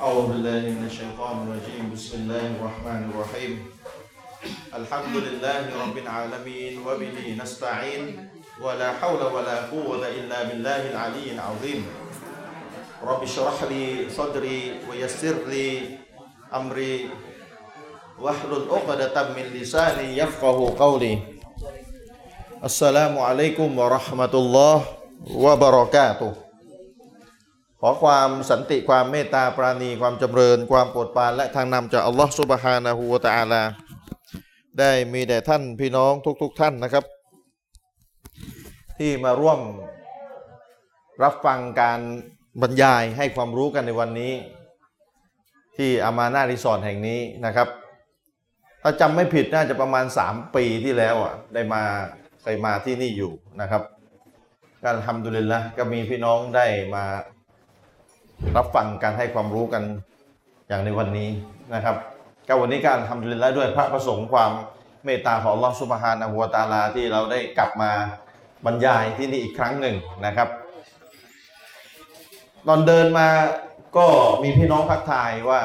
أعوذ بالله من الشيطان الرجيم. بسم الله الرحمن الرحيم. الحمد لله رب العالمين وبه نستعين ولا حول ولا قوة إلا بالله العلي العظيم. رب اشرح لي صدري ويسر لي أمري واحلل عقدة من لساني يفقه قولي. السلام عليكم ورحمة الله وبركاته. ขอความสันติความเมตตาปราณีความจำเริญ ความโปรดปรานและทางนำจากอัลลอฮฺซุบฮานะฮูวะตะอาลา ได้มีแด่ท่านพี่น้องทุกๆทท่านนะครับ ที่มาร่วมรับฟังการบรรยายให้ความรู้กันในวันนี้ ที่อามานารีสอร์ทแห่งนี้นะครับ ถ้าจำไม่ผิดน่าจะประมาณ 3 ปีที่แล้วอะได้มาเคยมาที่นี่อยู่นะครับการทำดุลินละก็มีพี่น้องได้มา รับฟังการให้ความรู้กันอย่างในวันนี้นะครับก็วันนี้การทำดุลินละด้วยพระประสงค์ความเมตตาของอัลอสุบฮานะฮูวตาลาที่เราได้กลับมาบรรยายที่นี่อีกครั้งหนึ่งนะครับตอนเดินมาก็มีพี่น้องทักทายว่า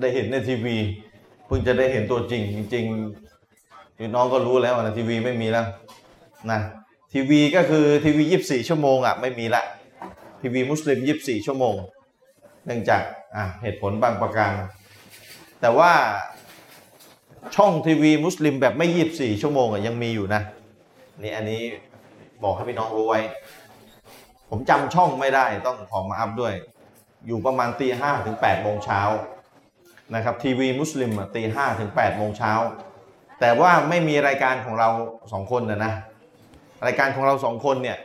ได้เห็นในทีวีเพิ่งจะได้เห็นตัวจริง จริงๆพี่น้องก็รู้แล้วนะทีวีไม่มีแล้วนะทีวีก็คือทีวียีิบสี่ชั่วโมงอะไม่มีละ ทีวีมุสลิมยีิบสี่ชั่วโมง เนื่องจากเหตุผลบางประการ แต่ว่าช่องทีวีมุสลิมแบบไม่ยีิบสี่ชั่วโมงยังมีอยู่นะนี่อันนี้บอกให้พี่น้องรู้ไว้ ผมจำช่องไม่ได้ต้องขอมาอัพด้วย อยู่ประมาณตีห้าถึงแปดโมงเช้านะครับทีวีมุสลิมตีห้าถึงแปดโมงเช้าแต่ว่าไม่มีรายการของเราสองคนนะนะรายการของเราสองคนเนี่ย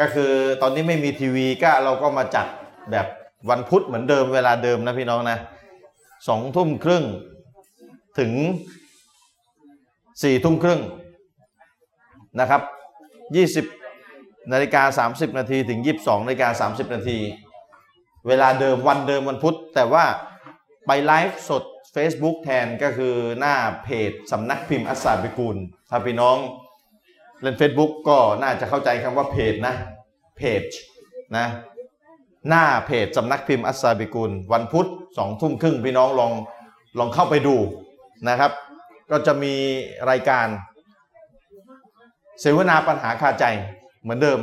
ก็คือตอนนี้ไม่มีทีวีก็เราก็มาจัดแบบวันพุธเหมือนเดิมเวลาเดิมนะพี่น้องนะสองทุ่มครึ่งถึงสี่ทุ่มครึ่งนะครับยี่สิบนาฬิกา30นาทีถึง22นาฬิกา30นาทีเวลาเดิมวันเดิมวันพุธ แต่ว่าไปไลฟ์สด Facebook แทนก็คือหน้าเพจสำนักพิมพ์อัสสาบิกูลถ้าพี่น้องเล่น Facebook ก็น่าจะเข้าใจคำว่าเพจนะ เพจนะหน้าเพจสำนักพิมพ์อัสซาบิกุลวันพุธสองทุ่มครึ่งพี่น้องลองลองเข้าไปดูนะครับ ก็จะมีรายการเสวนาปัญหาคาใจเหมือนเดิม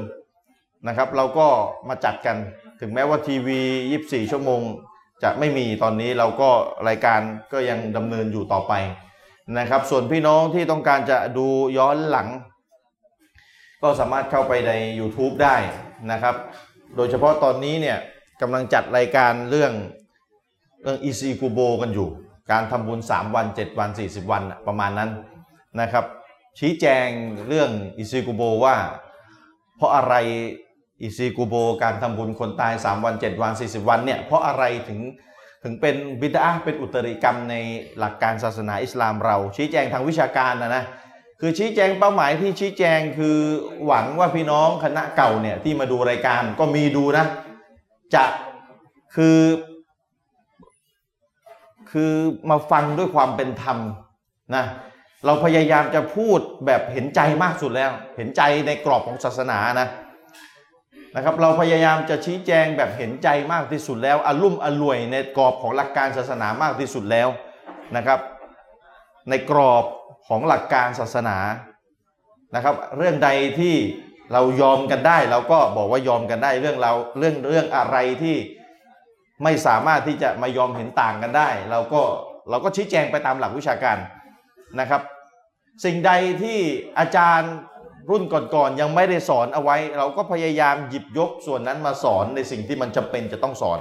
นะครับ เราก็มาจัดกันถึงแม้ว่าทีวี 24 ชั่วโมง จะไม่มีตอนนี้เราก็รายการก็ยังดำเนินอยู่ต่อไปนะครับ ส่วนพี่น้องที่ต้องการจะดูย้อนหลัง ก็สามารถเข้าไปใน YouTube ได้ นะครับ โดยเฉพาะตอนนี้เนี่ยกำลังจัดรายการเรื่องเรื่องอีซีกูโบกันอยู่ การทำบุญ 3 วัน 7 วัน 40 วันประมาณนั้นนะครับ ชี้แจงเรื่องอีซีกูโบว่า เพราะอะไรอีซีกูโบการทำบุญคนตาย 3 วัน 7 วัน 40 วันเนี่ยเพราะอะไรถึงถึงเป็นบิดอะฮ์เป็นอุตริกรรมในหลักการศาสนาอิสลามเรา ชี้แจงทางวิชาการนะนะ คือชี้แจงเป้าหมายที่ชี้แจงคือหวังว่าพี่น้องคณะเก่าเนี่ยที่มาดูรายการก็มีดูนะ จะคือ คือมาฟังด้วยความเป็นธรรมนะเราพยายามจะพูดแบบเห็นใจมากสุดแล้ว เห็นใจในกรอบของศาสนานะนะครับ เราพยายามจะชี้แจงแบบเห็นใจมากที่สุดแล้วอารมุ่มอร่วยในกรอบของหลักการศาสนามากที่สุดแล้วนะครับ ในกรอบ ของหลักการศาสนานะครับ เรื่องใดที่เรายอมกันได้ เราก็บอกว่ายอมกันได้เรื่องเราเรื่องเรื่องอะไรที่ไม่สามารถที่จะมายอมเห็นต่างกันได้ เราก็เราก็ชี้แจงไปตามหลักวิชาการนะครับ สิ่งใดที่อาจารย์รุ่นก่อนๆยังไม่ได้สอนเอาไว้ เราก็พยายามหยิบยกส่วนนั้นมาสอนในสิ่งที่มันจำเป็นจะต้องสอน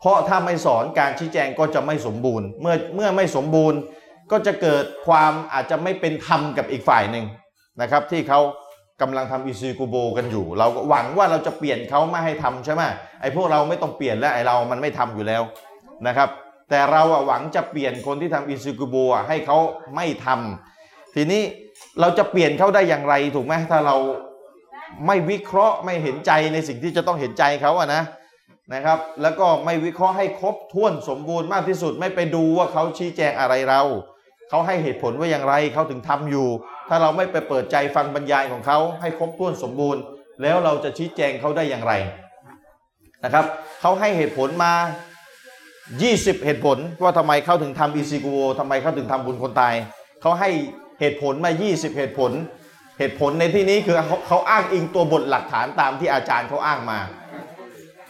เพราะถ้าไม่สอนการชี้แจงก็จะไม่สมบูรณ์ เมื่อเมื่อไม่สมบูรณ์ ก็จะเกิดความอาจจะไม่เป็นธรรมกับอีกฝ่ายหนึ่งนะครับ ที่เขากำลังทำอิซีกูโบกันอยู่ เราก็หวังว่าเราจะเปลี่ยนเขาไม่ให้ทำใช่ไหมไอ้พวกเราไม่ต้องเปลี่ยนแล้วไอ้เรามันไม่ทำอยู่แล้วนะครับ แต่เราหวังจะเปลี่ยนคนที่ทำอิซีกูโบให้เขาไม่ทำทีนี้เราจะเปลี่ยนเขาได้อย่างไรถูกไหมถ้าเราไม่วิเคราะห์ไม่เห็นใจในสิ่งที่จะต้องเห็นใจเขาอะนะนะครับ แล้วก็ไม่วิเคราะห์ให้ครบถ้วนสมบูรณ์มากที่สุดไม่ไปดูว่าเขาชี้แจงอะไรเรา เขาให้เหตุผลว่าอย่างไรเขาถึงทำอยู่ ถ้าเราไม่ไปเปิดใจฟังบรรยายของเขาให้ครบถ้วนสมบูรณ์ แล้วเราจะชี้แจงเขาได้อย่างไรนะครับเขาให้เหตุผลมา 20 เหตุผลว่าทำไมเขาถึงทำอีซีกูโบทำไมเขาถึงทำบุญคนตายเขาให้เหตุผลมา 20 เหตุผล เหตุผลในที่นี้คือเขาเขาอ้างอิงตัวบทหลักฐานตามที่อาจารย์เขาอ้างมา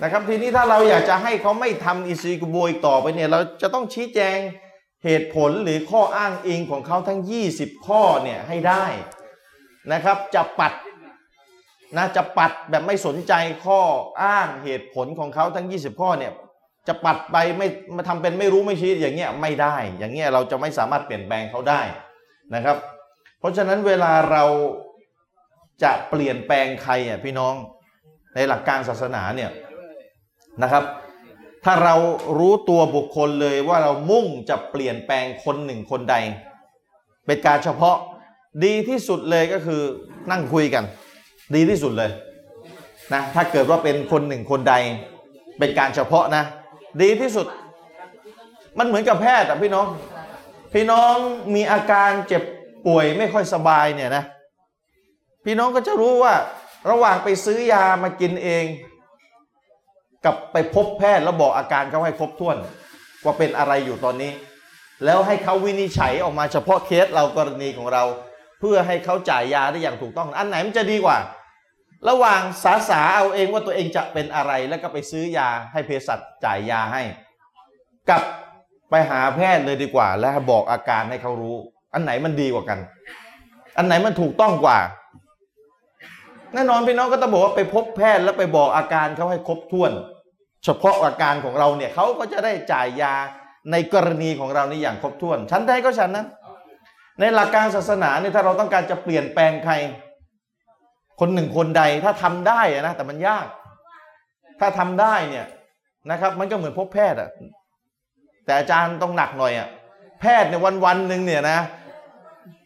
นะครับทีนี้ถ้าเราอยากจะให้เขาไม่ทำอีซีกูโบอีกต่อไปเนี่ยเราจะต้องชี้แจง เหตุผลหรือข้ออ้างอิงของเขาทั้ง 20 ข้อเนี่ยให้ได้นะครับจะปัดนะจะปัดแบบไม่สนใจข้ออ้างเหตุผลของเขาทั้ง 20 ข้อเนี่ยจะปัดไปไม่มาทำเป็นไม่รู้ไม่ชี้อย่างเงี้ยไม่ได้ อย่างเงี้ยเราจะไม่สามารถเปลี่ยนแปลงเขาได้นะครับ เพราะฉะนั้นเวลาเราจะเปลี่ยนแปลงใครอะพี่น้องในหลักการศาสนาเนี่ยนะครับ ถ้าเรารู้ตัวบุคคลเลยว่าเรามุ่งจะเปลี่ยนแปลงคนหนึ่งคนใด เป็นการเฉพาะดีที่สุดเลยก็คือนั่งคุยกัน ดีที่สุดเลยนะถ้าเกิดว่าเป็นคนหนึ่งคนใด เป็นการเฉพาะนะ ดีที่สุด มันเหมือนกับแพทย์อะพี่น้อง พี่น้องมีอาการเจ็บป่วยไม่ค่อยสบายเนี่ยนะ พี่น้องก็จะรู้ว่าระหว่างไปซื้อยามากินเอง กับไปพบแพทย์แล้วบอกอาการเขาให้ครบถ้วน ว่าเป็นอะไรอยู่ตอนนี้ แล้วให้เขาวินิจฉัยออกมาเฉพาะเคสเรากรณีของเรา เพื่อให้เขาจ่ายยาได้อย่างถูกต้อง อันไหนมันจะดีกว่า ระหว่างสาสาเอาเองว่าตัวเองจะเป็นอะไรแล้วก็ไปซื้อยาให้เภสัชจ่ายยาให้ กับไปหาแพทย์เลยดีกว่า และบอกอาการให้เขารู้ อันไหนมันดีกว่ากัน อันไหนมันถูกต้องกว่า แน่นอนพี่น้องก็ต้องบอกว่าไปพบแพทย์แล้วไปบอกอาการเขาให้ครบถ้วน เฉพาะอาการของเราเนี่ยเขาก็จะได้จ่ายยาในกรณีของเรานี่อย่างครบถ้วน ชั้นใดก็ชั้นนั้น ในหลักการศาสนาเนี่ยถ้าเราต้องการจะเปลี่ยนแปลงใคร คนหนึ่งคนใดถ้าทำได้อะนะแต่มันยาก ถ้าทำได้เนี่ยนะครับ มันก็เหมือนพบแพทย์อะแต่อาจารย์ต้องหนักหน่อยอะแพทย์ในวันวันหนึ่งเนี่ยนะ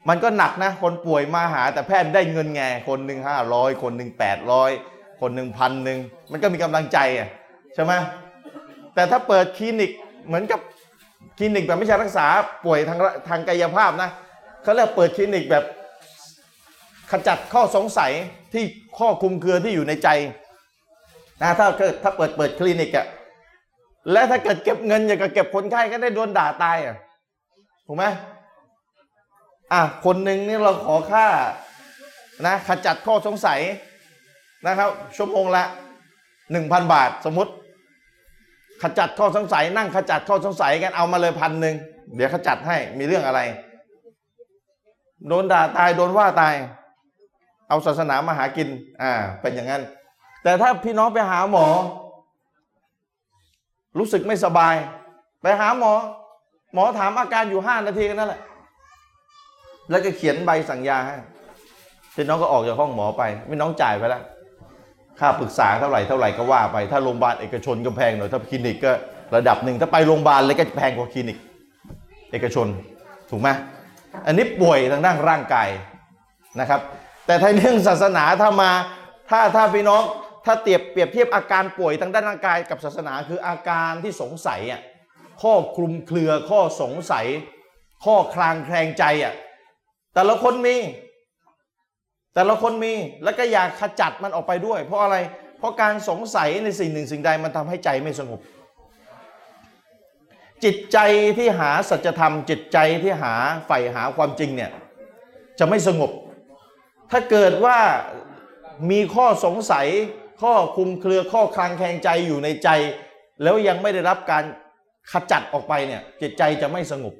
มันก็หนักนะ คนป่วยมาหาแต่แพทย์ได้เงินไง คนหนึ่งห้าร้อยคนหนึ่งแปดร้อยคนหนึ่งพันหนึ่งมันก็มีกำลังใจอะใช่ไหมแต่ถ้าเปิดคลินิกเหมือนกับคลินิกแบบไม่ใช่รักษาป่วยทางทางกายภาพนะเขาเรียกเปิดคลินิกแบบขจัดข้อสงสัยที่ข้อคุมเครือที่อยู่ในใจนะถ้าเกิดถ้าเปิดเปิดคลินิกอะและถ้าเกิดเก็บเงินอย่างกับเก็บคนไข้ก็ได้โดนด่าตายอะถูกไหม อะคนหนึ่งนี่เราขอค่านะขจัดข้อสงสัยนะครับ ชั่วโมงละหนึ่งพันบาทสมมติ ขจัดข้อสงสัย นั่งขจัดข้อสงสัยกันเอามาเลยพันหนึ่งเดี๋ยวขจัดให้มีเรื่องอะไร โดนด่าตายโดนว่าตาย เอาศาสนามาหากิน อ่า เป็นอย่างนั้น แต่ถ้าพี่น้องไปหาหมอ รู้สึกไม่สบาย ไปหาหมอ หมอถามอาการอยู่ห้านาทีกันนั่นแหละ แล้วก็เขียนใบสั่งยาให้พี่น้องก็ออกจากห้องหมอไปพี่น้องจ่ายไปแล้วค่าปรึกษาเท่าไหร่เท่าไหร่ก็ว่าไป ถ้าโรงพยาบาลเอกชนก็แพงหน่อยถ้าคลินิกก็ระดับหนึ่งถ้าไปโรงพยาบาลเลยก็แพงกว่าคลินิก เอกชนถูกไหมอันนี้ป่วยทางด้านร่างกายนะครับ แต่ถ้าเรื่องศาสนาถ้ามาถ้าถ้าพี่น้องถ้าเทียบเปรียบเทียบอาการป่วยทางด้านร่างกายกับศาสนาคืออาการที่สงสัยอะข้อคลุมเครือข้อสงสัย ข้อคลางแคลงใจอะ แต่ละคนมี แต่ละคนมีแล้วก็อยากขจัดมันออกไปด้วย เพราะอะไร เพราะการสงสัยในสิ่งหนึ่งสิ่งใดมันทำให้ใจไม่สงบ จิตใจที่หาสัจธรรม จิตใจที่หาใฝ่หาความจริงเนี่ยจะไม่สงบ ถ้าเกิดว่ามีข้อสงสัยข้อคลุมเครือข้อคลางแคลงใจอยู่ในใจ แล้วยังไม่ได้รับการขจัดออกไปเนี่ยจิตใจจะไม่สงบ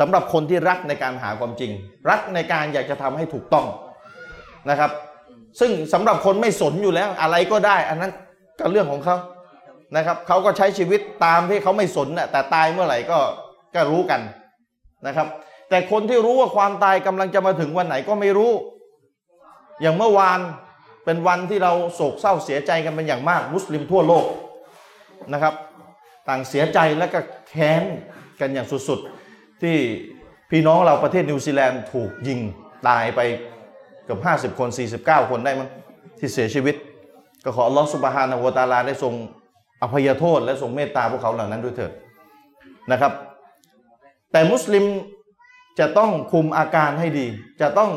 สำหรับคนที่รักในการหาความจริง รักในการอยากจะทำให้ถูกต้องนะครับ ซึ่งสำหรับคนไม่สนอยู่แล้วอะไรก็ได้ อันนั้นก็เรื่องของเขานะครับเขาก็ใช้ชีวิตตามที่เขาไม่สนน่ะแต่ตายเมื่อไหร่ก็ก็รู้กันนะครับ แต่คนที่รู้ว่าความตายกำลังจะมาถึงวันไหนก็ไม่รู้ อย่างเมื่อวานเป็นวันที่เราโศกเศร้าเสียใจกันเป็นอย่างมาก มุสลิมทั่วโลกนะครับ ต่างเสียใจและก็แค้นกันอย่างสุดๆ ที่พี่น้องเราประเทศนิวซีแลนด์ถูกยิงตายไปเกือบ50 คน 49 คนได้มั้งที่เสียชีวิต ก็ขออัลลอฮฺสุบฮานะฮูวตาลาได้ทรงอภัยโทษและทรงเมตตาพวกเขาเหล่านั้นด้วยเถิดนะครับ แต่มุสลิมจะต้องคุมอาการให้ดี จะต้อง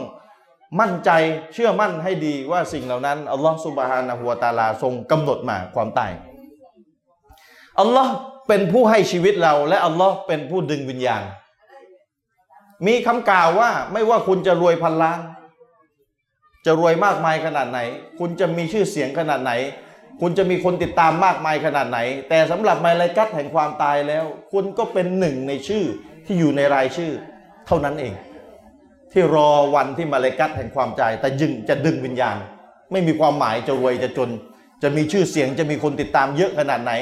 มั่นใจเชื่อมั่นให้ดีว่าสิ่งเหล่านั้นอัลลอฮฺสุบฮานะฮูวตาลาทรงกำหนดมาความตายอัลลอฮ์เป็นผู้ให้ชีวิตเราและอัลลอฮ์เป็นผู้ดึงวิญญาณ มีคำกล่าวว่าไม่ว่าคุณจะรวยพันล้าน จะรวยมากมายขนาดไหน คุณจะมีชื่อเสียงขนาดไหน คุณจะมีคนติดตามมากมายขนาดไหน แต่สำหรับมาลายกัตแห่งความตายแล้ว คุณก็เป็นหนึ่งในชื่อที่อยู่ในรายชื่อ เท่านั้นเอง ที่รอวันที่มาลายกัตแห่งความตายแต่ยึงจะดึงวิญญาณ ไม่มีความหมายจะรวยจะจน จะมีชื่อเสียงจะมีคนติดตามเยอะขนาดไหน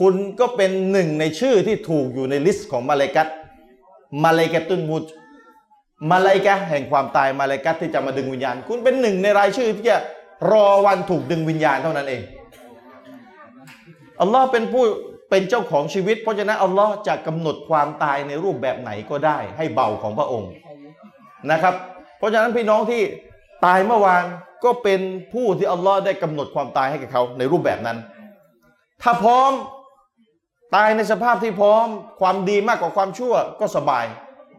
คุณก็เป็นหนึ่งในชื่อที่ถูกอยู่ใน list ของมาลาอิกะฮ์ ملك الموت มาลาอิกะฮ์แห่งความตายมาลาอิกะฮ์ที่จะมาดึงวิญญาณ คุณเป็นหนึ่งในรายชื่อที่จะรอวันถูกดึงวิญญาณเท่านั้นเองอัลลอฮ์เป็นผู้เป็นเจ้าของชีวิต เพราะฉะนั้นอัลลอฮ์จะกำหนดความตายในรูปแบบไหนก็ได้ ให้บ่าวของพระองค์นะครับ เพราะฉะนั้นพี่น้องที่ตายเมื่อวานก็เป็นผู้ที่อัลลอฮ์ได้กำหนดความตายให้กับเขาในรูปแบบนั้น ถ้าพร้อม ตายในสภาพที่พร้อมความดีมากกว่าความชั่วก็สบาย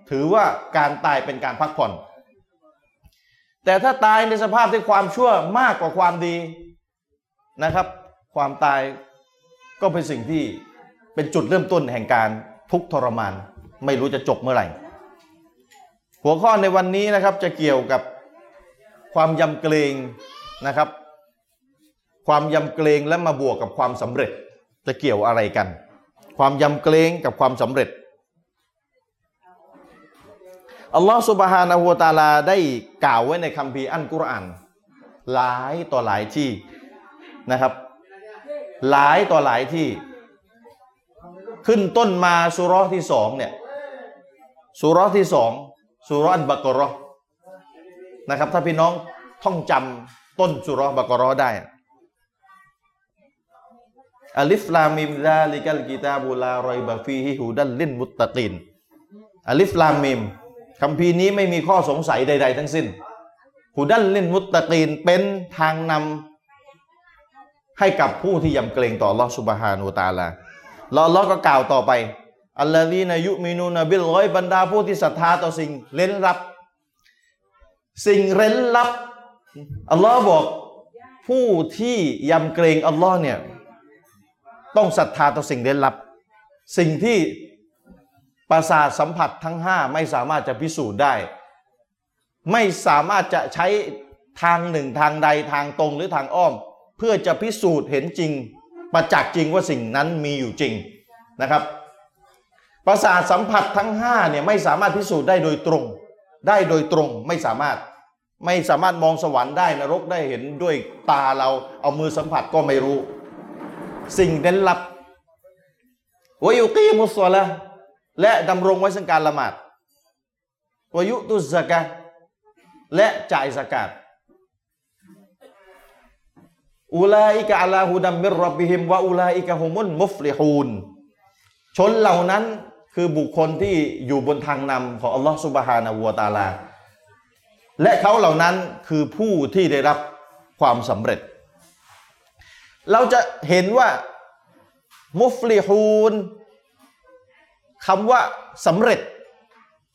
ถือว่าการตายเป็นการพักผ่อน แต่ถ้าตายในสภาพที่ความชั่วมากกว่าความดีนะครับ ความตายก็เป็นสิ่งที่เป็นจุดเริ่มต้นแห่งการทุกข์ทรมาน ไม่รู้จะจบเมื่อไหร่ หัวข้อในวันนี้นะครับจะเกี่ยวกับความยำเกรงนะครับ ความยำเกรงและมาบวกกับความสำเร็จจะเกี่ยวอะไรกัน ความยำเกรงกับความสำเร็จอัลลอฮฺสุบฮานะฮูวะตาลาได้กล่าวไว้ในคัมภีร์อัลกุรอานหลายต่อหลายที่นะครับ หลายต่อหลายที่ ขึ้นต้นมาสุรที่สองเนี่ยสุรที่สองสุเราะห์อัลบากอเราะห์นะครับ ถ้าพี่น้องท่องจำต้นสุเราะห์บากอเราะห์ได้ อัลิฟลามิมซาลิกัลกิตาบุลารอยบะฟีฮิฮูดัลลินมุตตะกินอัลิฟลามิมคำพีนี้ไม่มีข้อสงสัยใด ๆ ทั้งสิ้นهدى للمتقينเป็นทางนำให้กับผู้ที่ยำเกรงต่อ อัลลอฮ์ سبحانه وتعالى แล้ว อัลลอฮ์ ก็กล่าวต่อไปอัลลอฮีนายุมินูนบิลร้อยบรรดาผู้ที่ศรัทธาต่อสิ่งเร้นลับ สิ่งเร้นลับอัลลอฮ์บอกผู้ที่ยำเกรงอัลลอฮ์เนี่ย ต้องศรัทธาต่อสิ่งเร้นลับ สิ่งที่ประสาทสัมผัสทั้งห้าไม่สามารถจะพิสูจน์ได้ ไม่สามารถจะใช้ทางหนึ่งทางใดทางตรงหรือทางอ้อม เพื่อจะพิสูจน์เห็นจริง ประจักษ์จริงว่าสิ่งนั้นมีอยู่จริงนะครับ ประสาทสัมผัสทั้งห้าเนี่ยไม่สามารถพิสูจน์ได้โดยตรง ได้โดยตรงไม่สามารถไม่สามารถมองสวรรค์ได้นรกได้เห็นด้วยตาเราเอามือสัมผัสก็ไม่รู้ สิ่งเน้นลับวายุกีมุสละและดำรงไว้ซึ่งการละหมาดวายุตุสกะและจ่ายสกาดأولئك على هدى من ربهم وأولئك هم المفلحونชนเหล่านั้นคือบุคคลที่อยู่บนทางนำของอัลลอฮฺسبحانه وتعالى และเขาเหล่านั้นคือผู้ที่ได้รับความสำเร็จ เราจะเห็นว่าمفلحونคำว่าสำเร็จ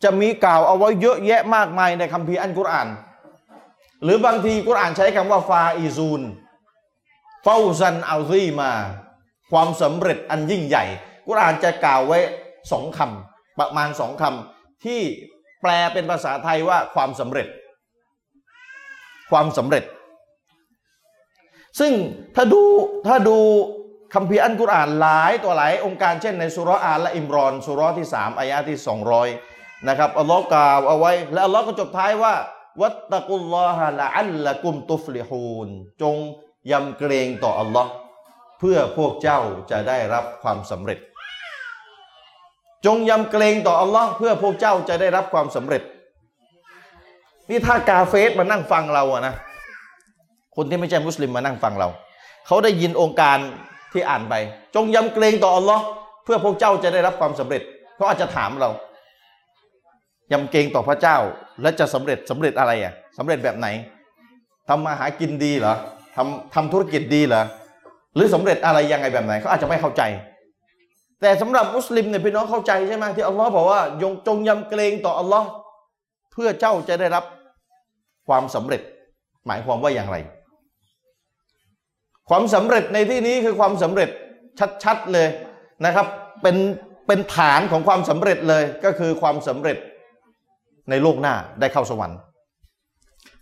จะมีกล่าวเอาไว้เยอะแยะมากมายในคัมภีร์อัลกุรอาน หรือบางทีกุรอานใช้คำว่าفائزون فوزا عظيما ความสำเร็จอันยิ่งใหญ่ กุรอานจะกล่าวไว้สองคำประมาณสองคำที่แปลเป็นภาษาไทยว่าความสำเร็จ ความสำเร็จ ซึ่งถ้าดูถ้าดูคัมภีร์อัลกุรอานหลายตัวหลายโองการเช่นในสุเราะห์อาละอิมรอนสุเราะห์ที่สามอายะที่สองร้อยนะครับอัลลอฮ์กล่าวเอาไว้ และอัลลอฮ์ก็จบท้ายว่า วัตตะกุลลอฮะละอัลละกุมตุฟลิฮูนจงยำเกรงต่ออัลลอฮ์เพื่อพวกเจ้าจะได้รับความสำเร็จ จงยำเกรงต่ออัลลอฮ์เพื่อพวกเจ้าจะได้รับความสำเร็จ นี่ถ้ากาเฟสมานั่งฟังเราอะนะ คนที่ไม่ใช่มุสลิมมานั่งฟังเรา เขาได้ยินองค์การที่อ่านไป จงยำเกรงต่ออัลลอฮ์เพื่อพวกเจ้าจะได้รับความสำเร็จเขาอาจจะถามเรายำเกรงต่อพระเจ้า และจะสำเร็จสำเร็จอะไรอะสำเร็จแบบไหนทำมาหากินดีเหรอทำทำธุรกิจดีเหรอหรือสำเร็จอะไรยังไงแบบไหนเขาอาจจะไม่เข้าใจ แต่สำหรับมุสลิมเนี่ยพี่น้องเข้าใจใช่ไหมที่อัลลอฮ์บอกว่าจงจงยำเกรงต่ออัลลอฮ์เพื่อเจ้าจะได้รับความสำเร็จ หมายความว่าอย่างไร ความสำเร็จในที่นี้คือความสำเร็จชัดๆเลยนะครับ เป็นเป็นฐานของความสำเร็จเลยก็คือความสำเร็จในโลกหน้าได้เข้าสวรรค์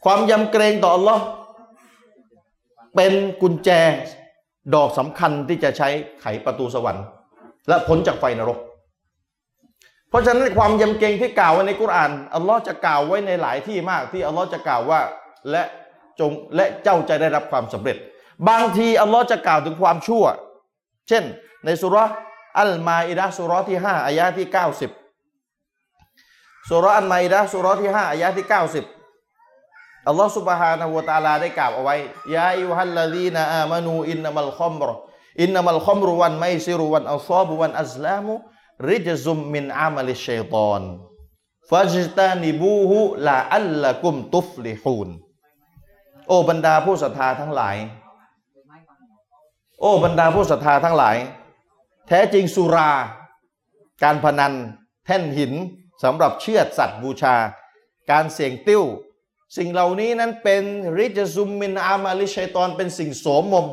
ความยำเกรงต่ออัลลอฮ์เป็นกุญแจดอกสำคัญที่จะใช้ไขประตูสวรรค์ และพ้นจากไฟนรก เพราะฉะนั้นความยำเกรงที่กล่าวไว้ในกุรานอัลลอฮ์จะกล่าวไว้ในหลายที่มากที่อัลลอฮ์จะกล่าวว่าและจงและเจ้าจะได้รับความสำเร็จ บางทีอัลลอฮ์จะกล่าวถึงความชั่ว เช่น ในสุเราะห์อัลมาอิดะสุเราะห์ที่ห้าอายะที่เก้าสิบสุเราะห์อัลมาอิดะสุเราะห์ที่ห้าอายะที่เก้าสิบอัลลอฮ์سبحانه وتعالىได้กล่าวเอาไว้يا أيها الذين آمنوا إنما الخمر إنما الخمر والميسر والأنصاب والأزلام رجس من عمل الشيطانฟาจิตานิบูฮุลาอัลละกุมตุฟลิฮูนโอบรรดาผู้ศรัทธาทั้งหลาย โอ้บรรดาผู้ศรัทธาทั้งหลาย แท้จริงสุรา การพนัน แท่นหินสำหรับเชือดสัตว์บูชา การเสี่ยงติ้ว สิ่งเหล่านี้นั้นเป็นริจซุมมินอามาลิชัยตอนเป็นสิ่งโสมม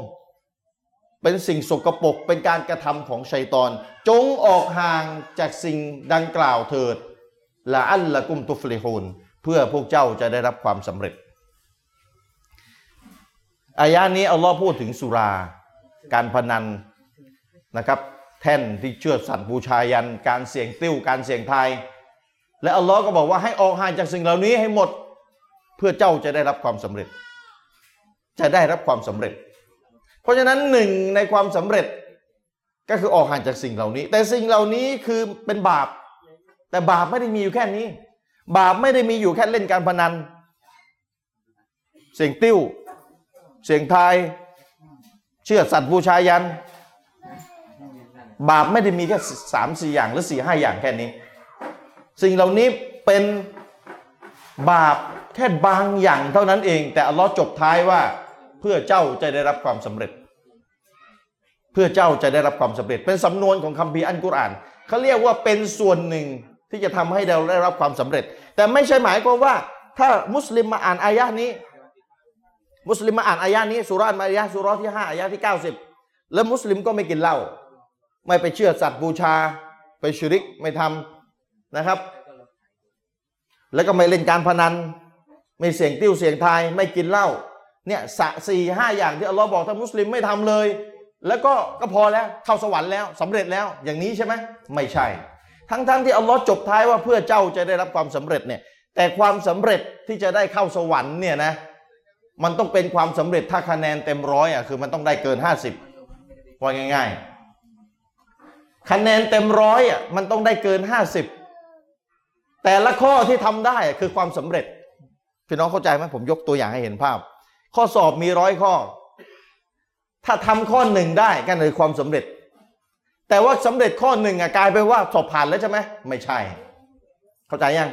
เป็นสิ่งสกปรกเป็นการกระทำของชัยตอน จงออกห่างจากสิ่งดังกล่าวเถิดละอัลละกุมตุฟลิฮูนเพื่อพวกเจ้าจะได้รับความสำเร็จอายะนี้อัลลอฮ์พูดถึงสุรา การพนันนะครับ แท่นที่เชื่อสัตว์บูชายัน การเสี่ยงติ้วการเสี่ยงทาย และอัลลอฮ์ก็บอกว่าให้ออกห่างจากสิ่งเหล่านี้ให้หมด เพื่อเจ้าจะได้รับความสำเร็จ จะได้รับความสำเร็จ เพราะฉะนั้นหนึ่งในความสำเร็จก็คือออกห่างจากสิ่งเหล่านี้ แต่สิ่งเหล่านี้คือเป็นบาป แต่บาปไม่ได้มีอยู่แค่นี้ บาปไม่ได้มีอยู่แค่เล่นการพนัน เสียงติ้ว เสียงทาย เชื่อสัตว์บูชายัน บาปไม่ได้มีแค่สามสี่อย่างหรือสี่ห้าอย่างแค่นี้ สิ่งเหล่านี้เป็นบาปแค่บางอย่างเท่านั้นเอง แต่อัลลอฮ์จบท้ายว่าเพื่อเจ้าจะได้รับความสำเร็จ เพื่อเจ้าจะได้รับความสำเร็จ เป็นสำนวนของคัมภีร์อันกุรอานเขาเรียกว่าเป็นส่วนหนึ่งที่จะทำให้เราได้รับความสำเร็จ แต่ไม่ใช่หมายความว่า ถ้ามุสลิมมาอ่านอายะนี้ มุสลิมมาอ่านอายะนี้สุราอันมายะสุรที่5อายะที่90แล้วมุสลิมก็ไม่กินเหล้าไม่ไปเชื่อสัตว์บูชา ไปชิริกไม่ทำนะครับ แล้วก็ไม่เล่นการพนัน ไม่เสี่ยงติ้วเสี่ยงทาย ไม่กินเหล้าเนี่ยสะสี่ห้าอย่างที่อัลลอฮ์บอกถ้ามุสลิมไม่ทำเลย แล้วก็ก็พอแล้วเข้าสวรรค์แล้วสำเร็จแล้วอย่างนี้ใช่ไหมไม่ใช่ ทั้งๆทที่อัลลอฮ์จบท้ายว่าเพื่อเจ้าจะได้รับความสำเร็จเนี่ยแต่ความสำเร็จที่จะได้เข้าสวรรค์เนี่ยนะ มันต้องเป็นความสำเร็จถ้าคะแนนเต็มร้อยอะคือมันต้องได้เกิน50ว่าง่าย ๆ คะแนนเต็มร้อยอะมันต้องได้เกิน50แต่ละข้อที่ทำได้อะคือความสำเร็จพี่น้องเข้าใจไหมผมยกตัวอย่างให้เห็นภาพ ข้อสอบมีร้อยข้อ ถ้าทำข้อหนึ่งได้ก็คือความสำเร็จ แต่ว่าสำเร็จข้อหนึ่งอะกลายเป็นว่าสอบผ่านแล้วใช่ไหมไม่ใช่ เข้าใจยัง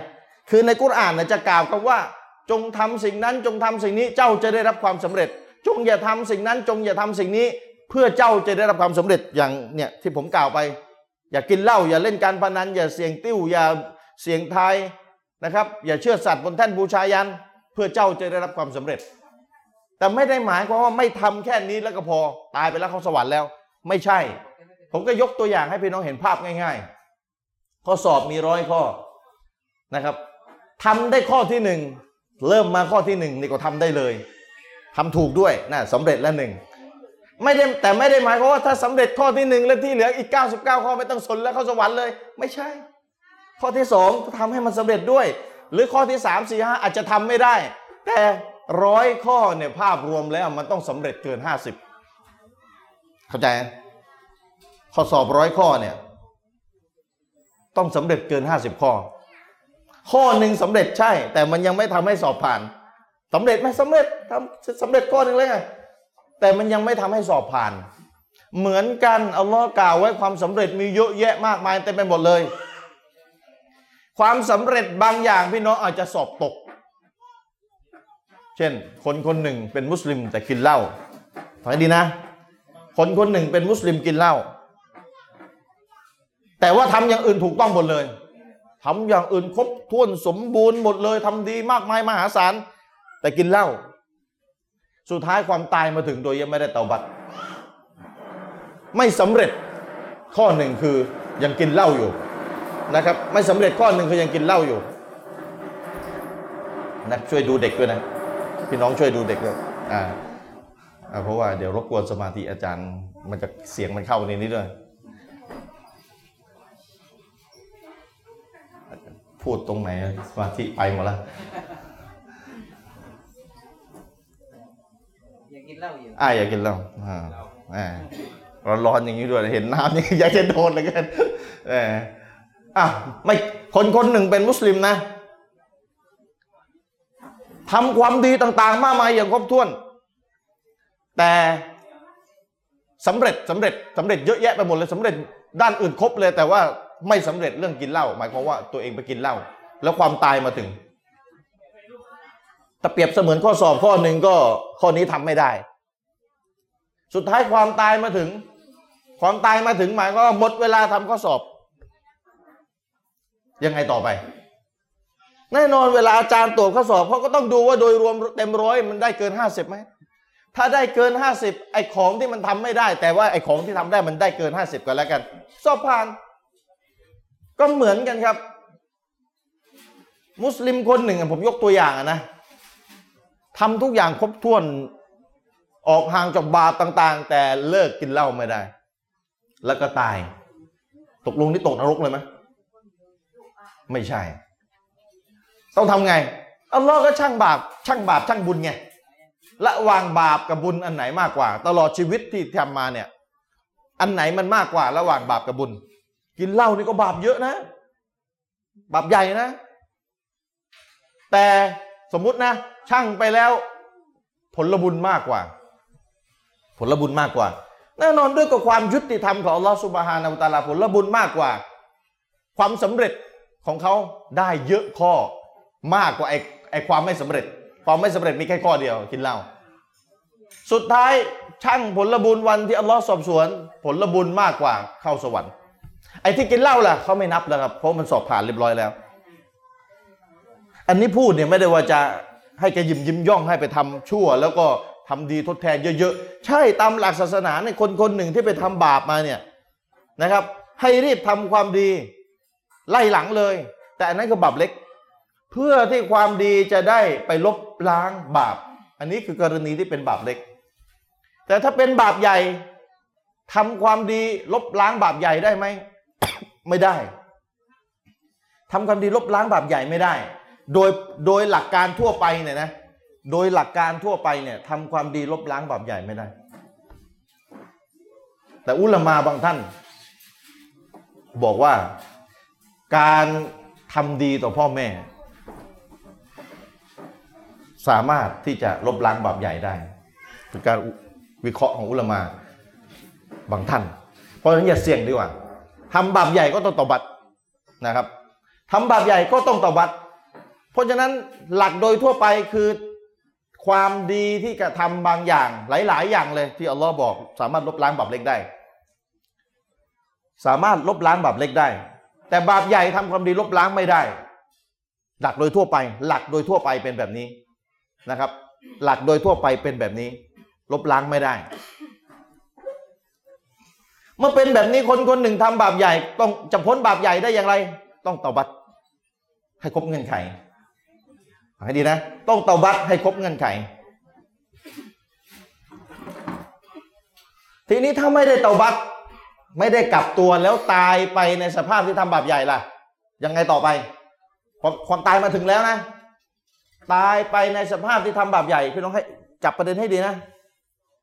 คือในกุรอานจะกล่าวคำว่า จงทำสิ่งนั้นจงทำสิ่งนี้เจ้าจะได้รับความสำเร็จ จงอย่าทำสิ่งนั้นจงอย่าทำสิ่งนี้ เพื่อเจ้าจะได้รับความสำเร็จอย่างเนี่ยที่ผมกล่าวไป อย่ากินเหล้าอย่าเล่นการพนัน อย่าเสี่ยงติ้วอย่าเสี่ยงทายนะครับ อย่าเชื่อสัตว์บนแท่นบูชายัน เพื่อเจ้าจะได้รับความสำเร็จ แต่ไม่ได้หมายความว่าไม่ทำแค่นี้แล้วก็พอตายไปแล้วเขาสวรรค์แล้ว ไม่ใช่ ผมก็ยกตัวอย่างให้พี่น้องเห็นภาพง่าย ๆ ข้อสอบมีร้อยข้อนะครับทำได้ข้อที่หนึ่ง เริ่มมาข้อที่หนึ่งนี่ก็ทำได้เลยทำถูกด้วยนะสำเร็จแล้วหนึ่งไม่ได้แต่ไม่ได้หมายความว่าถ้าสำเร็จข้อที่หนึ่งแล้วที่เหลืออีก 99 ข้อไม่ต้องสนแล้วเข้าสวรรค์เลย ไม่ใช่ ข้อที่สองทำให้มันสำเร็จด้วย หรือข้อที่สามสี่ห้าอาจจะทำไม่ได้ แต่ร้อยข้อเนี่ยภาพรวมแล้วมันต้องสำเร็จเกิน 50 เข้าใจไหมข้อสอบร้อยข้อเนี่ยต้องสำเร็จเกิน 50 ข้อ ข้อหนึ่งสำเร็จใช่ แต่มันยังไม่ทำให้สอบผ่านสำเร็จไหมสำเร็จทำสำเร็จข้อหนึ่งเลยไงแต่มันยังไม่ทำให้สอบผ่าน เหมือนกันอัลลอฮ์กล่าวไว้ความสำเร็จมีเยอะแยะมากมายเต็มไปหมดเลย ความสำเร็จบางอย่างพี่น้องอาจจะสอบตก เช่น คนคนหนึ่งเป็นมุสลิมแต่กินเหล้าฟังดีนะ คนคนหนึ่งเป็นมุสลิมกินเหล้าแต่ว่าทำอย่างอื่นถูกต้องหมดเลย ทำอย่างอื่นครบถ้วนสมบูรณ์หมดเลยทำดีมากมายมหาศาล แต่กินเหล้าสุดท้ายความตายมาถึงโดยยังไม่ได้เตาบัตรไม่สำเร็จข้อหนึ่งคือยังกินเหล้าอยู่นะครับ ไม่สำเร็จข้อหนึ่งคือยังกินเหล้าอยู่นะช่วยดูเด็กด้วยนะพี่น้องช่วยดูเด็กด้วยอ่าอ่าเพราะว่าเดี๋ยวรบกวนสมาธิอาจารย์มันจะเสียงมันเข้าในนี้ด้วย พูดตรงไหนสมาธิไปหมดแล้วยังกินเหล้าอยู่อ่าอยากกินเหล้าอ่าอ่าร้อนๆอย่างนี้ด้วยเห็นน้ำนี่อยากจะโดนเหลยกันเอออะไม่คนคนหนึ่งเป็นมุสลิมนะทำความดีต่าง ๆ มากมายอย่างครบถ้วน แต่สำเร็จสำเร็จสำเร็จเยอะแยะไปหมดเลยสำเร็จด้านอื่นครบเลยแต่ว่า ไม่สำเร็จเรื่องกินเหล้าหมายความว่าตัวเองไปกินเหล้าแล้วความตายมาถึงแต่เปรียบเสมือนข้อสอบข้อหนึ่งก็ข้อนี้ทำไม่ได้ สุดท้ายความตายมาถึง ความตายมาถึงหมายก็หมดเวลาทำข้อสอบ ยังไงต่อไป แน่นอนเวลาอาจารย์ตรวจข้อสอบเขาก็ต้องดูว่าโดยรวมเต็มร้อยมันได้เกินห้าสิบไหมถ้าได้เกินห้าสิบไอ้ของที่มันทำไม่ได้ แต่ว่าไอ้ของที่ทำได้มันได้เกินห้าสิบก็แล้วกัน สอบผ่าน ก็เหมือนกันครับ มุสลิมคนหนึ่งผมยกตัวอย่างนะทำทุกอย่างครบถ้วนออกห่างจากบาปต่าง ๆ แต่เลิกกินเหล้าไม่ได้ แล้วก็ตาย ตกลงนี่ตกนรกเลยไหมไม่ใช่ ต้องทำไงอัลลอฮ์ก็ช่างบาปช่างบาปช่างบุญไงระหว่างบาปกับบุญอันไหนมากกว่า ตลอดชีวิตที่ทำมาเนี่ย อันไหนมันมากกว่า ระหว่างบาปกับบุญ กินเหล้านี่ก็บาปเยอะนะ บาปใหญ่นะ แต่สมมุตินะ ช่างไปแล้ว ผลบุญมากกว่า ผลบุญมากกว่า แน่นอนด้วยกับความยุติธรรมของอัลลอฮฺสุบฮานาอัลตาลาผลบุญมากกว่า ความสำเร็จของเขาได้เยอะข้อมากกว่าไอ้ไอความไม่สำเร็จ ความไม่สำเร็จมีแค่ข้อเดียวกินเหล้าสุดท้ายช่างผลบุญวันที่อัลลอฮ์สอบสวน ผลบุญมากกว่าเข้าสวรรค์ ไอ้ที่กินเหล้าล่ะเขาไม่นับแล้วครับเพราะมันสอบผ่านเรียบร้อยแล้ว อันนี้พูดเนี่ยไม่ได้ว่าจะให้แกยิ้มยิ้มย่องให้ไปทำชั่ว แล้วก็ทำดีทดแทนเยอะๆ ใช่ตามหลักศาสนาในคนคนหนึ่งที่ไปทำบาปมาเนี่ยนะครับ ให้รีบทำความดี ไล่หลังเลย แต่อันนั้นก็บาปเล็ก เพื่อที่ความดีจะได้ไปลบล้างบาป อันนี้คือกรณีที่เป็นบาปเล็ก แต่ถ้าเป็นบาปใหญ่ทำความดีลบล้างบาปใหญ่ได้ไหม ไม่ได้ทำความดีลบล้างบาปใหญ่ไม่ได้ โดยโดยหลักการทั่วไปเนี่ยนะโดยหลักการทั่วไปเนี่ยทำความดีลบล้างบาปใหญ่ไม่ได้ แต่อุลามาบางท่าน บอกว่าการทำดีต่อพ่อแม่ สามารถที่จะลบล้างบาปใหญ่ได้เป็นการวิเคราะห์ของอุลามาบางท่าน เพราะฉะนั้นอย่าเสี่ยงดีกว่า ทำบาปใหญ่ก็ต้องตอบัตนะครับทำบาปใหญ่ก็ต้องตอบัตเพราะฉะนั้นหลักโดยทั่วไปคือความดีที่กระทำบางอย่างหลาย ๆ อย่างเลยที่อัลลอฮ์บอก สามารถลบล้างบาปเล็กได้ สามารถลบล้างบาปเล็กได้ แต่บาปใหญ่ทำความดีลบล้างไม่ได้ หลักโดยทั่วไป หลักโดยทั่วไปเป็นแบบนี้นะครับ หลักโดยทั่วไปเป็นแบบนี้ ลบล้างไม่ได้ เมื่อเป็นแบบนี้คนคนหนึ่งทำบาปใหญ่ ต้องจะพ้นบาปใหญ่ได้อย่างไร ต้องตอบัตให้ครบเงื่อนไขฟังให้ดีนะ ต้องเตาบัตให้ครบเงื่อนไข ทีนี้ถ้าไม่ได้เตาบัตไม่ได้กลับตัวแล้วตายไปในสภาพที่ทำบาปใหญ่ล่ะ ยังไงต่อไป ความความตายมาถึงแล้วนะ ตายไปในสภาพที่ทำบาปใหญ่พี่น้องให้จับประเด็นให้ดีนะ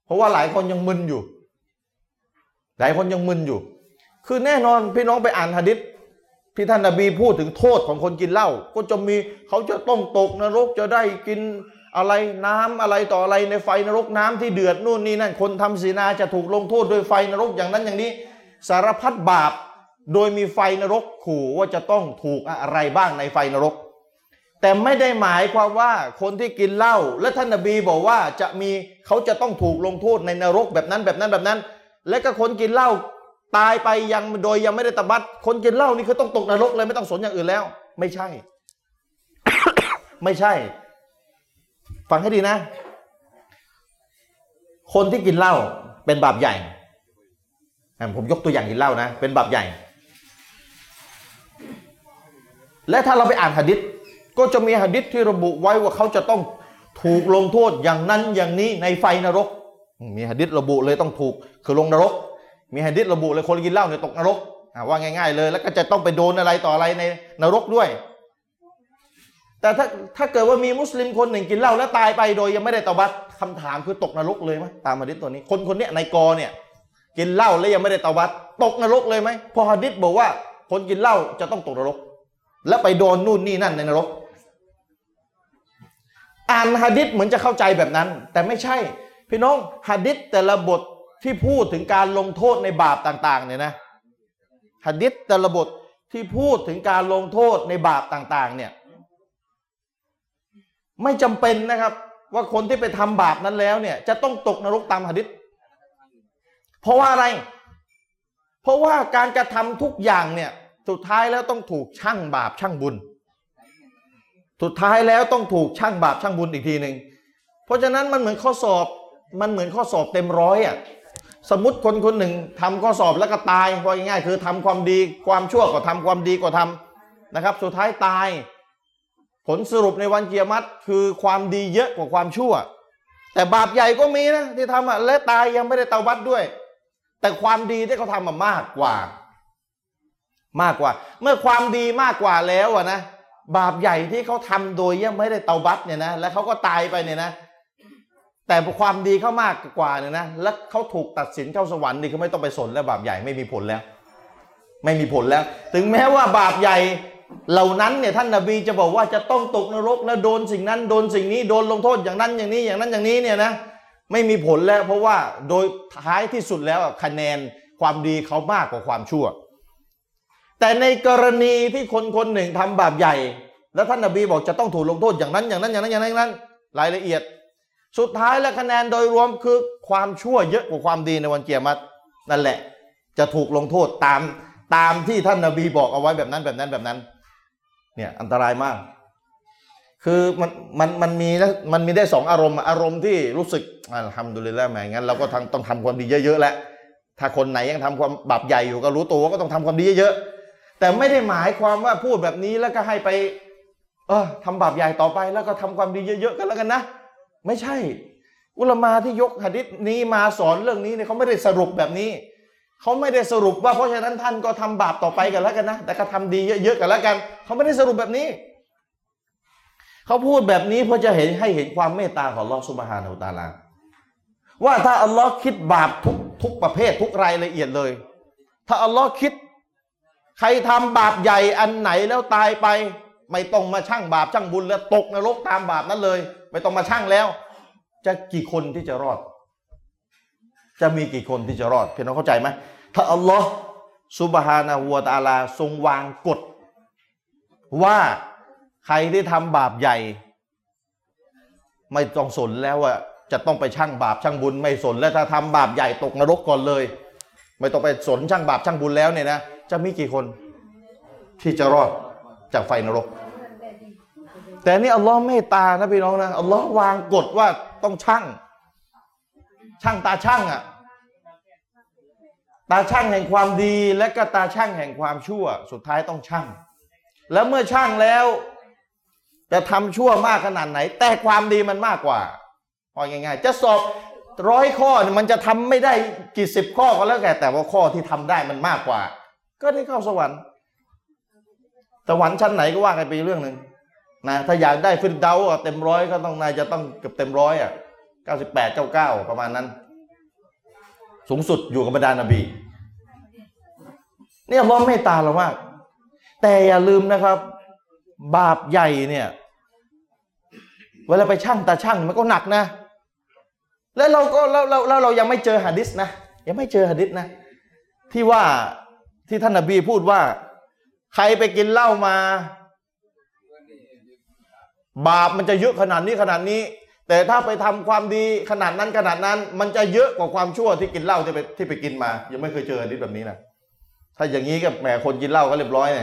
เพราะว่าหลายคนยังมึนอยู่ หลายคนยังมึนอยู่ คือแน่นอนพี่น้องไปอ่านหะดิษที่ท่านนบีพูดถึงโทษของคนกินเหล้าก็จะมีเขาจะต้องตกนรกจะได้กินอะไรน้ำอะไรต่ออะไรในไฟนรกน้ำที่เดือดนู่นนี่นั่นคนทำศีนาจะถูกลงโทษด้วยไฟนรกอย่างนั้นอย่างนี้ สารพัดบาป โดยมีไฟนรกขู่ว่าจะต้องถูกอะไรบ้างในไฟนรก แต่ไม่ได้หมายความว่าคนที่กินเหล้าและท่านนบีบอกว่าจะมีเขาจะต้องถูกลงโทษในนรกแบบนั้นแบบนั้นแบบนั้น และก็คนกินเหล้าตายไปยังโดยยังไม่ได้ตบัดคนกินเหล้านี่คือต้องตกนรกเลยไม่ต้องสนอย่างอื่นแล้ว ไม่ใช่ ไม่ใช่ ฟังให้ดีนะ คนที่กินเหล้าเป็นบาปใหญ่ผมยกตัวอย่างกินเหล้านะ เป็นบาปใหญ่ และถ้าเราไปอ่านหะดิษก็จะมีหะดิษที่ระบุไว้ว่าเขาจะต้องถูกลงโทษอย่างนั้นอย่างนี้ในไฟนรก มีหะดิษระบุเลยต้องถูกคือลงนรก มีหะดิษระบุเลยคนกินเหล้าเนี่ยตกนรกอะว่าง่าย ๆ เลย แล้วก็จะต้องไปโดนอะไรต่ออะไรในนรกด้วย แต่ถ้าถ้าเกิดว่ามีมุสลิมคนหนึ่งกินเหล้าแล้วตายไปโดยยังไม่ได้ตอบัตคำถามคือตกนรกเลยไหมตามหะดิษตัวนี้ คนคนเนี้ยในกอเนี่ยกินเหล้าแล้วยังไม่ได้ตอบัตตกนรกเลยไหมพอหะดิษบอกว่า คนกินเหล้าจะต้องตกนรก แล้วไปโดนนู่นนี่นั่นในนรก อ่านหะดิษเหมือนจะเข้าใจแบบนั้น แต่ไม่ใช่ พี่น้องหะดิษแต่ละบทที่พูดถึงการลงโทษในบาปต่าง ๆ เนี่ยนะหะดิษแต่ละบทที่พูดถึงการลงโทษในบาปต่าง ๆ เนี่ย ไม่จำเป็นนะครับ ว่าคนที่ไปทำบาปนั้นแล้วเนี่ย จะต้องตกนรกตามหะดิษเพราะว่าอะไร เพราะว่าการกระทำทุกอย่างเนี่ย สุดท้ายแล้วต้องถูกช่างบาปช่างบุญ สุดท้ายแล้วต้องถูกช่างบาปช่างบุญอีกทีหนึ่งเพราะฉะนั้นมันเหมือนข้อสอบ มันเหมือนข้อสอบเต็มร้อยอะสมมติคนคนหนึ่งทำข้อสอบแล้วก็ตายว่าง่ายๆคือทำความดีความชั่วก็ทำความดีก็ทำนะครับ สุดท้ายตาย ผลสรุปในวันเกียรติคือความดีเยอะกว่าความชั่ว แต่บาปใหญ่ก็มีนะที่ทำอะและตายยังไม่ได้เตาบัตด้วย แต่ความดีที่เขาทำมามากกว่า มากกว่า เมื่อความดีมากกว่าแล้วอะนะบาปใหญ่ที่เขาทำโดยยังไม่ได้เตาบัตเนี่ยนะ แล้วเขาก็ตายไปเนี่ยนะ แต่ความดีเขามากกว่าเนี่ยนะแล้วเขาถูกตัดสินเข้าสวรรค์นี่เขาไม่ต้องไปสนแล้วบาปใหญ่ไม่มีผลแล้ว ไม่มีผลแล้ว ถึงแม้ว่าบาปใหญ่เหล่านั้นเนี่ยท่านนบีจะบอกว่าจะต้องตกนรกและโดนสิ่งนั้นโดนสิ่งนี้โดนลงโทษอย่างนั้นอย่างนี้อย่างนั้นอย่างนี้เนี่ยนะไม่มีผลแล้ว เพราะว่าโดยท้ายที่สุดแล้วคะแนนความดีเขามากกว่าความชั่ว แต่ในกรณีที่คนคนหนึ่งทำบาปใหญ่ แล้วท่านนบีบอกจะต้องถูกลงโทษอย่างนั้นอย่างนั้นอย่างนั้นอย่างนั้นอย่างนั้นรายละเอียด สุดท้ายและคะแนนโดยรวมคือความชั่วเยอะกว่าความดีในวันเกียรตินั่นแหละ จะถูกลงโทษตามตามที่ท่านนบีบอกเอาไว้แบบนั้นแบบนั้นแบบนั้น เนี่ยอันตรายมาก คือมันมันมันมีมันมีได้สองอารมณ์อารมณ์ที่รู้สึกอัลฮัมดุลิลละห์แหมงั้นเราก็ทำต้องทำความดีเยอะๆแหล้วถ้าคนไหนยังทำความบาปใหญ่อยู่ก็รู้ตัวว่าก็ต้องทำความดีเยอะๆแต่ไม่ได้หมายความว่าพูดแบบนี้แล้วก็ให้ไป เออทำบาปใหญ่ต่อไปแล้วก็ทำความดีเยอะๆกันแล้วกันนะ ไม่ใช่ อุลมาที่ยกหะดิษนี้มาสอนเรื่องนี้เนี่ยเขาไม่ได้สรุปแบบนี้เขาไม่ได้สรุปว่าเพราะฉะนั้นท่านก็ทำบาปต่อไปกันแล้วกันนะแต่ก็ทำดีเยอะๆกันแล้วกันเขาไม่ได้สรุปแบบนี้เขาพูดแบบนี้เพื่อจะเห็นให้เห็นความเมตตาของลอสุบฮานาอูตาลาว่าถ้าอัลลอฮ์คิดบาปทุกทุกประเภททุกรายละเอียดเลย ถ้าอัลลอฮ์คิด ใครทำบาปใหญ่อันไหนแล้วตายไป ไม่ต้องมาชั่งบาปชั่งบุญแล้วตกนรกตามบาปนั้นเลย ไม่ต้องมาชั่งแล้ว จะกี่คนที่จะรอด จะมีกี่คนที่จะรอดเพี่น้องเข้าใจไหมถ้าอัลลอฮ์ซุบฮานาหัวตาลาทรงวางกฎ ว่าใครที่ทำบาปใหญ่ ไม่ต้องสนแล้วว่าจะต้องไปชั่งบาปชั่งบุญไม่สนแล้วถ้าทำบาปใหญ่ตกนรกก่อนเลย ไม่ต้องไปสนชั่งบาปชั่งบุญแล้วเนี่ยนะจะมีกี่คนที่จะรอดจากไฟนรก แต่นี่อัลลอฮ์เมตตานะพี่น้องนะอัลลอฮ์วางกฎว่าต้องชั่งช่างตาช่างอะตาช่างแห่งความดีและก็ตาช่างแห่งความชั่ว สุดท้ายต้องช่าง แล้วเมื่อช่างแล้ว จะทำชั่วมากขนาดไหน แต่ความดีมันมากกว่าพอง่ายๆ จะสอบร้อยข้อมันจะทำไม่ได้กี่สิบข้อก็แล้วแต่แต่ว่าข้อที่ทำได้มันมากกว่า ก็ได้เข้าสวรรค์สวรรค์ชั้นไหนก็ว่ากันไปเรื่องหนึ่ง นะถ้าอยากได้ฟินเดาเต็มร้อยก็ต้องนายจะต้องเกือบเต็มร้อยอะเก้าสิบแปดเก้าเก้าประมาณนั้น สูงสุดอยู่กับบรรดานบีเนี่ยอัลลอฮ์เมตตาเรามาก แต่อย่าลืมนะครับ บาปใหญ่เนี่ย เวลาไปช่างตาช่างมันก็หนักนะ แล้วเราก็แล้วแล้วแล้วเรายังไม่เจอหะดิษนะยังไม่เจอหะดิษนะ ที่ว่าที่ท่านนบีพูดว่า ใครไปกินเหล้ามา บาปมันจะเยอะขนาดนี้ขนาดนี้ แต่ถ้าไปทำความดีขนาดนั้นขนาดนั้น มันจะเยอะกว่าความชั่วที่กินเหล้าที่ไปที่ไปกินมา ยังไม่เคยเจอหะดิษแบบนี้นะถ้าอย่างนี้ก็แหมคนกินเหล้าก็เรียบร้อยไง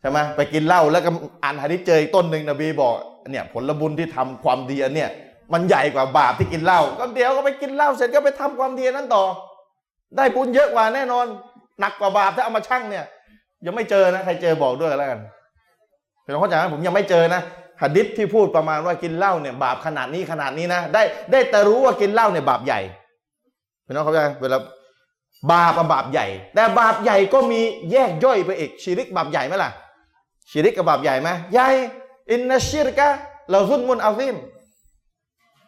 ใช่ไหมไปกินเหล้าแล้วก็อ่านหะดิษเจออีกต้นหนึ่งนบีบอกเนี่ยผลบุญที่ทำความดีอันเนี่ยมันใหญ่กว่าบาปที่กินเหล้าก็เดี๋ยวก็ไปกินเหล้าเสร็จก็ไปทำความดีนั้นต่อ ได้บุญเยอะกว่าแน่นอน หนักกว่าบาปถ้าเอามาชั่งเนี่ย ยังไม่เจอนะใครเจอบอกด้วยกันแล้วกันเป็นเข้าใจไหมผมยังไม่เจอนะ หะดิษที่พูดประมาณว่ากินเหล้าเนี่ยบาปขนาดนี้ขนาดนี้นะ ได้ได้แต่รู้ว่ากินเหล้าเนี่ยบาปใหญ่เป็นเข้าใจไหมเวลาบาปกับบาปใหญ่ แต่บาปใหญ่ก็มีแยกย่อยไปอีกชีริกบาปใหญ่ไหมล่ะชีริกกับบาปใหญ่ไหมใหญ่อินนัชชิรกะเราซุนมุนอาซิม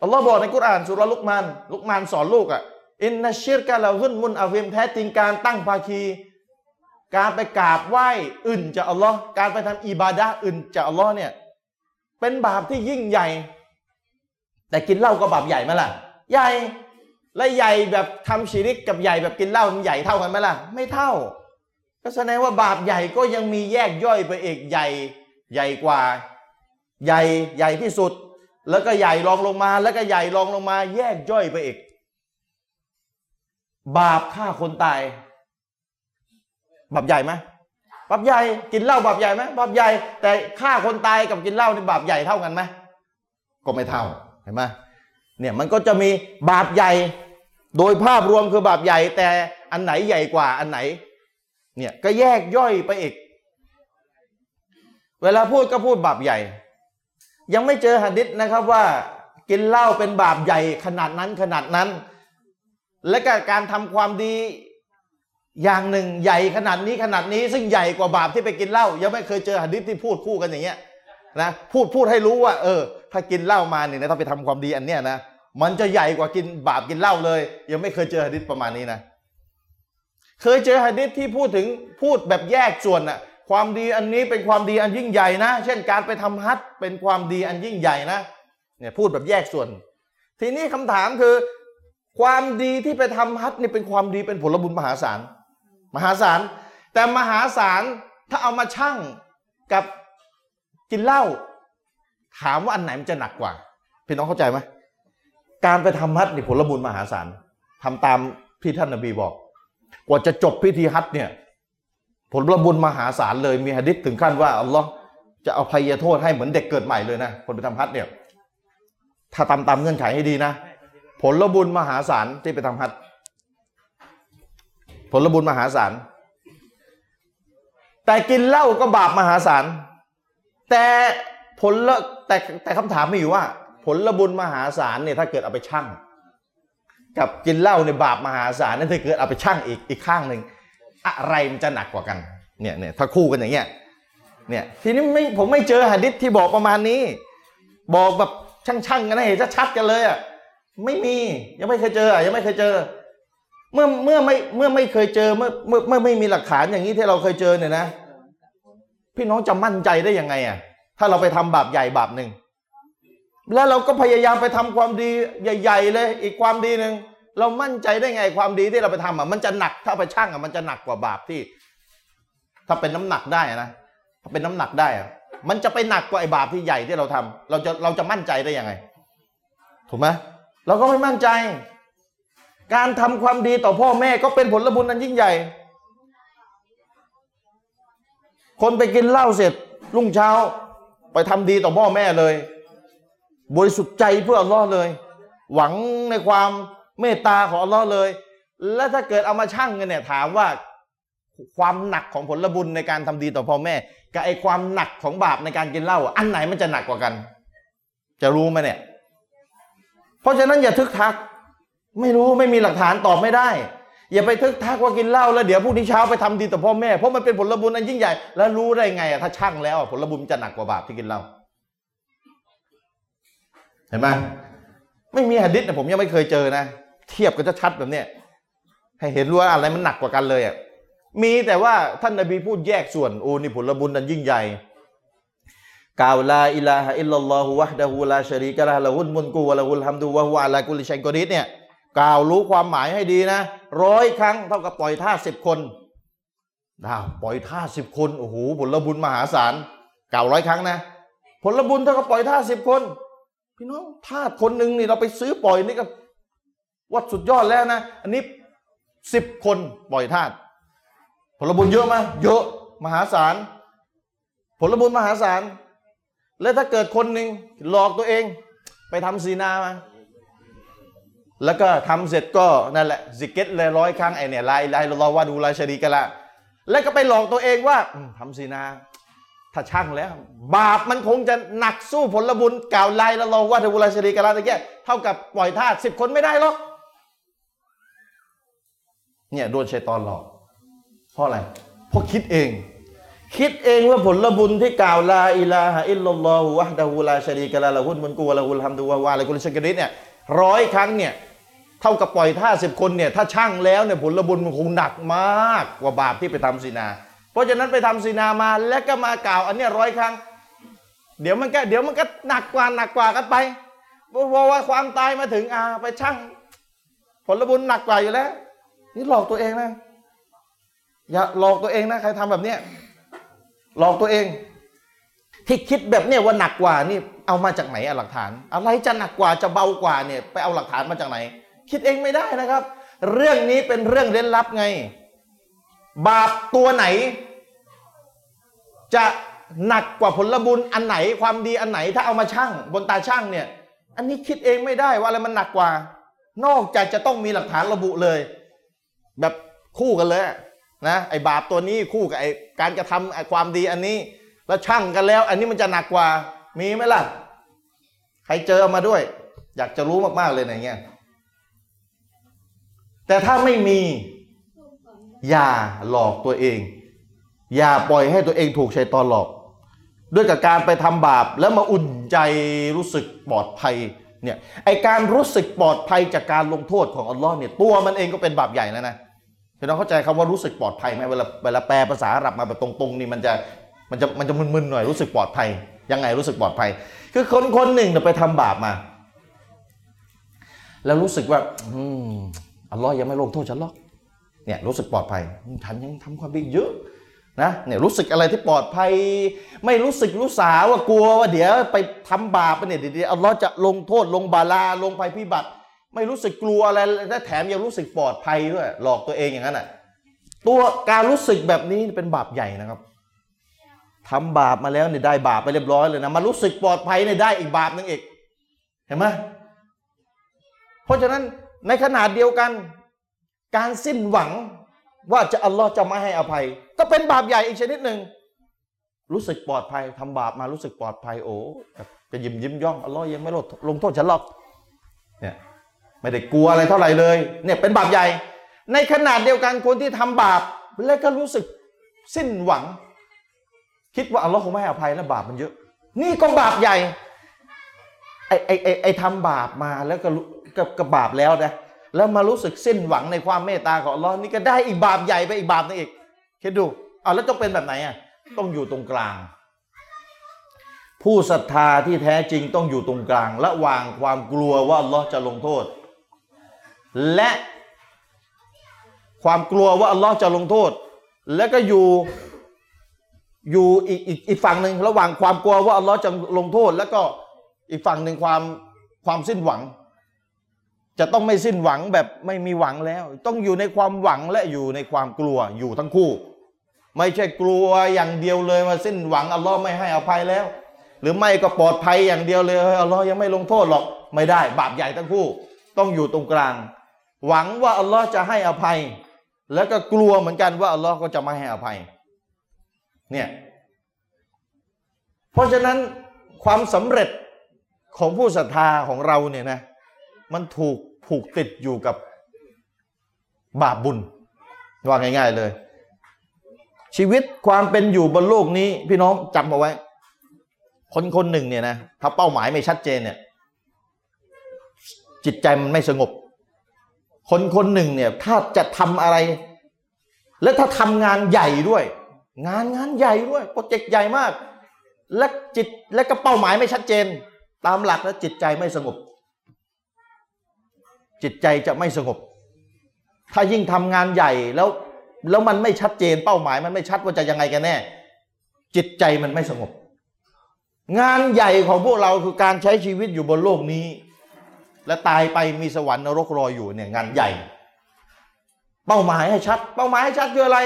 อัลลอฮ์บอกในกุรอานสุรลุกมานลุกมานสอนลูกอะอินนัชชิรกะเราซุนมุนอาซิมแท้จริงการตั้งภาคี การไปกราบไหว้อื่นจากอัลลอฮ์การไปทำอิบาดะอื่นจากอัลลอฮ์เนี่ย เป็นบาปที่ยิ่งใหญ่ แต่กินเหล้าก็บาปใหญ่ไหมล่ะ ใหญ่และใหญ่แบบทำชีริกกับใหญ่แบบกินเหล้ามันใหญ่เท่ากันไหมล่ะ ไม่เท่า ก็แสดงว่าบาปใหญ่ก็ยังมีแยกย่อยไปเอกใหญ่ ใหญ่กว่า ใหญ่ใหญ่ที่สุด แล้วก็ใหญ่รองลงมา แล้วก็ใหญ่รองลงมา แยกย่อยไปอีกบาปฆ่าคนตายบาปใหญ่ไหม บาปใหญ่กินเหล้าบาปใหญ่ไหมบาปใหญ่ แต่ฆ่าคนตายกับกินเหล้านี่บาปใหญ่เท่ากันไหมก็ไม่เท่าเห็นไหมเนี่ยมันก็จะมีบาปใหญ่ โดยภาพรวมคือบาปใหญ่ แต่อันไหนใหญ่กว่าอันไหน เนี่ยก็แยกย่อยไปอีก เวลาพูดก็พูดบาปใหญ่ ยังไม่เจอหะดิษนะครับว่า กินเหล้าเป็นบาปใหญ่ขนาดนั้นขนาดนั้น และก็การทำความดี อย่างหนึ่งใหญ่ขนาดนี้ขนาดนี้ ซึ่งใหญ่กว่าบาปที่ไปกินเหล้ายังไม่เคยเจอหะดิษที่พูดคู่กันอย่างเงี้ยนะพูดพูดให้รู้ว่า เออ ถ้ากินเหล้ามาเนี่ยนะถ้าไปทำความดีอันเนี้ยนะมันจะใหญ่กว่ากินบาปกินเหล้าเลย ยังไม่เคยเจอหะดิษประมาณนี้นะเคยเจอหะดิษที่พูดถึงพูดแบบแยกส่วนน่ะความดีอันนี้เป็นความดีอันยิ่งใหญ่นะ เช่นการไปทำฮัจญ์เป็นความดีอันยิ่งใหญ่นะเนี่ยพูดแบบแยกส่วน ทีนี้คำถามคือ ความดีที่ไปทำฮัจญ์นี่เป็นความดีเป็นผลบุญมหาศาล มหาศาล แต่มหาศาลถ้าเอามาชั่งกับกินเหล้าถามว่าอันไหนมันจะหนักกว่า พี่น้องเข้าใจไหมการไปทำฮัจญ์นี่ผลบุญมหาศาลทำตามที่ท่านนบีบอก กว่าจะจบพิธีฮัจญ์เนี่ย ผลบุญมหาศาลเลยมีหะดิษถึงขั้นว่าอัลลอฮ์จะเอาภัยโทษให้เหมือนเด็กเกิดใหม่เลยนะคนไปทำฮัจญ์เนี่ย ถ้าตามตามเงื่อนไขให้ดีนะ ผลบุญมหาศาลที่ไปทำฮัจญ์ ผลบุญมหาศาล แต่กินเหล้าก็บาปมหาศาล แต่ผลละแต่แต่คำถามมีอยู่ว่า ผลบุญมหาศาลเนี่ยถ้าเกิดเอาไปชั่ง กับกินเหล้าในบาปมหาศาลนั่นถ้าเกิดเอาไปชั่งอีกอีกข้างหนึ่งอะไรมันจะหนักกว่ากันเนี่ยเนี่ยถ้าคู่กันอย่างเงี้ยเนี่ยทีนี้ไม่ผมไม่เจอหะดิษที่บอกประมาณนี้ บอกแบบช่างๆกันให้เห็นชัดๆกันเลยอะไม่มียังไม่เคยเจออะยังไม่เคยเจอ เมื่อเมื่อไม่เมื่อไม่เคยเจอเมื่อเมื่อเมื่อไม่มีหลักฐานอย่างนี้ที่เราเคยเจอเนี่ยนะพี่น้องจะมั่นใจได้ยังไงอะ ถ้าเราไปทำบาปใหญ่บาปหนึ่งแล้วเราก็พยายามไปทำความดีใหญ่ ๆ เลย อีกความดีหนึ่งเรามั่นใจได้ไงความดีที่เราไปทำอะมันจะหนักถ้าไปชั่งอะมันจะหนักกว่าบาปที่ ถ้าเป็นน้ำหนักได้นะถ้าเป็นน้ำหนักได้อะมันจะไปหนักกว่าไอ้บาปที่ใหญ่ที่เราทำเราจะเราจะมั่นใจได้ยังไง ถูกไหมเราก็ไม่มั่นใจ การทำความดีต่อพ่อแม่ก็เป็นผลบุญอันยิ่งใหญ่ คนไปกินเหล้าเสร็จรุ่งเช้าไปทำดีต่อพ่อแม่เลย บริสุทธิ์ใจเพื่ออัลลอฮ์เลย หวังในความเมตตาของอัลลอฮ์เลย และถ้าเกิดเอามาชั่งกันเนี่ยถามว่าความหนักของผลบุญในการทำดีต่อพ่อแม่ กับไอ้ความหนักของบาปในการกินเหล้าอันไหนมันจะหนักกว่ากัน จะรู้ไหมเนี่ย เพราะฉะนั้นอย่าทึกทัก ไม่รู้ไม่มีหลักฐานตอบไม่ได้ อย่าไปทึกทักว่ากินเหล้าแล้วเดี๋ยวพรุ่งนี้เช้าไปทำดีต่อพ่อแม่เพราะมันเป็นผลบุญอันยิ่งใหญ่ แล้วรู้ได้ไงอะถ้าช่างแล้วผลบุญจะหนักกว่าบาปที่กินเหล้าเห็นไหมไม่มีหะดิษนะผมยังไม่เคยเจอนะ เทียบกันชัดแบบเนี้ยให้เห็นว่าอะไรมันหนักกว่ากันเลยอะมีแต่ว่าท่านนบีพูดแยกส่วนโอ้นี่ผลบุญอันยิ่งใหญ่กล่าวลาอิลาฮะอิลลัลลอฮุวะฮ์ดะฮูลาชะรีกะละฮ์ละฮุลมุลกุวะละฮุลฮัมดุวะฮุวะอะลากุลิชัยกอดีษเนี่ย กล่าวรู้ความหมายให้ดีนะร้อยครั้งเท่ากับปล่อยท่าสิบคนดาวปล่อยท่าสิบคนโอ้โหผลบุญมหาศาลกล่าวร้อยครั้งนะ ผลบุญเท่ากับปล่อยทาสสิบคน พี่น้องทาสคนหนึ่งนี่เราไปซื้อปล่อยนี่ก็วัดสุดยอดแล้วนะ อันนี้สิบคนปล่อยทาสผลบุญเยอะไหมเยอะมหาศาลผลบุญมหาศาลแล้วถ้าเกิดคนหนึ่งหลอกตัวเอง ไปทำซินามา แล้วก็ทำเสร็จก็นั่นแหละซิกเก็ตเลยร้อยครั้งไอเนี่ยلا إله إلا الله وحده لا شريك لهแล้วก็ไปหลอกตัวเองว่าอืมทำซีนาถ้าช่างแล้ว บาปมันคงจะหนักสู้ผลบุญกล่าวลายละลอว่าดูลายชรีกะละตะเกียเท่ากับปล่อยทาสสิบคนไม่ได้หรอกเนี่ยโดนชัยตอนหลอก เพราะอะไร เพราะคิดเอง คิดเองว่าผลบุญที่กล่าวลาอิลาฮะอิลลัลลอฮุวะดะฮูลาชะรีกะละละฮุลมุนกูวะละฮุลฮัมดุวะวะอะกุลชกริดเนี่ยร้อยครั้งเนี่ย เท่ากับปล่อยท่าสิบคนเนี่ยถ้าช่างแล้วเนี่ยผลบุญมันคงหนักมากกว่าบาปที่ไปทำซีนา เพราะฉะนั้นไปทำซีนามาแล้วก็มากล่าว อันเนี้ยร้อยครั้ง เดี๋ยวมันก็เดี๋ยวมันก็หนักกว่าหนักกว่ากันไปเพราะว่าความตายมาถึงอ่าไปช่าง ผลบุญหนักกว่าอยู่แล้ว นี่หลอกตัวเองนะอย่าหลอกตัวเองนะใครทำแบบเนี้ยหลอกตัวเอง ที่คิดแบบเนี้ยว่าหนักกว่านี่เอามาจากไหนอะหลักฐาน อะไรจะหนักกว่าจะเบากว่าเนี่ย ไปเอาหลักฐานมาจากไหน คิดเองไม่ได้นะครับ เรื่องนี้เป็นเรื่องเร้นลับไง บาปตัวไหน จะหนักกว่าผลบุญอันไหนความดีอันไหน ถ้าเอามาชั่งบนตาช่างเนี่ย อันนี้คิดเองไม่ได้ว่าอะไรมันหนักกว่า นอกจากจะต้องมีหลักฐานระบุเลย แบบคู่กันเลยนะไอ้บาปตัวนี้คู่กับไอ้การกระทำไอ้ความดีอันนี้ แล้วช่างกันแล้ว อันนี้มันจะหนักกว่ามีไหมล่ะ ใครเจอมาด้วย อยากจะรู้มากๆเลยในเงี้ย แต่ถ้าไม่มี อย่าหลอกตัวเอง อย่าปล่อยให้ตัวเองถูกชัยตอนหลอก ด้วยกับการไปทำบาปแล้วมาอุ่นใจรู้สึกปลอดภัยเนี่ยไอการรู้สึกปลอดภัยจากการลงโทษของอัลลอฮ์เนี่ยตัวมันเองก็เป็นบาปใหญ่แล้วนะพี่น้องเข้าใจคำว่ารู้สึกปลอดภัยไหมเวลาเวลาแปลภาษาอาหรับมาแบบตรงๆนี่มันจะมันจะมันจะมึนๆหน่อยรู้สึกปลอดภัย ยังไงรู้สึกปลอดภัย คือคนคนหนึ่งเนี่ยไปทำบาปมา แล้วรู้สึกว่า อืม อัลลอฮ์ยังไม่ลงโทษฉันหรอกเนี่ยรู้สึกปลอดภัยฉันยังทำความดีเยอะนะเนี่ยรู้สึกอะไรที่ปลอดภัย ไม่รู้สึกรู้สาว่ากลัวว่าเดี๋ยวไปทำบาปไปเนี่ยเดี๋ยวอัลลอฮ์จะลงโทษลงบาลาลงภัยพิบัติ ไม่รู้สึกกลัวอะไรและแถมยังรู้สึกปลอดภัยด้วยหลอกตัวเองอย่างนั้นอะตัวการรู้สึกแบบนี้เป็นบาปใหญ่นะครับทำบาปมาแล้วเนี่ยได้บาปไปเรียบร้อยเลยนะมารู้สึกปลอดภัยเนี่ยได้อีกบาปหนึงอีกเห็นไหมเพราะฉะนั้น ในขนาดเดียวกัน การสิ้นหวังว่าจะอัลลอฮ์จะไม่ให้อภัย ก็เป็นบาปใหญ่อีกชนิดหนึ่งรู้สึกปลอดภัยทำบาปมารู้สึกปลอดภัยโอ้จะยิ้มยิ้มย่องอัลลอฮ์ยังไม่ลดลงโทษฉันหรอกเนี่ยไม่ได้กลัวอะไรเท่าไหร่เลยเนี่ยเป็นบาปใหญ่ ในขนาดเดียวกันคนที่ทำบาปแล้วก็รู้สึกสิ้นหวัง คิดว่าอัลลอฮ์คงไม่ให้อภัยแล้วบาปมันเยอะ นี่ก็บาปใหญ่ไอไอไอไอทำบาปมาแล้วก็ ก็กบาปแล้วนะแล้วมารู้สึกสิ้นหวังในความเมตตาของอัลลอฮ์นี่ก็ได้อีกบาปใหญ่ไปอีกบาปนึงอีกคิดดูเอาแล้วต้องเป็นแบบไหนอะต้องอยู่ตรงกลาง ผู้ศรัทธาที่แท้จริงต้องอยู่ตรงกลางระหว่างความกลัวว่าอัลลอฮ์จะลงโทษ และความกลัวว่าอัลลอฮ์จะลงโทษ แล้วก็อยู่อยู่อีกอีกอีกฝั่งหนึ่งระหว่างความกลัวว่าอัลลอฮ์จะลงโทษ แล้วก็อีกฝั่งหนึ่งความความสิ้นหวัง จะต้องไม่สิ้นหวังแบบไม่มีหวังแล้ว ต้องอยู่ในความหวังและอยู่ในความกลัวอยู่ทั้งคู่ ไม่ใช่กลัวอย่างเดียวเลยว่าสิ้นหวังอัลลอฮ์ไม่ให้อภัยแล้ว หรือไม่ก็ปลอดภัยอย่างเดียวเลยเฮ้ยอัลลอฮ์ยังไม่ลงโทษหรอกไม่ได้ บาปใหญ่ทั้งคู่ ต้องอยู่ตรงกลาง หวังว่าอัลลอฮ์จะให้อภัย แล้วก็กลัวเหมือนกันว่าอัลลอฮ์ก็จะไม่ให้อภัยเนี่ยเพราะฉะนั้นความสำเร็จของผู้ศรัทธาของเราเนี่ยนะ มันถูกผูกติดอยู่กับบาปบุญ ว่าง่าย ๆเลย ชีวิตความเป็นอยู่บนโลกนี้ พี่น้องจำเอาไว้ คนคนหนึ่งเนี่ยนะถ้าเป้าหมายไม่ชัดเจนเนี่ย จิตใจมันไม่สงบ คนคนหนึ่งเนี่ย ถ้าจะทำอะไร และถ้าทำงานใหญ่ด้วย งานงานใหญ่ด้วยโปรเจกต์ใหญ่มาก และจิตและก็เป้าหมายไม่ชัดเจน ตามหลักแล้วจิตใจไม่สงบ จิตใจจะไม่สงบ ถ้ายิ่งทำงานใหญ่แล้วแล้วมันไม่ชัดเจนเป้าหมาย มันไม่ชัดว่าจะยังไงกันแน่ จิตใจมันไม่สงบ งานใหญ่ของพวกเราคือการใช้ชีวิตอยู่บนโลกนี้ และตายไปมีสวรรค์นรกรออยู่เนี่ยงานใหญ่ เป้าหมายให้ชัด เป้าหมายให้ชัดคืออะไร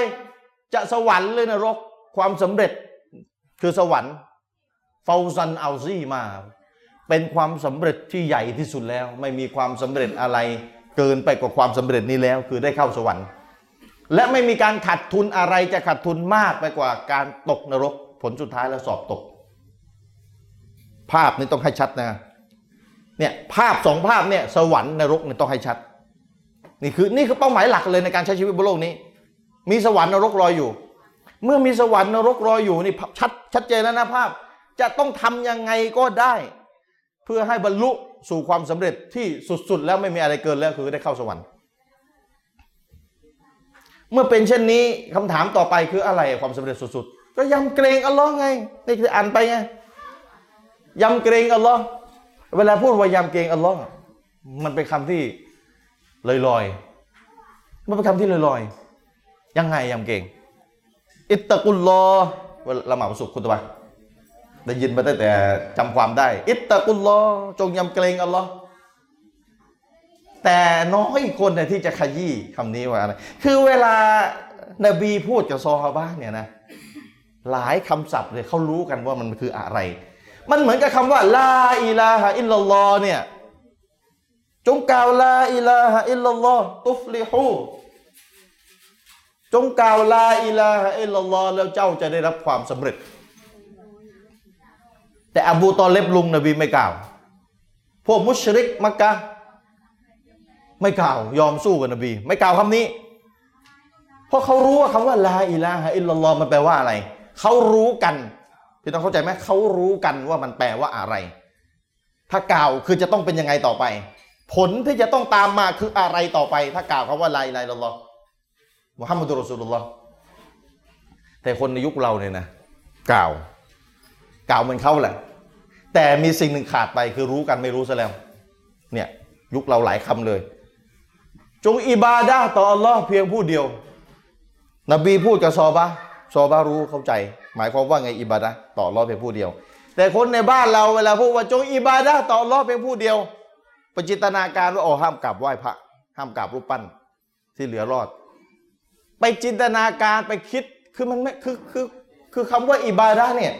จะสวรรค์หรือนรกความสำเร็จคือสวรรค์เฟาซันเอาซี่มา เป็นความสำเร็จที่ใหญ่ที่สุดแล้ว ไม่มีความสำเร็จอะไรเกินไปกว่าความสำเร็จนี้แล้ว คือได้เข้าสวรรค์ และไม่มีการขาดทุนอะไรจะขาดทุนมากไปกว่าการตกนรก ผลสุดท้ายแล้วสอบตก ภาพนี้ต้องให้ชัดนะเนี่ยภาพสองภาพเนี่ยสวรรค์นรกเนี่ยต้องให้ชัด นี่คือนี่คือเป้าหมายหลักเลยในการใช้ชีวิตบนโลกนี้ มีสวรรค์นรกรออยู่ เมื่อมีสวรรค์นรกรออยู่นี่ชัดชัดเจนแล้วนะภาพ จะต้องทำยังไงก็ได้ พื่อให้บรรลุสู่ความสำเร็จที่สุดๆ แล้วไม่มีอะไรเกินแล้วคือได้เข้าสวรรค์ เมื่อเป็นเช่นนี้คำถามต่อไปคืออะไรความสำเร็จสุดๆ ก็ยำเกรงอัลลอฮ์ไงนี่คืออ่านไปไงยำเกรงอัลลอฮ์เวลาพูดว่ายำเกรงอัลลอฮ์มันเป็นคำที่ลอยๆมันเป็นคำที่ลอยๆยังไงยำเกรงอิตตะกุลลอเวลาละหมาดวันศุกร์คุณตะวัน ได้ยินมาตั้งแต่จำความได้ อิตตะกุลลอฮ์จงยำเกรงอัลลอฮ์แต่น้อยคนเนี่ยที่จะขยี้คำนี้ว่าอะไรคือเวลานบีพูดกับซอฮาบะเนี่ยนะ หลายคำศัพท์เลยเขารู้กันว่ามันคืออะไร มันเหมือนกับคำว่าลาอิลาฮะอิลลัลลอฮ์เนี่ยจงกล่าวلا إله إلا الله تفلحواจงกล่าวلا إله إلا اللهแล้วเจ้าจะได้รับความสำเร็จ แต่อบูตอเลบลุงนบีไม่กล่าว พวกมุชริกมักกะไม่กล่าวยอมสู้กับนบี ไม่กล่าวคำนี้ เพราะเขารู้ว่าคำว่าلا إله إلا اللهมันแปลว่าอะไร เขารู้กันพี่ต้องเข้าใจไหมเขารู้กันว่ามันแปลว่าอะไร ถ้ากล่าวคือจะต้องเป็นยังไงต่อไป ผลที่จะต้องตามมาคืออะไรต่อไป ถ้ากล่าวคำว่าลาอิลาฮะอิลลัลลอฮ์มุฮัมมัดุลรอสูลุลลอฮ์แต่คนในยุคเราเนี่ยนะ กล่าว กล่าวเหมือนเขาแหละ แต่มีสิ่งหนึ่งขาดไปคือรู้กันไม่รู้ซะแล้ว เนี่ยยุคเราหลายคำเลย จงอิบาดะห์ต่ออัลลอฮ์เพียงผู้เดียว นบีพูดกับซอบะซอบะรู้เข้าใจ หมายความว่าไงอิบาดะห์ต่ออัลลอฮ์เพียงผู้เดียว แต่คนในบ้านเราเวลาพูดว่าจงอิบาดะห์ต่ออัลลอฮ์เพียงผู้เดียวปจิตนาการว่าอ๋อห้ามกราบไหว้พระ ห้ามกราบรูปปั้นที่เหลือรอด ไปจินตนาการไปคิดคือมันไม่คือคือคือคำว่าอิบาดะเนี่ย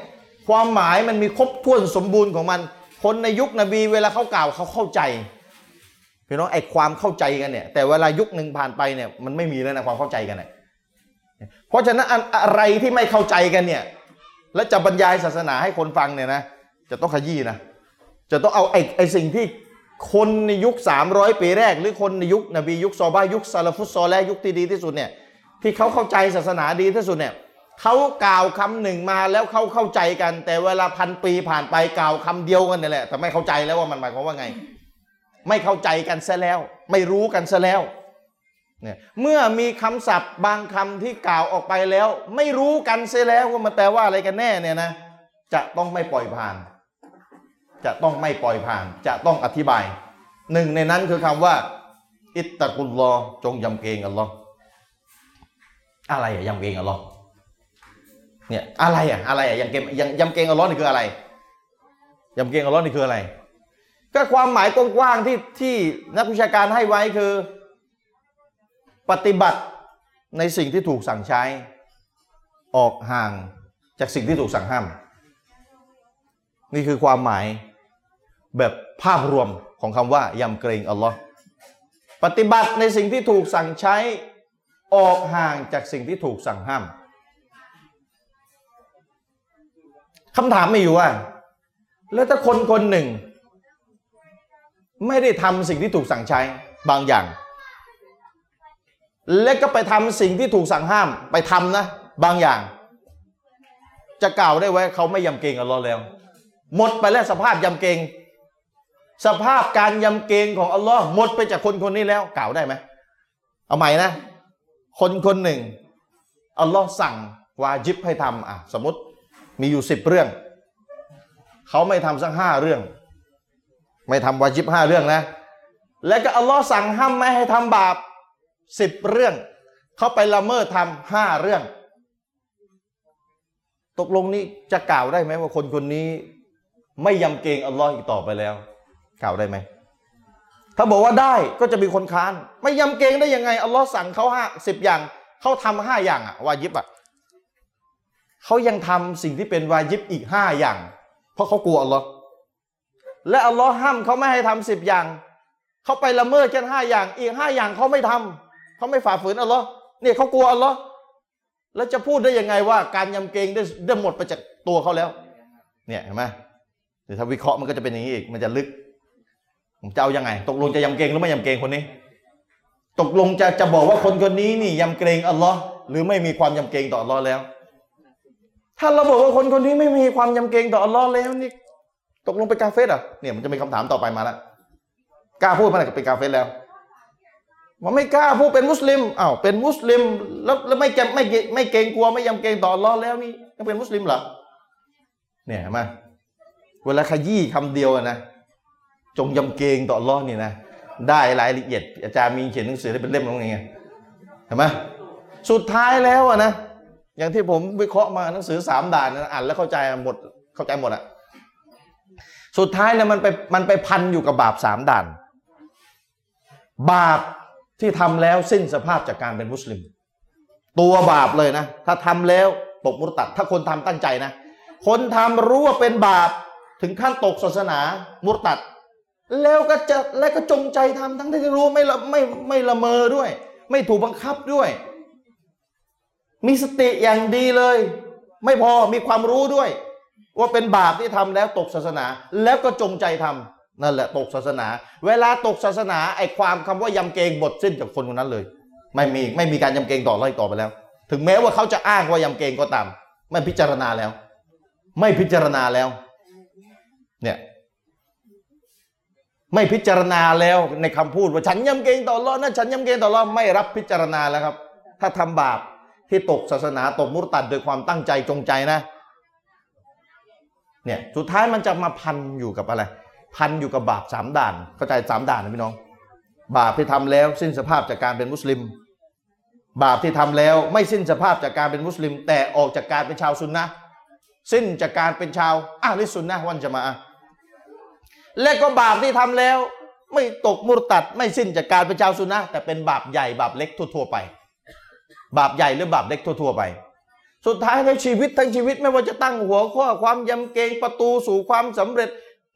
ความหมายมันมีครบถ้วนสมบูรณ์ของมัน คนในยุคนบีเวลาเขากล่าวเขาเข้าใจพี่น้องไอ้ความเข้าใจกันเนี่ย แต่เวลายุคหนึ่งผ่านไปเนี่ยมันไม่มีแล้วนะความเข้าใจกันเนี่ยเพราะฉะนั้นอะไรที่ไม่เข้าใจกันเนี่ย แล้วจะบรรยายศาสนาให้คนฟังเนี่ยนะจะต้องขยี้นะจะต้องเอาไอ้ไอ้สิ่งที่คนในยุค 300 ปีแรก หรือคนในยุคนบียุคซอบายุคซาลฟุตซอแลยุคที่ดีที่สุดเนี่ยที่เขาเข้าใจศาสนาดีที่สุดเนี่ย เขากล่าวคำหนึ่งมาแล้วเขาเข้าใจกัน แต่เวลาพันปีผ่านไปกล่าวคำเดียวกันนี่แหละ แต่ไม่เข้าใจแล้วว่ามันหมายความว่าไง ไม่เข้าใจกันซะแล้ว ไม่รู้กันซะแล้วเนี่ยเมื่อมีคำศัพท์บางคำที่กล่าวออกไปแล้ว ไม่รู้กันเสียแล้วว่ามันแปลว่าอะไรกันแน่เนี่ยนะจะต้องไม่ปล่อยผ่าน จะต้องไม่ปล่อยผ่าน จะต้องอธิบาย หนึ่งในนั้นคือคำว่า อิตตะกุลลอจงยำเกรงอัลลอฮ์อะไรอะยำเกรงอัลลอฮ์ เนี่ยอะไรอะอะไรอะยำเกรงยำยำเกงอัลลอฮ์นี่คืออะไรยำเกงอัลลอฮ์นี่คืออะไร ก็ความหมายกว้างๆที่ที่นักวิชาการให้ไว้คือ ปฏิบัติในสิ่งที่ถูกสั่งใช้ ออกห่างจากสิ่งที่ถูกสั่งห้าม นี่คือความหมายแบบภาพรวมของคำว่ายำเกรงอัลลอฮ์ปฏิบัติในสิ่งที่ถูกสั่งใช้ออกห่างจากสิ่งที่ถูกสั่งห้าม คำถามไม่อยู่ว่า แล้วถ้าคนคนหนึ่ง ไม่ได้ทำสิ่งที่ถูกสั่งใช้บางอย่าง และก็ไปทำสิ่งที่ถูกสั่งห้าม ไปทำนะ บางอย่าง จะกล่าวได้ไว้เขาไม่ยำเกรงอัลลอฮ์แล้ว หมดไปแล้วสภาพยำเกรงสภาพการยำเกรงของอัลลอฮ์หมดไปจากคนคนนี้แล้วกล่าวได้ไหมเอาใหม่นะ คนคนหนึ่งอัลลอฮ์สั่งวาจิบให้ทำอะ สมมติ มีอยู่สิบเรื่อง เขาไม่ทำสักห้าเรื่อง ไม่ทำวาจิบห้าเรื่องนะ และก็อัลลอฮ์สั่งห้ามไม่ให้ทำบาปสิบเรื่อง เขาไปละเมิดทำห้าเรื่อง ตกลงนี้จะกล่าวได้ไหมว่าคนคนนี้ ไม่ยำเกรงอัลลอฮ์อีกต่อไปแล้ว กล่าวได้ไหมถ้าบอกว่าได้ก็จะมีคนค้าน ไม่ยำเกรงได้ยังไงอัลลอฮ์สั่งเขาห้าสิบอย่างเขาทำห้าอย่างอะวาจิบอะ เขายังทำสิ่งที่เป็นวาจิบอีกห้าอย่าง เพราะเขากลัวอัลลอฮ์และอัลลอฮ์ห้ามเขาไม่ให้ทำสิบอย่าง เขาไปละเมิดแค่ห้าอย่าง อีกห้าอย่างเขาไม่ทำเขาไม่ฝ่าฝืนอัลลอฮ์เนี่ยเขากลัวอัลลอฮ์แล้วจะพูดได้ยังไงว่าการยำเกรงได้ได้หมดไปจากตัวเขาแล้ว เนี่ยเห็นไหมเดี๋ยวถ้าวิเคราะห์มันก็จะเป็นอย่างนี้อีก มันจะลึกผมจะเอายังไง ตกลงจะยำเกรงหรือไม่ยำเกรงคนนี้ ตกลงจะจะบอกว่าคนคนนี้นี่ยำเกรงอัลลอฮ์หรือไม่มีความยำเกรงต่ออัลลอฮ์แล้ว ถ้าเราบอกว่าคนคนนี้ไม่มีความยำเกรงต่ออัลลอฮ์แล้วนี่ตกลงเป็นกาเฟสอะเนี่ยมันจะมีคำถามต่อไปมาแล้วกล้าพูดเมื่อไหร่ก็เป็นกาเฟสแล้วมันไม่กล้าพูดเป็นมุสลิมอ้าวเป็นมุสลิมแล้วแล้วไม่จะไม่เกรงไม่เกรงกลัวไม่ยำเกรงต่ออัลลอฮ์แล้วนี่ยังเป็นมุสลิมเหรอเนี่ยเห็นไหมเวลาขยี้คำเดียวนะจงยำเกรงต่ออัลลอฮ์นี่นะได้รายละเอียด อาจารย์มีเขียนหนังสือได้เป็นเล่มแล้วไงเห็นไหมสุดท้ายแล้วอะนะ อย่างที่ผมวิเคราะห์มาหนังสือสามด่านอ่านแล้วเข้าใจหมดเข้าใจหมดอะสุดท้ายเนี่ยมันไปมันไปพันอยู่กับบาปสามด่าน บาปที่ทำแล้วสิ้นสภาพจากการเป็นมุสลิม ตัวบาปเลยนะ ถ้าทำแล้วตกมุตัด ถ้าคนทำตั้งใจนะ คนทำรู้ว่าเป็นบาปถึงขั้นตกศาสนามุตัด แล้วก็จะและก็จงใจทำทั้งที่รู้ไม่ละไม่ไม่ละเมอด้วย ไม่ถูกบังคับด้วย มีสติอย่างดีเลย ไม่พอมีความรู้ด้วย ว่าเป็นบาปที่ทำแล้วตกศาสนา แล้วก็จงใจทำนั่นแหละตกศาสนา เวลาตกศาสนาไอ้ความคำว่ายำเกรงหมดสิ้นจากคนคนนั้นเลย ไม่มีไม่มีการยำเกรงต่อไล่ต่อไปแล้ว ถึงแม้ว่าเขาจะอ้างว่ายำเกรงก็ตาม ไม่พิจารณาแล้ว ไม่พิจารณาแล้ว เนี่ยไม่พิจารณาแล้วในคำพูดว่าฉันยำเกรงต่อรอดนะฉันยำเกรงต่อรอดไม่รับพิจารณาแล้วครับ ถ้าทำบาป ที่ตกศาสนาตกมุตตัดโดยความตั้งใจจงใจนะ เนี่ยสุดท้ายมันจะมาพันอยู่กับอะไร พันอยู่กับบาปสามด่านเข้าใจสามด่านนะพี่น้อง บาปที่ทำแล้วสิ้นสภาพจากการเป็นมุสลิม บาปที่ทำแล้วไม่สิ้นสภาพจากการเป็นมุสลิม แต่ออกจากการเป็นชาวซุนนะสิ้นจากการเป็นชาวอะลิซุนนะวันจะมาและก็บาปที่ทำแล้ว ไม่ตกมุรตัดไม่สิ้นจากการเป็นชาวซุนนะแต่เป็นบาปใหญ่บาปเล็กทั่วๆไป บาปใหญ่หรือบาปเล็กทั่ว ๆ ไป สุดท้ายในชีวิตทั้งชีวิตไม่ว่าจะตั้งหัวข้อความยำเกรงประตูสู่ความสำเร็จ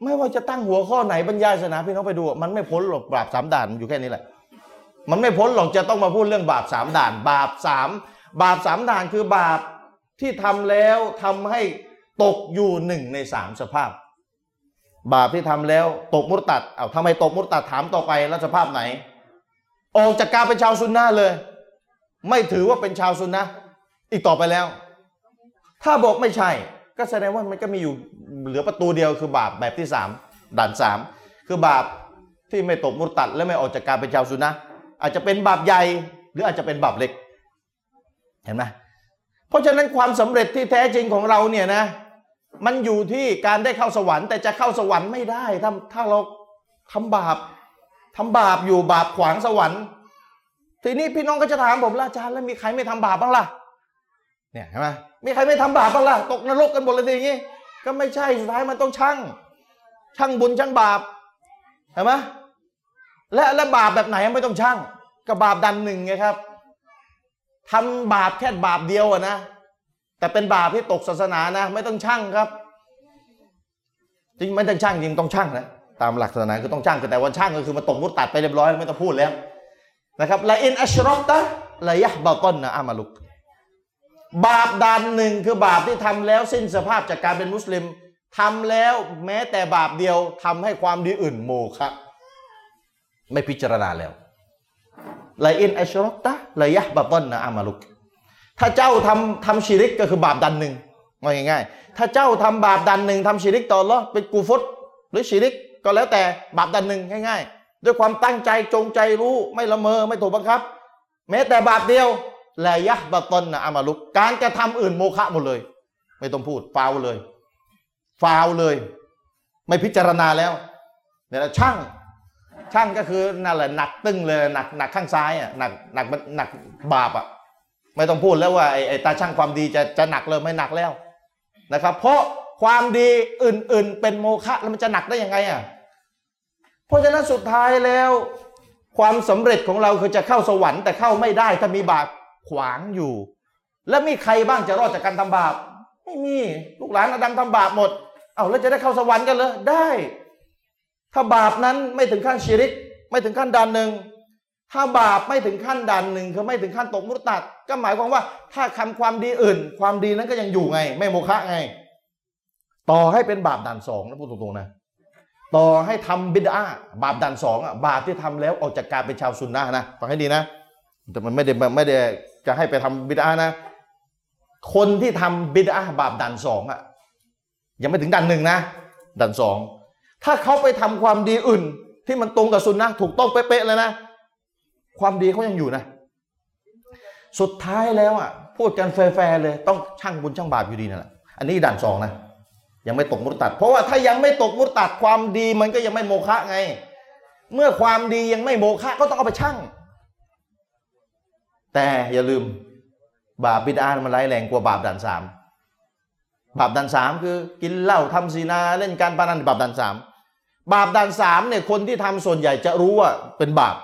ไม่ว่าจะตั้งหัวข้อไหนบรรยายศาสนาพี่น้องไปดู มันไม่พ้นหรอกบาปสามด่านอยู่แค่นี้แหละ มันไม่พ้นหรอกจะต้องมาพูดเรื่องบาปสามด่าน บาปสามบาปสามด่านคือบาปที่ทำแล้วทำให้ตกอยู่หนึ่งในสามสภาพ บาปที่ทำแล้วตกมุตตัดเอาทำไมตกมุตตัดถามต่อไปแล้วสภาพไหน ออกจากการเป็นชาวซุนนะห์เลย ไม่ถือว่าเป็นชาวซุนนะอีกต่อไปแล้ว ถ้าบอกไม่ใช่ ก็แสดงว่ามันก็มีอยู่เหลือประตูเดียวคือบาปแบบที่สามด่านสามคือบาปที่ไม่ตกมุตตัดและไม่ออกจากการเป็นชาวซุนนะอาจจะเป็นบาปใหญ่ หรืออาจจะเป็นบาปเล็ก เห็นไหมเพราะฉะนั้นความสำเร็จที่แท้จริงของเราเนี่ยนะ มันอยู่ที่การได้เข้าสวรรค์แต่จะเข้าสวรรค์ไม่ได้ถ้าถ้าเราทำบาปทำบาปอยู่บาปขวางสวรรค์ ทีนี้พี่น้องก็จะถามผมล่ะอาจารย์แล้วมีใครไม่ทำบาปบ้างล่ะเนี่ยเห็นไหมมีใครไม่ทำบาปบ้างล่ะตกนรกกันหมดเลยทีนี้ก็ไม่ใช่สุดท้ายมันต้องชั่งชั่งบุญชั่งบาปเห็นไหมและและบาปแบบไหนไม่ต้องชั่งกับบาปดันหนึ่งไงครับทำบาปแค่บาปเดียวอะนะแต่เป็นบาปที่ตกศาสนานะ ไม่ต้องชั่งครับ จริงไม่ต้องชั่งจริงต้องชั่งนะตามหลักศาสนาคือต้องชั่งแต่ว่าชั่งก็คือมาตกมุดตัดไปเรียบร้อยไม่ต้องพูดแล้ว นะครับละอินอัชรอตะละยะบาตอนนะอามาลุก บาปดานหนึ่งคือบาปที่ทำแล้วสิ้นสภาพจากการเป็นมุสลิมทำแล้วแม้แต่บาปเดียวทำให้ความดีอื่นโมฆะไม่พิจารณาแล้วละอินอัชรอตะละยะบาตอนนะอามาลุก ถ้าเจ้าทำทำชิริกก็คือบาปดันหนึ่งว่าง่ายๆ ถ้าเจ้าทำบาปดันหนึ่งทำชิริกต่ออัลเลาะห์เป็นกูฟตหรือชิริกก็แล้วแต่บาปดันหนึ่งง่าย ๆ ด้วยความตั้งใจจงใจรู้ไม่ละเมอไม่ถูกบังคับ แม้แต่บาปเดียวแลยะบะตนนะอามาลุกการกระทำอื่นโมฆะหมดเลย ไม่ต้องพูดฟาวเลยฟาวเลย ไม่พิจารณาแล้วเนี่ยช่างช่างก็คือนั่นแหละหนักตึ้งเลยหนักหนักข้างซ้ายอะหนักหนักหนักบาปอะไม่ต้องพูดแล้วว่าไอ้ไอ้ตาช่างความดีจะจะหนักเลยไม่หนักแล้วนะครับ เพราะความดีอื่น ๆ เป็นโมฆะแล้วมันจะหนักได้ยังไงอะ ราะฉะนั้นสุดท้ายแล้ว ความสำเร็จของเราคือจะเข้าสวรรค์แต่เข้าไม่ได้ถ้ามีบาปขวางอยู่ แล้วมีใครบ้างจะรอดจากการทำบาป ไม่มีลูกหลานอาดัมทำบาปหมดเอาแล้วจะได้เข้าสวรรค์กันเลยได้ ถ้าบาปนั้นไม่ถึงขั้นชิริก ไม่ถึงขั้นด่านหนึ่งถ้าบาปไม่ถึงขั้นด่านหนึ่งคือไม่ถึงขั้นตกมุตตัด ก็หมายความว่า ถ้าทำความดีอื่น ความดีนั้นก็ยังอยู่ไง ไม่โมฆะไง ต่อให้เป็นบาปด่านสองนะพูดตรงๆนะ ต่อให้ทำบิดาบาปด่านสองอะบาปที่ทำแล้วออกจากการเป็นชาวซุนนะนะฟังให้ดีนะแต่มันไม่ได้ไม่ได้จะให้ไปทำบิดานะ คนที่ทำบิดาบาปด่านสองอะยังไม่ถึงด่านหนึ่งนะด่านสองถ้าเขาไปทำความดีอื่น ที่มันตรงกับซุนนะถูกต้องเป๊ะๆเลยนะ ความดีเขายังอยู่นะ สุดท้ายแล้วอะพูดกันแฟร์ๆเลย ต้องช่างบุญช่างบาปอยู่ดีนั่นแหละอันนี้ด่านสองนะ ยังไม่ตกมุตตัด เพราะว่าถ้ายังไม่ตกมุตตัดความดีมันก็ยังไม่โมฆะไง เมื่อความดียังไม่โมฆะก็ต้องเอาไปชั่ง แต่อย่าลืม บาปบิดามันร้ายแรงกว่าบาปด่านสามบาปด่านสามคือ กินเหล้าทำศีนาเล่นการพนันบาปด่านสามบาปด่านสามเนี่ยคนที่ทำส่วนใหญ่จะรู้ว่าเป็นบาป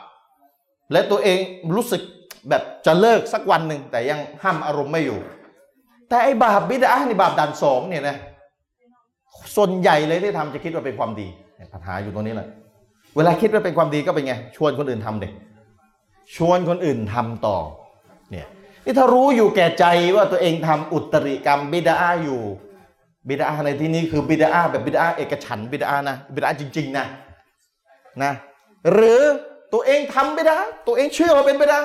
และตัวเองรู้สึกแบบจะเลิกสักวันหนึ่งแต่ยังห้ามอารมณ์ไม่อยู่ แต่ไอ้บาปบิดานี่บาปด่านสองเนี่ยนะ ส่วนใหญ่เลยที่ทำจะคิดว่าเป็นความดีปัญหาอยู่ตรงนี้แหละเวลาคิดว่าเป็นความดีก็เป็นไง ชวนคนอื่นทำเด็กชวนคนอื่นทำต่อเนี่ยนี่ถ้ารู้อยู่แก่ใจว่าตัวเองทำอุตริกรรมบิดาอยู่บิดาในที่นี้คือบิดาแบบบิดาเอกฉันบิดานะบิดาจริง ๆ นะนะหรือตัวเองทำบิดาตัวเองเชื่อว่าเป็นบิดา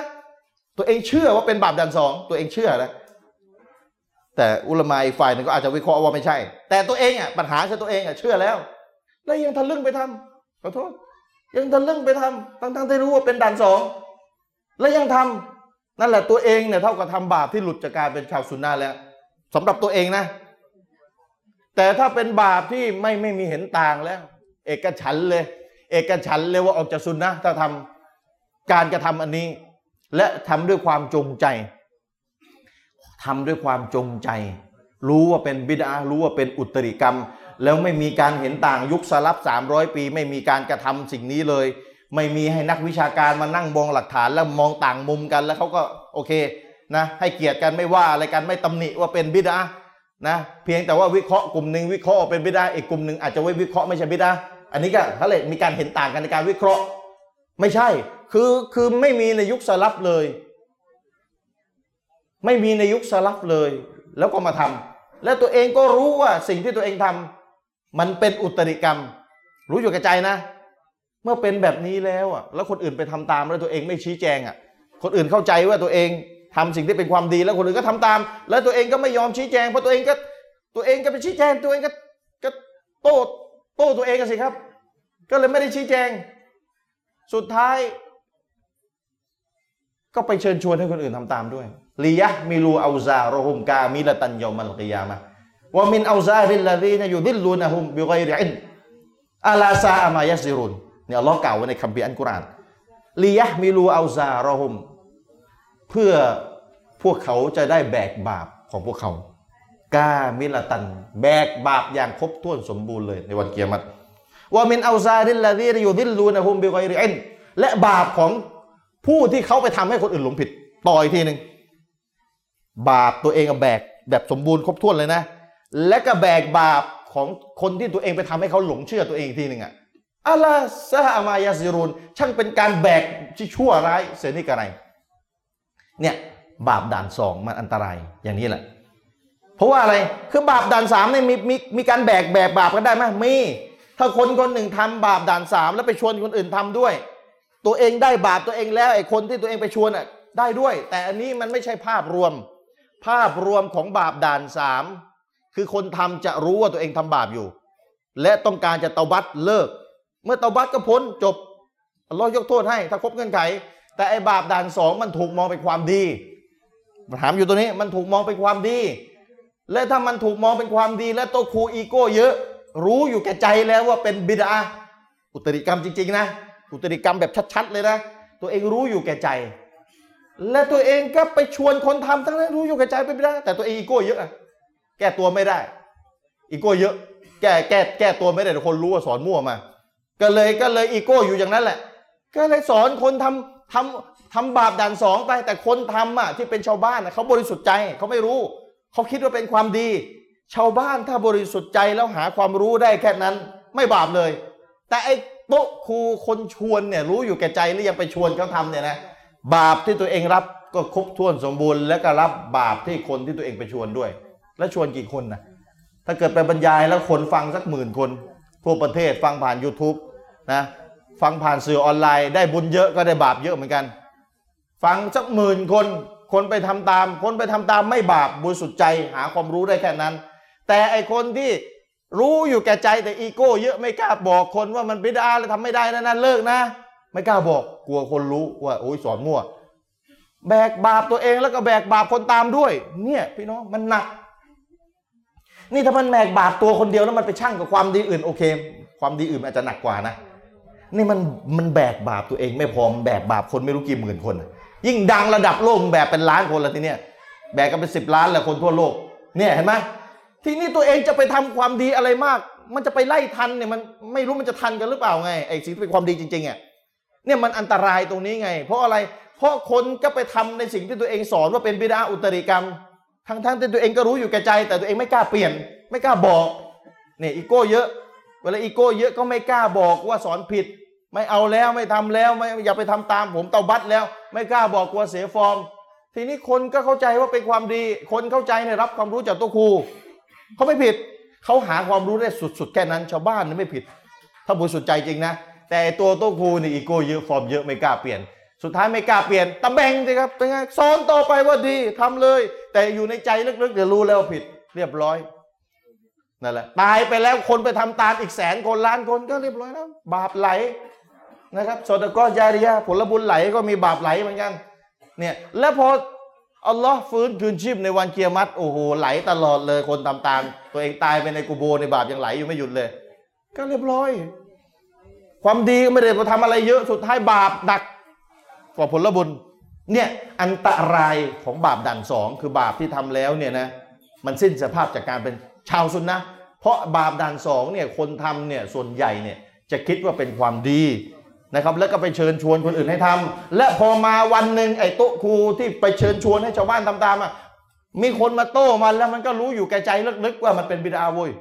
ตัวเองเชื่อว่าเป็นบาปดันสองตัวเองเชื่อนะ แต่อุลมาอีกฝ่ายหนึ่งก็อาจจะวิเคราะห์ว่าไม่ใช่ แต่ตัวเองอะปัญหาคือตัวเองอะเชื่อแล้ว แล้วยังทะลึ่งไปทำขอโทษ ยังทะลึ่งไปทำทั้งๆที่รู้ว่าเป็นด่านสองแล้วยังทำนั่นแหละตัวเองเนี่ยเท่ากับทำบาปที่หลุดจากการเป็นชาวซุนนะแล้วสำหรับตัวเองนะ แต่ถ้าเป็นบาปที่ไม่ไม่มีเห็นต่างแล้ว เอกฉันเลย เอกฉันเลยว่าออกจากซุนนะถ้าทำการกระทำอันนี้ และทำด้วยความจงใจ ทำด้วยความจงใจ รู้ว่าเป็นบิดารู้ว่าเป็นอุตริกรรม แล้วไม่มีการเห็นต่างยุคสลับ 300 ปี ไม่มีการกระทำสิ่งนี้เลย ไม่มีให้นักวิชาการมานั่งมองหลักฐานแล้วมองต่างมุมกันแล้วเขาก็โอเคนะให้เกียรติกันไม่ว่าอะไรกันไม่ตำหนิว่าเป็นบิดานะเพียงแต่ว่าวิเคราะห์กลุ่มหนึ่งวิเคราะห์เป็นบิดาอีกกลุ่มหนึ่งอาจจะไว้วิเคราะห์ไม่ใช่บิดาอันนี้ก็เขาเลยมีการเห็นต่างกันในการวิเคราะห์ ไม่ใช่คือคือไม่มีในยุคสลับเลย ไม่มีในยุคสลับเลย แล้วก็มาทำและตัวเองก็รู้ว่าสิ่งที่ตัวเองทำมันเป็นอุตริกรรม รู้อยู่แก่ใจนะ เมื่อเป็นแบบนี้แล้วอะแล้วคนอื่นไปทำตามแล้วตัวเองไม่ชี้แจงอะคนอื่นเข้าใจว่าตัวเองทำสิ่งที่เป็นความดีแล้วคนอื่นก็ทำตาม แล้วตัวเองก็ไม่ยอมชี้แจงเพราะตัวเองก็ตัวเองก็ไปชี้แจงตัวเองก็ก็โต้โต้ตัวเองกันสิครับ ก็เลยไม่ได้ชี้แจง สุดท้าย ก็ไปเชิญชวนให้คนอื่นทำตามด้วยลียะมิลูอาซาโรฮุมกามิลตันยอมัลกิยามะومن أوزار الذين يضلونهم بغير علم ألا ساء ما يزرونเนี่ยอัลลอฮ์กล่าวไว้ในคัมภีร์อัลกุรอานليحملوا أوزارهمเพื่อพวกเขาจะได้แบกบาปของพวกเขาكاملة แบกบาปอย่างครบถ้วนสมบูรณ์เลยในวันเกียรติว่ามินอาซาริลลาดีนยุดิลลูนะฮุมบิไกริอินและบาปของ ผู้ที่เขาไปทำให้คนอื่นหลงผิดต่ออีกทีหนึ่งบาปตัวเองอแบกแบบสมบูรณ์ครบถ้วนเลยนะ และก็แบกบาปของคนที่ตัวเองไปทำให้เขาหลงเชื่อตัวเองอีกทีหนึ่งอะอัลลาซาอามายาซิรุนช่างเป็นการแบกที่ชั่วร้ายเสียนี่กระไรเนี่ยบาปด่านสองมันอันตรายอย่างนี้แหละ เพราะว่าอะไรคือบาปด่านสามเนี่ยมีมีมีการแบกแบกบาปกันได้ไหมมีถ้าคนคนหนึ่งทำบาปด่านสามแล้วไปชวนคนอื่นทำด้วย ตัวเองได้บาปตัวเองแล้วไอ้คนที่ตัวเองไปชวนอะได้ด้วย แต่อันนี้มันไม่ใช่ภาพรวม ภาพรวมของบาปด่านสามคือคนทำจะรู้ว่าตัวเองทำบาปอยู่ และต้องการจะเตาบัตเลิก เมื่อเตาบัตก็พ้นจบอัลลอยกโทษให้ถ้าครบเงื่อนไข แต่ไอ้บาปด่านสองมันถูกมองเป็นความดีถามอยู่ตัวนี้มันถูกมองเป็นความดี และถ้ามันถูกมองเป็นความดี และตัวครูอีโก้เยอะ รู้อยู่แก่ใจแล้วว่าเป็นบิดาอุตริกรรมจริง ๆ นะ อุตริกรรมแบบชัดๆเลยนะ ตัวเองรู้อยู่แก่ใจ และตัวเองก็ไปชวนคนทำทั้งนั้นรู้อยู่แก่ใจเป็นบิดาแต่ตัวเองอีโก้เยอะอะแก้ตัวไม่ได้ อีโก้เยอะ แก้แก้แก้ตัวไม่ได้แต่คนรู้ว่าสอนมั่วมา ก็เลยก็เลยอีโก้อยู่อย่างนั้นแหละ ก็เลยสอนคนทำทำทำบาปด่านสองไป แต่คนทำอะที่เป็นชาวบ้านเขาบริสุทธิ์ใจเขาไม่รู้ เขาคิดว่าเป็นความดี ชาวบ้านถ้าบริสุทธิ์ใจแล้วหาความรู้ได้แค่นั้น ไม่บาปเลย แต่ไอ โต๊ะครูคนชวนเนี่ยรู้อยู่แก่ใจหรือยังไปชวนเขาทำเนี่ยนะบาปที่ตัวเองรับก็ครบถ้วนสมบูรณ์ และก็รับบาปที่คนที่ตัวเองไปชวนด้วย แล้วชวนกี่คนนะถ้าเกิดไปบรรยายแล้วคนฟังสักหมื่นคน ทั่วประเทศฟังผ่าน YouTube นะฟังผ่านสื่อออนไลน์ได้บุญเยอะก็ได้บาปเยอะเหมือนกัน ฟังสักหมื่นคน คนไปทำตาม คนไปทำตามไม่บาปบริสุทธิ์ใจหาความรู้ได้แค่นั้น แต่ไอคนที่ รู้อยู่แก่ใจแต่อีโก้เยอะไม่กล้าบอกคนว่ามันบิดาแล้วทำไม่ได้นะนั่นเลิกนะ ไม่กล้าบอก กลัวคนรู้ว่าโอ้ยสอนมั่ว แบกบาปตัวเองแล้วก็แบกบาปคนตามด้วย เนี่ย พี่น้องมันหนัก นี่ถ้ามันแบกบาปตัวคนเดียวแล้วมันไปชั่งกับความดีอื่นโอเค ความดีอื่นอาจจะหนักกว่านะนี่มันมันแบกบาปตัวเองไม่พอมแบกบาปคนไม่รู้กี่หมื่นคน ยิ่งดังระดับโลกแบกเป็นล้านคนแล้วทีเนี้ยแบกกันเป็นสิบล้านแหละคนทั่วโลก เนี่ยเห็นไหม ทีนี้ตัวเองจะไปทำความดีอะไรมาก มันจะไปไล่ทันเนี่ยมันไม่รู้มันจะทันกันหรือเปล่าไงไอ้สิ่งที่เป็นความดีจริงๆอะเนี่ยมันอันตรายตรงนี้ไง เพราะอะไร เพราะคนก็ไปทำในสิ่งที่ตัวเองสอนว่าเป็นบิดาอุตริกรรม ทั้งๆที่ตัวเองก็รู้อยู่แก่ใจ แต่ตัวเองไม่กล้าเปลี่ยน ไม่กล้าบอกเนี่ยอีโก้เยอะ เวลาอีโก้เยอะก็ไม่กล้าบอกว่าสอนผิด ไม่เอาแล้วไม่ทำแล้วไม่อย่าไปทำตามผมเตาบัตแล้ว ไม่กล้าบอกกลัวเสียฟอร์ม ทีนี้คนก็เข้าใจว่าเป็นความดี คนเข้าใจเนี่ยรับความรู้จากตัวครู เขาไม่ผิดเขาหาความรู้ได้สุดๆ แค่นั้นชาวบ้านนี่ไม่ผิด ถ้าบริสุทธิ์ใจจริงนะ แต่ตัวโต๊ะครูนี่อีโก้เยอะฟอร์มเยอะไม่กล้าเปลี่ยน สุดท้ายไม่กล้าเปลี่ยนตำแบงสิครับเป็นไงสอนต่อไปว่าดีทำเลย แต่อยู่ในใจลึกๆเดี๋ยวรู้แล้วผิด เรียบร้อยนั่นแหละตายไปแล้วคนไปทำตามอีกแสนคนล้านคนก็เรียบร้อยแล้วบาปไหลนะครับโซดาก็ยาริยาผลบุญไหลก็มีบาปไหลเหมือนกันเนี่ยแล้วพอ อัลลอฮ์ฟื้นคืนชีพในวันเกียรมัดโอ้โหไหลตลอดเลยคนทำตามตัวเองตายไปในกูโบในบาปยังไหลอยู่ไม่หยุดเลย ก็เรียบร้อย ความดีก็ไม่ได้ไปทำอะไรเยอะสุดท้ายบาปหนักกว่าผลบุญ เนี่ยอันตรายของบาปด่านสองคือบาปที่ทำแล้วเนี่ยนะมันสิ้นสภาพจากการเป็นชาวซุนนะเพราะบาปด่านสองเนี่ยคนทำเนี่ยส่วนใหญ่เนี่ยจะคิดว่าเป็นความดี นะครับแล้วก็ไปเชิญชวนคนอื่นให้ทำและพอมาวันหนึ่งไอ้โต๊ะครูที่ไปเชิญชวนให้ชาวบ้านทำตามอะมีคนมาโต้มันแล้วมันก็รู้อยู่แก่ใจลึกๆว่ามันเป็นบิดาเว้ย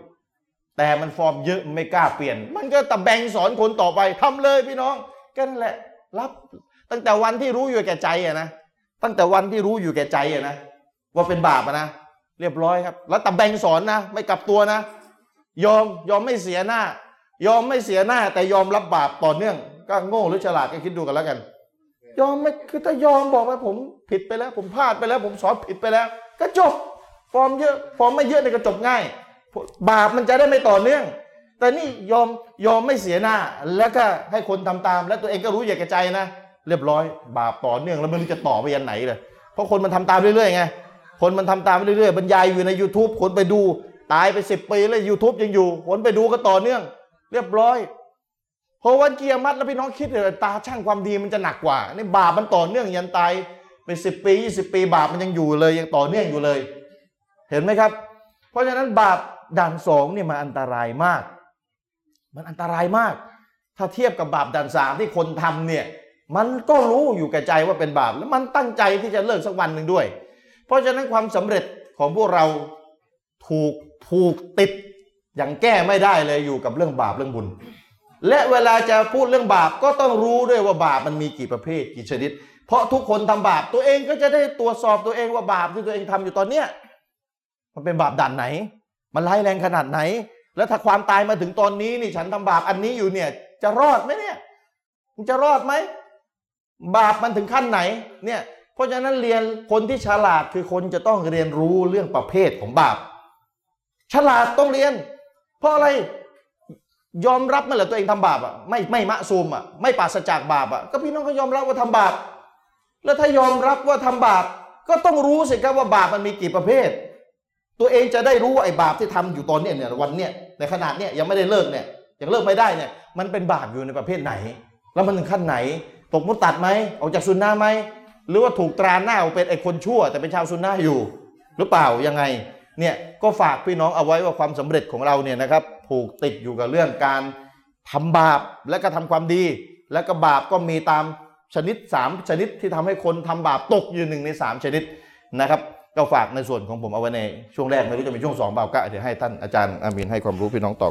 แต่มันฟอร์มเยอะไม่กล้าเปลี่ยน มันก็ตะแบงสอนคนต่อไปทำเลยพี่น้องก็นั่นแหละ รับ ตั้งแต่วันที่รู้อยู่แก่ใจอะนะตั้งแต่วันที่รู้อยู่แก่ใจอะนะว่าเป็นบาปะนะเรียบร้อยครับ แล้วตะแบงสอนนะ ไม่กลับตัวนะ ยอมยอมไม่เสียหน้า ยอมไม่เสียหน้า แต่ยอมรับบาปต่อเนื่อง ก็โง่หรือฉลาดก็คิดดูกันแล้วกัน ยอมไม่คือถ้ายอมบอกว่าผมผิดไปแล้ว ผมพลาดไปแล้ว ผมสอนผิดไปแล้ว ก็จบฟอร์มเยอะฟอร์มไม่เยอะเนี่ยก็จบง่าย บาปมันจะได้ไม่ต่อเนื่อง แต่นี่ยอมยอมไม่เสียหน้า แล้วก็ให้คนทำตาม แล้วตัวเองก็รู้อยากแก่ใจนะ เรียบร้อย บาปต่อเนื่องแล้วไม่รู้จะต่อไปยันไหนเลยเพราะคนมันทำตามเรื่อยๆไงคนมันทำตามเรื่อยๆบรรยายอยู่ใน YouTube คนไปดู ตายไปสิบปีแล้ว YouTube ยังอยู่ คนไปดูก็ต่อเนื่อง เรียบร้อย พอวันเกียร์มัดแล้วพี่น้องคิดเลยตาช่างความดีมันจะหนักกว่านี่บาปมันต่อเนื่องยันตายไปสิบปียี่สิบปีบาปมันยังอยู่เลยยังต่อเนื่องอยู่เลย เห็นไหมครับ เพราะฉะนั้นบาปด่านสองเนี่ยมันอันตรายมาก มันอันตรายมาก ถ้าเทียบกับบาปด่านสามที่คนทำเนี่ยมันก็รู้อยู่แก่ใจว่าเป็นบาป แล้วมันตั้งใจที่จะเลิกสักวันหนึ่งด้วย เพราะฉะนั้นความสำเร็จของพวกเราถูกผูกติดอย่างแก้ไม่ได้เลยอยู่กับเรื่องบาปเรื่องบุญ และเวลาจะพูดเรื่องบาปก็ต้องรู้ด้วยว่าบาปมันมีกี่ประเภทกี่ชนิด เพราะทุกคนทำบาปตัวเองก็จะได้ตรวจสอบตัวเองว่าบาปที่ตัวเองทำอยู่ตอนเนี้ยมันเป็นบาปด่านไหน มันร้ายแรงขนาดไหน แล้วถ้าความตายมาถึงตอนนี้นี่ฉันทำบาปอันนี้อยู่เนี่ย จะรอดไหมเนี่ยมันจะรอดไหมบาปมันถึงขั้นไหนเนี่ยเพราะฉะนั้นเรียนคนที่ฉลาดคือคนจะต้องเรียนรู้เรื่องประเภทของบาป ฉลาดต้องเรียน เพราะอะไร ยอมรับมันแหละตัวเองทำบาปอะไม่ไม่มะซูมอะไม่ปราศจากบาปอะก็พี่น้องก็ยอมรับว่าทำบาป แล้วถ้ายอมรับว่าทำบาป ก็ต้องรู้สิครับว่าบาปมันมีกี่ประเภท ตัวเองจะได้รู้ว่าไอ้บาปที่ทำอยู่ตอนเนี้ยเนี่ยวันเนี้ยในขนาดเนี้ยยังไม่ได้เลิกเนี่ยยังเลิกไม่ได้เนี่ยมันเป็นบาปอยู่ในประเภทไหน แล้วมันถึงขั้นไหน ตกมุตตัดไหมออกจากซุนนะไหมหรือว่าถูกตราหน้าเป็นไอ้คนชั่ว แต่เป็นชาวซุนนะอยู่ หรือเปล่ายังไง เนี่ยก็ฝากพี่น้องเอาไว้ว่าความสำเร็จของเราเนี่ยนะครับผูกติดอยู่กับเรื่องการทำบาปและก็ทำความดี และก็บาปก็มีตามชนิด 3 ชนิดที่ทำให้คนทำบาปตกอยู่หนึ่งใน 3 ชนิดนะครับ ก็ฝากในส่วนของผมเอาไว้ในช่วงแรกไม่รู้จะเป็นช่วงสองเปล่าก็เดี๋ยวให้ท่านอาจารย์อามีนให้ความรู้พี่น้องต่อ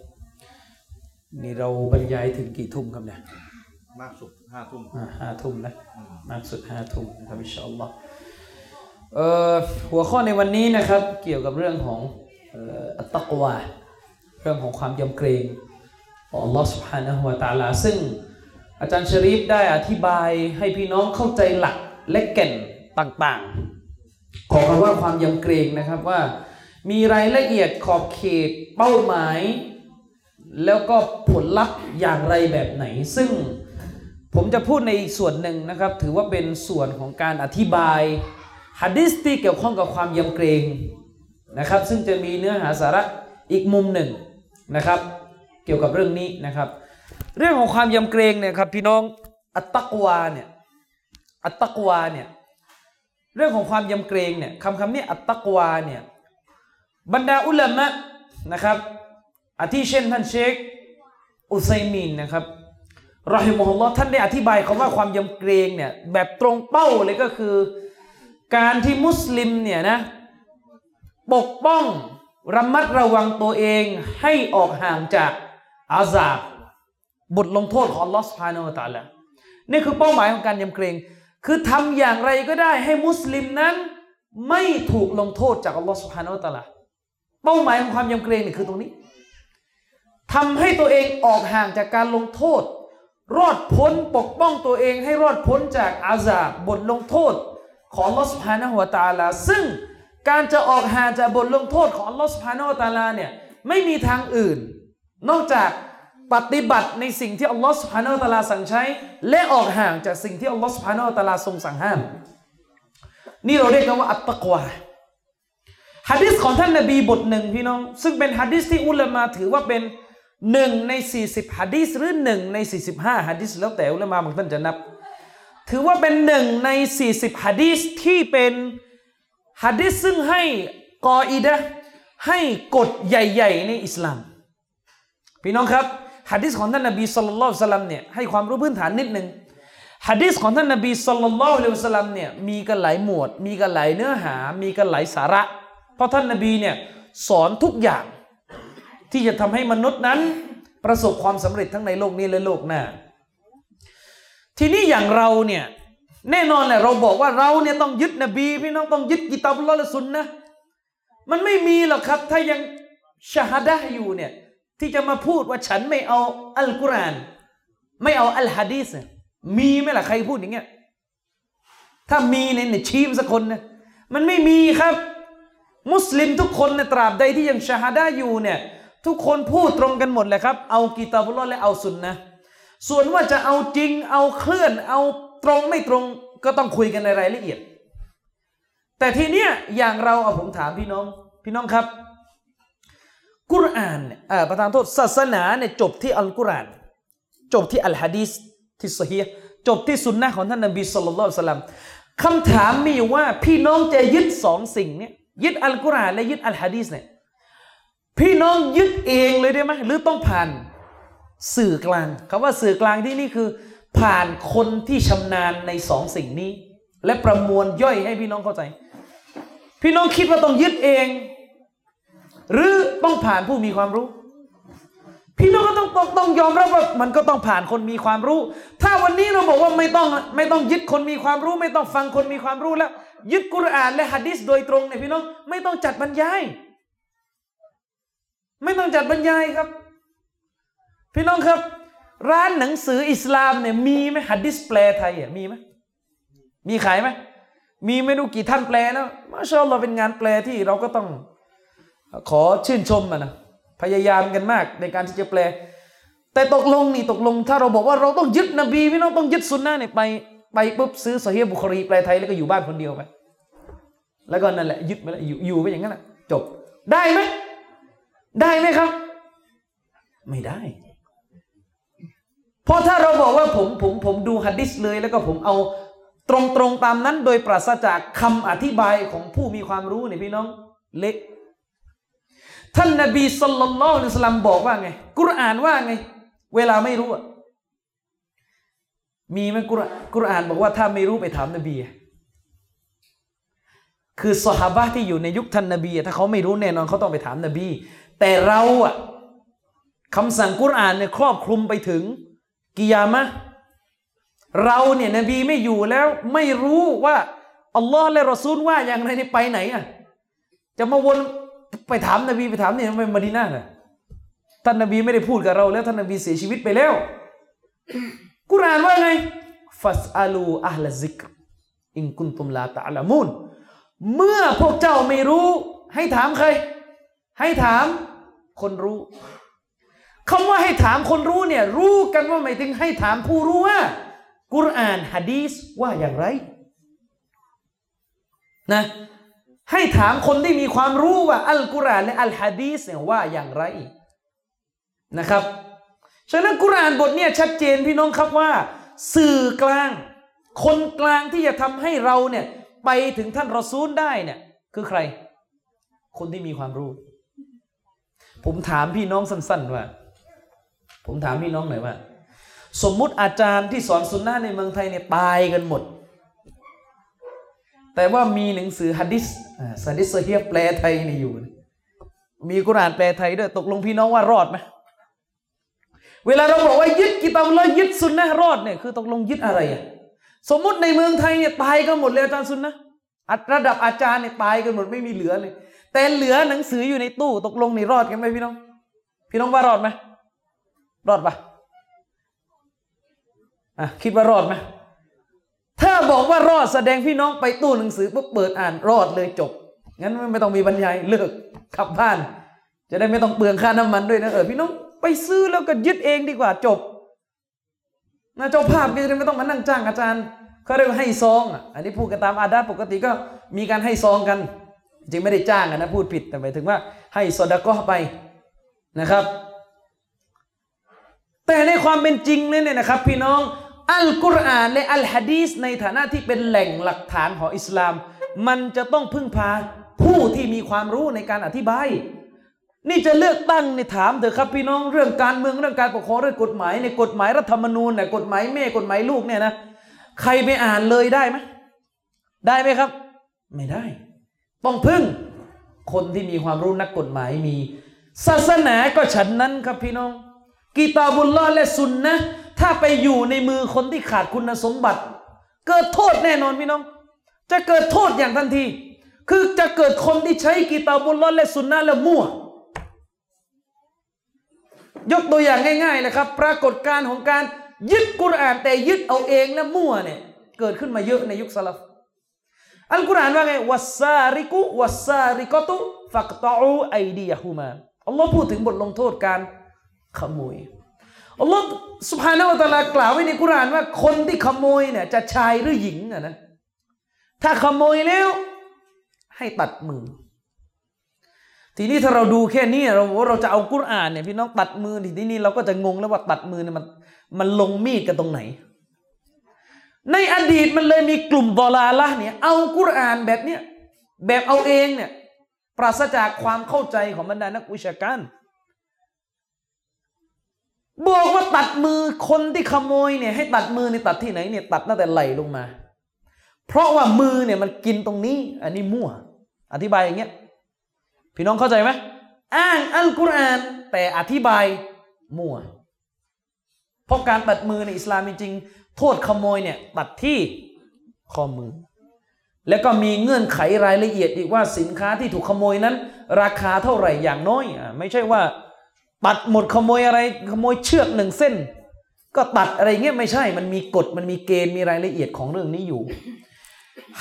นี่เราบรรยายถึงกี่ทุ่มครับเนี่ยมากสุดห้าทุ่มห้าทุ่มนะมากสุดห้าทุ่มนะครับอิชอัลลอฮ์หัวข้อในวันนี้นะครับเกี่ยวกับเรื่องของอัตตกวาเรื่องของความยำเกรงอัลลอฮ์ سبحانه และ ت ع ا ลา ซึ่งอาจารย์ชริฟได้อธิบายให้พี่น้องเข้าใจหลักและแก่นต่างๆ ของคำว่าความยำเกรงนะครับว่ามีรายละเอียดขอบเขตเป้าหมาย แล้วก็ผลลัพธ์อย่างไรแบบไหน ซึ่งผมจะพูดในส่วนหนึ่งนะครับ ถือว่าเป็นส่วนของการอธิบายฮะดิษที่เกี่ยวข้องกับความยำเกรงนะครับ ซึ่งจะมีเนื้อหาสาระอีกมุมหนึ่งนะครับ เกี่ยวกับเรื่องนี้นะครับ เรื่องของความยำเกรงเนี่ยครับพี่น้องอัตตักวาเนี่ยอัตตักวาเนี่ยเรื่องของความยำเกรงเนี่ยคำคำนี้อัตตักวาเนี่ยบรรดาอุลามะนะครับ อาทิเช่นท่านเชคอุไซมินนะครับรอฮิมุฮุลลอฮ์ท่านได้อธิบายคำว่าความยำเกรงเนี่ยแบบตรงเป้าเลยก็คือ การที่มุสลิมเนี่ยนะปกป้องระมัดระวังตัวเองให้ออกห่างจากอาซาบบทลงโทษของลอสพานอตาละนี่คือเป้าหมายของการยำเกรง คือทำอย่างไรก็ได้ให้มุสลิมนั้น ไม่ถูกลงโทษจากอัลลอฮฺสุบฮานตะละเป้าหมายของความยำเกรงนี่คือตรงนี้ ทำให้ตัวเองออกห่างจากการลงโทษ รอดพ้นปกป้องตัวเองให้รอดพ้นจากอาซาบบทลงโทษ ของลอสพานะหัวตาลา ซึ่งการจะออกห่างจากบทลงโทษของลอสพานะหัวตาลาเนี่ยไม่มีทางอื่น นอกจากปฏิบัติในสิ่งที่อัลลอฮฺสุบฮานาอัลตะลาสั่งใช้ และออกห่างจากสิ่งที่อัลลอฮฺสุบฮานาอัลตะลาทรงสั่งห้าม นี่เราเรียกกันว่าอัตตะกวาฮะดิษของท่านนบีบทหนึ่งพี่น้อง ซึ่งเป็นฮะดิษที่อุลามาถือว่าเป็น หนึ่งใน 40ฮะดีษหรือหนึ่งใน 45ฮะดีษแล้วแต่อุลามะบางท่านจะนับ ถือว่าเป็นหนึ่งใน 40ฮะดีษที่เป็นฮะดีษซึ่งให้กออิดะให้กฎใหญ่ ๆ ในอิสลาม พี่น้องครับฮะดีษของท่านนบีสุลต่านละสลัมเนี่ยให้ความรู้พื้นฐานนิดหนึ่งฮะดีษของท่านนบีสุลต่านละสลลัมเนี่ยมีกันหลายหมวด มีกันหลายเนื้อหา มีกันหลายสาระ เพราะท่านนบีเนี่ยสอนทุกอย่าง ที่จะทำให้มนุษย์นั้น ประสบความสำเร็จทั้งในโลกนี้และโลกหน้า ทีนี้อย่างเราเนี่ยแน่นอนแหละเราบอกว่าเราเนี่ยต้องยึดนบีพี่น้องต้องยึดกิตาบุลลอฮ์และสุนนะมันไม่มีหรอกครับ ถ้ายังชาฮดะอยู่เนี่ยที่จะมาพูดว่าฉันไม่เอาอัลกุรอานไม่เอาอัลฮะดีษเนี่ยมีไหมล่ะใครพูดอย่างเงี้ยถ้ามีเนี่ยชีมสักคนนะมันไม่มีครับ มุสลิมทุกคนในยตราบใดที่ยังชาฮดะอยู่เนี่ย ทุกคนพูดตรงกันหมดเลยครับ เอากีตาบุลลอและเอาสุนนะส่วนว่าจะเอาจริงเอาเคลื่อน เอาตรงไม่ตรงก็ต้องคุยกันในรายละเอียด แต่ทีเนี้ยอย่างเราเอาผมถามพี่น้อง พี่น้องครับ กุรอานเนี่ยอ่าประธานโทษศาสนาเนี่ยจบที่อัลกุรอาน จบที่อัลฮะดีษที่สฮีจบที่สุนนะของท่านนบีสุลต่านละสัลลัมคำถามมีอยู่ว่าพี่น้องจะยึดสองสิ่งเนี่ยยึดอัลกุรอานและยึดอัลฮะดีษเนี่ย พี่น้องยึดเองเลยได้ไหมหรือต้องผ่านสื่อกลางคำว่าสื่อกลางที่นี่คือ ผ่านคนที่ชำนาญในสองสิ่งนี้ และประมวลย่อยให้พี่น้องเข้าใจ พี่น้องคิดว่าต้องยึดเอง หรือต้องผ่านผู้มีความรู้ พี่น้องก็ต้องต้องต้องยอมรับว่ามันก็ต้องผ่านคนมีความรู้ ถ้าวันนี้เราบอกว่าไม่ต้องไม่ต้องยึดคนมีความรู้ ไม่ต้องฟังคนมีความรู้แล้ว ยึดกุรอานและฮะดิษโดยตรงเนี่ยพี่น้องไม่ต้องจัดบรรยาย ไม่ต้องจัดบรรยายครับ พี่น้องครับ ร้านหนังสืออิสลามเนี่ยมีไหมฮัดดิสแปลไทยอะมีไหมมีขายไหมมีไม่รู้กี่ท่านแปลนะมาชาอัลลอฮ์เป็นงานแปลที่เราก็ต้องขอชื่นชมนะพยายามกันมากในการที่จะแปล แต่ตกลงนี่ตกลง ถ้าเราบอกว่าเราต้องยึดนบีพี่น้องต้องยึดสุนนะเนี่ยไปไปปุ๊บซื้อสฮีฮ์บุคอรีแปลไทยแล้วก็อยู่บ้านคนเดียวไปแล้วก็นั่นแหละยึดไปแล้วอยู่อยู่ไปอย่างนั้นแหละจบได้ไหม ได้ไหมครับ ไม่ได้ เพราะถ้าเราบอกว่าผมผมผมดูฮัดดิสเลย แล้วก็ผมเอาตรงตรงตามนั้น โดยปราศจากคำอธิบายของผู้มีความรู้เนี่ยพี่น้อง เล็กท่านนบีสุลต่านละอัลลอฮุสลัมบอกว่าไง กุรอานว่าไง เวลาไม่รู้อะมีไหมกุรอานกุรอานบอกว่าถ้าไม่รู้ไปถามนบี คือสหาบะที่อยู่ในยุคท่านนบี ถ้าเขาไม่รู้แน่นอนเขาต้องไปถามนบี แต่เราอะคำสั่งกุรอานเนี่ยครอบคลุมไปถึงกิยามะเราเนี่ยนบีไม่อยู่แล้วไม่รู้ว่าอัลลอฮ์และรอซูลว่าอย่างไรนี่ไปไหนอะจะมาวนไปถามนบีไปถามเนี่ยทำไมมาดีน่าน่ะท่านนบีไม่ได้พูดกับเราแล้วท่านนบีเสียชีวิตไปแล้ว กุรอานว่าไงฟัสอาลูอัลซิกอินกุนตุมลาตะละมูนเมื่อพวกเจ้าไม่รู้ ให้ถามใคร ให้ถาม คนรู้คำว่าให้ถามคนรู้เนี่ยรู้กันว่าหมายถึงให้ถามผู้รู้ว่า กุรอานฮะดีสว่าอย่างไรนะให้ถามคนที่มีความรู้ว่าอัลกุรอานและอัลฮะดีสเนี่ยว่าอย่างไรนะครับฉะนั้นกุรอานบทเนี่ยชัดเจนพี่น้องครับว่า สื่อกลาง คนกลางที่จะทำให้เราเนี่ยไปถึงท่านรอซูลได้เนี่ยคือใคร คนที่มีความรู้ ผมถามพี่น้องสั้น ๆ ว่า ผมถามพี่น้องหน่อยว่า สมมุติอาจารย์ที่สอนสุนนะในเมืองไทยเนี่ยตายกันหมด แต่ว่ามีหนังสือฮะดีษฮะดีษซอเฮียะห์แปลไทยนี่อยู่ มีกุรอานแปลไทยด้วยตกลงพี่น้องว่ารอดไหมเวลาเราบอกว่ายึดكتاب اللهยึดสุนนะรอดเนี่ยคือตกลงยึดอะไรอะสมมุติในเมืองไทยเนี่ยตายกันหมดเลยอาจารย์สุนนะระดับอาจารย์เนี่ยตายกันหมดไม่มีเหลือเลย แต่เหลือหนังสืออยู่ในตู้ตกลงนี่รอดกันไหมพี่น้อง พี่น้องว่ารอดไหมรอดปะอะคิดว่ารอดไหมถ้าบอกว่ารอดแสดงพี่น้องไปตู้หนังสือปุ๊บเปิดอ่านรอดเลยจบ งั้นไม่ต้องมีบรรยายเลิกขับบ้าน จะได้ไม่ต้องเปลืองค่าน้ำมันด้วยนะเออพี่น้องไปซื้อแล้วก็ยึดเองดีกว่าจบนะเจ้าภาพก็จะได้ไม่ต้องมานั่งจ้างอาจารย์เขาเรียกว่าให้ซองอะอันนี้พูดกันตามอาดาปกติก็มีการให้ซองกัน จริงไม่ได้จ้างนะพูดผิดแต่หมายถึงว่า ให้สดาก็ไปนะครับ แต่ในความเป็นจริงเนี่ยนะครับ พี่น้องอัลกุรอานและอัลฮะดีสในฐานะที่เป็นแหล่งหลักฐานของอิสลาม มันจะต้องพึ่งพาผู้ที่มีความรู้ในการอธิบาย นี่จะเลือกตั้งในถามเถอะครับพี่น้องเรื่องการเมืองเรื่องการปกครองเรื่องกฎหมายในกฎหมายรัฐธรรมนูญเนี่ยกฎหมายแม่กฎหมายลูกเนี่ยนะใครไปอ่านเลยได้ไหมได้ไหมครับ ไม่ได้ ต้องพึ่ง คนที่มีความรู้นักกฎหมายมี ศาสนาก็ฉันนั้นครับพี่น้อง กีตาบุลลอและสุนนะถ้าไปอยู่ในมือคนที่ขาดคุณสมบัติ เกิดโทษแน่นอนพี่น้อง จะเกิดโทษอย่างทันที คือจะเกิดคนที่ใช้กีตาบุลลอและสุนนะแล้วมั่วยกตัวอย่างง่ายๆนะครับ ปรากฏการของการยึดกุรอานแต่ยึดเอาเองและมั่วเนี่ย เกิดขึ้นมาเยอะในยุคสลับ อัลกุรอานว่าไงวัสซาริกุวัสซาริกตุฟักตออูไอดียะฮูมาอัลลอฮ์พูดถึงบทลงโทษการขโมยอัลลอฮ์สุภาณวะตะลากล่าวไว้ในกุรอานว่าคนที่ขโมยเนี่ยจะชายหรือหญิงอะนะถ้าขโมยแล้ว ให้ตัดมือ ทีนี้ถ้าเราดูแค่นี้เราว่าเราจะเอากุรอานเนี่ยพี่น้องตัดมือทีนี้เราก็จะงงแล้วว่าตัดมือเนี่ยมันมันลงมีดกันตรงไหน ในอดีตมันเลยมีกลุ่มบอลาละเนี่ยเอากุรอานแบบเนี้ยแบบเอาเองเนี่ยปราศจากความเข้าใจของบรรดานักวิชาการบอกว่าตัดมือคนที่ขโมยเนี่ยให้ตัดมือเนี่ตัดที่ไหนเนี่ยตัดตั้งแต่ไหลลงมา เพราะว่ามือเนี่ยมันกินตรงนี้ อันนี้มั่ว อธิบายอย่างเงี้ยพี่น้องเข้าใจไหมอ้างอัลกุรอานแต่อธิบายมั่วเพราะการตัดมือในอิสลามจริง โทษขโมยเนี่ยตัดที่ข้อมือ แล้วก็มีเงื่อนไขรายละเอียดอีกว่าสินค้าที่ถูกขโมยนั้น ราคาเท่าไหร่อย่างน้อยอไม่ใช่ว่า ตัดหมดขโมยอะไรขโมยเชือกหนึ่งเส้น ก็ตัดอะไรเงี้ยไม่ใช่ มันมีกฎมันมีเกณฑ์มีรายละเอียดของเรื่องนี้อยู่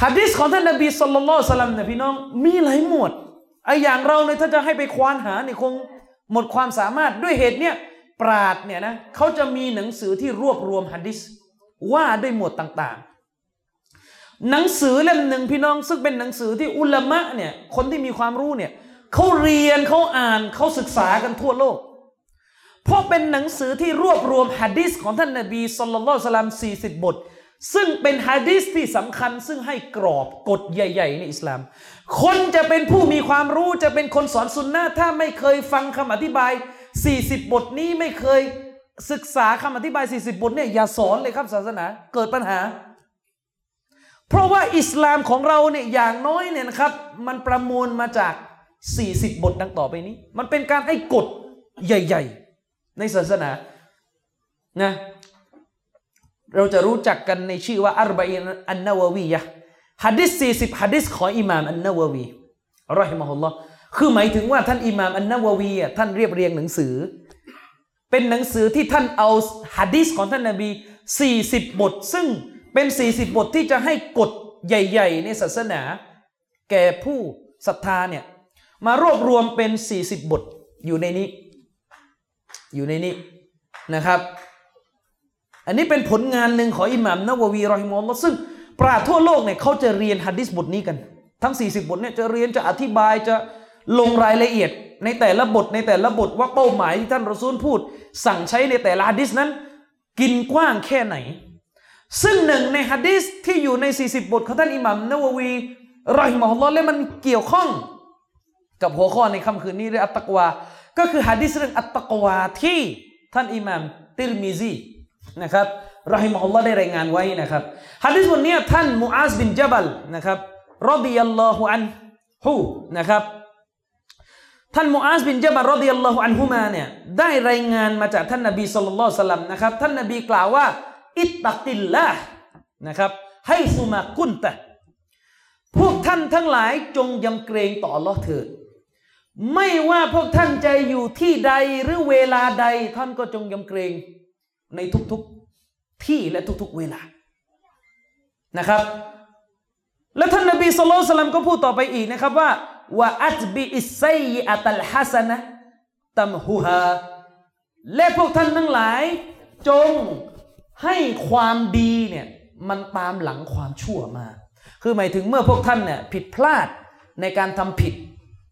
ฮะดิษของท่านนบีสุลต่านสลัมเนี่ยพี่น้องมีหลายหมวดไออย่างเราเนี่ยถ้าจะให้ไปควานหาเนี่ยคงหมดความสามารถด้วยเหตุเนี่ยปราดเนี่ยนะเขาจะมีหนังสือที่รวบรวมฮะดิษ ว่าด้วยหมวดต่างๆ หนังสือเล่มหนึ่งพี่น้องซึ่งเป็นหนังสือที่อุลามะเนี่ยคนที่มีความรู้เนี่ยเขาเรียนเขาอ่านเขาศึกษากันทั่วโลก เพราะเป็นหนังสือที่รวบรวมฮะดิษของท่านนบีสุลต่านสลัม40บท ซึ่งเป็นฮะดิษที่สำคัญซึ่งให้กรอบกฎใหญ่ ๆ ในอิสลาม คนจะเป็นผู้มีความรู้จะเป็นคนสอนสุนนะถ้าไม่เคยฟังคำอธิบาย 40 บทนี้ไม่เคย ศึกษาคำอธิบาย 40 บทเนี่ยอย่าสอนเลยครับศาสนาเกิดปัญหา เพราะว่าอิสลามของเราเนี่ยอย่างน้อยเนี่ยนะครับ มันประมวลมาจาก 40 บทดังต่อไปนี้ มันเป็นการให้กฎใหญ่ ๆ ในศาสนานะเราจะรู้จักกันในชื่อว่าอัรบะอินอันนาววียะฮะดิษ40ฮะดิษของอิหม่ามอันนาววีรอฮิมะฮุลลอฮ์คือหมายถึงว่าท่านอิหม่ามอันนาววีอะท่านเรียบเรียงหนังสือ เป็นหนังสือที่ท่านเอาฮะดิษของท่านนบี 40 บท ซึ่งเป็น 40 บทที่จะให้กฎใหญ่ ๆ ในศาสนา แก่ผู้ศรัทธาเนี่ยมารวบรวมเป็น 40 บทอยู่ในนี้ อยู่ในนี้นะครับ อันนี้เป็นผลงานหนึ่งของอิหม่ามนาววีรอฮิมอลซึ่งปราทั่วโลกเนี่ยเขาจะเรียนฮะดิษบทนี้กัน ทั้ง 40 บทเนี่ยจะเรียนจะอธิบายจะลงรายละเอียด ในแต่ละบทในแต่ละบทว่าเป้าหมายที่ท่านรอซูลพูด สั่งใช้ในแต่ละฮะดิษนั้น กินกว้างแค่ไหน ซึ่งหนึ่งในฮะดิษที่อยู่ใน 40 บทของท่านอิหมัมนาววีรอฮิมอฮุลลอฮ์และมันเกี่ยวข้อง กับหัวข้อในค่ำคืนนี้เรื่องอัตตะกวา ก็คือฮะดิษเรื่องอัตตะกวาที่ท่านอิหมัมติรมิซีนะครับรอฮิมอฮุลลอฮ์ได้รายงานไว้นะครับฮะดิษบทนี้ท่านมูอาซบินจับลนะครับรอดิยัลลอฮุอันฮุนะครับ ท่านมูอาซบินจับัลรอดิยัลลอฮุอันฮุมาเนี่ยได้รายงานมาจากท่านนบีสุลต่านสลัมนะครับท่านนบีกล่าวว่า อิตตักิลละนะครับให้สุมากุนตะพวกท่านทั้งหลายจงยำเกรงต่อ Allah เถิดไม่ว่าพวกท่านจะอยู่ที่ใดหรือเวลาใด ท่านก็จงยำเกรงในทุกๆที่และทุกๆเวลานะครับ และท่านนบีสุลต่านก็พูดต่อไปอีกนะครับว่า ว่าอัตบิอิไซอัตัลฮัสนะตัมฮูฮาและพวกท่านทั้งหลาย จงให้ความดีเนี่ยมันตามหลังความชั่วมา คือหมายถึงเมื่อพวกท่านเนี่ยผิดพลาดในการทำผิด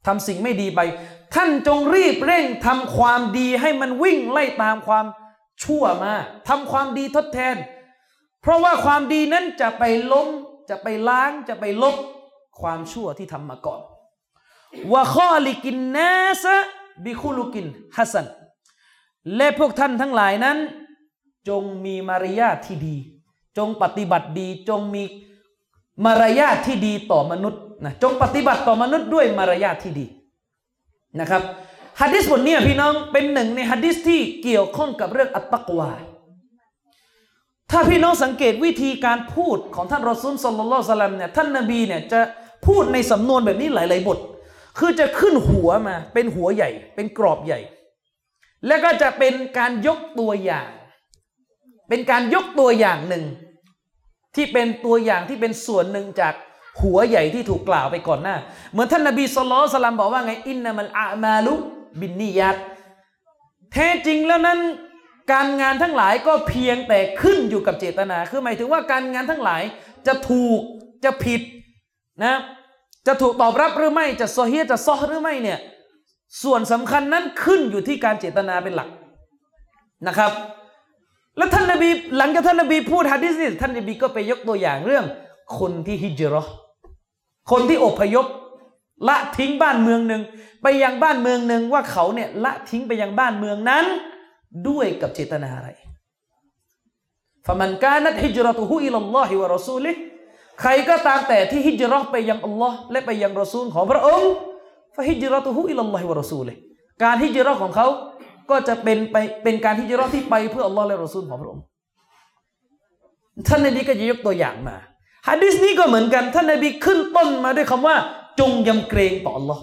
ทำสิ่งไม่ดีไป ท่านจงรีบเร่งทำความดีให้มันวิ่งไล่ตามความชั่วมาทำความดีทดแทน เพราะว่าความดีนั้นจะไปล้มจะไปล้างจะไปลบความชั่วที่ทำมาก่อน ว่าข้อลิกินนาสบิคุลุกินฮัสันและพวกท่านทั้งหลายนั้น จงมีมารยาทที่ดี จงปฏิบัติดี จงมีมารยาทที่ดีต่อมนุษย์นะจงปฏิบัติต่อมนุษย์ด้วยมารยาทที่ดีนะครับฮะดิษบทนี้พี่น้องเป็นหนึ่งในฮะดิษที่เกี่ยวข้องกับเรื่องอัตตะกวาถ้าพี่น้องสังเกตวิธีการพูดของท่านรอซูลสัลลัลลอฮุสลัมเนี่ยท่านนบีเนี่ยจะพูดในสำนวนแบบนี้หลาย ๆ บท คือจะขึ้นหัวมา เป็นหัวใหญ่ เป็นกรอบใหญ่ แล้วก็จะเป็นการยกตัวอย่าง เป็นการยกตัวอย่างหนึ่ง ที่เป็นตัวอย่างที่เป็นส่วนหนึ่งจากหัวใหญ่ที่ถูกกล่าวไปก่อนหน้า เหมือนท่านนบีสุลต่านสลัมบอกว่าไงอินนามัลอามาลุบินนียัตแท้จริงแล้วนั้นการงานทั้งหลายก็เพียงแต่ขึ้นอยู่กับเจตนา คือหมายถึงว่าการงานทั้งหลายจะถูกจะผิดนะ จะถูกตอบรับหรือไม่ จะซอฮีจะซอหรือไม่เนี่ยส่วนสำคัญนั้นขึ้นอยู่ที่การเจตนาเป็นหลักนะครับ แล้วท่านนบีหลังจากท่านนบีพูดฮะดิษนี่ท่านนบีก็ไปยกตัวอย่างเรื่อง คนที่ฮิจราะคนที่อพยพละทิ้งบ้านเมืองหนึ่งไปยังบ้านเมืองหนึ่งว่าเขาเนี่ยละทิ้งไปยังบ้านเมืองนั้น ด้วยกับเจตนาอะไรฟะมันกานัตฮิจรตุฮุอิลลอฮิวะรอซูลิ ใครก็ตามแต่ที่ฮิจราะไปยังอัลลอฮ์และไปยังรอซูลของพระองค์ฟะฮิจรตุฮุอิลลอฮิวะรอซูลิการฮิจราะของเขาก็จะเป็นไปเป็นการฮิจราะที่ไปเพื่ออัลลอฮ์และรอซูลของพระองค์ท่านนบีก็จะยกตัวอย่างมาฮะดิษนี้ก็เหมือนกัน ท่านนบีขึ้นต้นมาด้วยคำว่า จงยำเกรงต่ออัลลอฮ์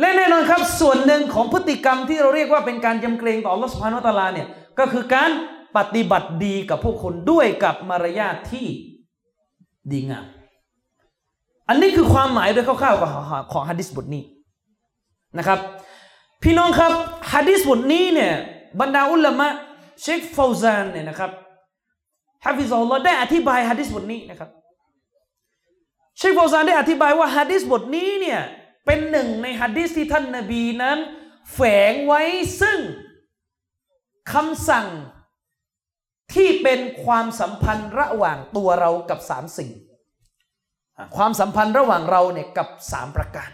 และแน่นอนครับส่วนหนึ่งของพฤติกรรมที่เราเรียกว่าเป็นการยำเกรงต่ออัลลอฮ์สุภาโนตาลาเนี่ยก็คือการปฏิบัติดีกับผู้คนด้วยกับมารยาทที่ ดีงามอันนี้คือความหมายโดยคร่าวๆของของฮะดิษบทนี้นะครับ พี่น้องครับฮะดิษบทนี้เนี่ยบรรดาอุลามะเชคฟาวซานเนี่ยนะครับฮะฟิซอลลอได้อธิบายฮะดิษบทนี้นะครับเชคฟาวซานได้อธิบายว่าฮะดิษบทนี้เนี่ยเป็นหนึ่งในฮะดิษที่ท่านนบีนั้น แฝงไว้ซึ่งคำสั่ง ที่เป็นความสัมพันธ์ระหว่างตัวเรากับสามสิ่งอะความสัมพันธ์ระหว่างเราเนี่ยกับสามประการ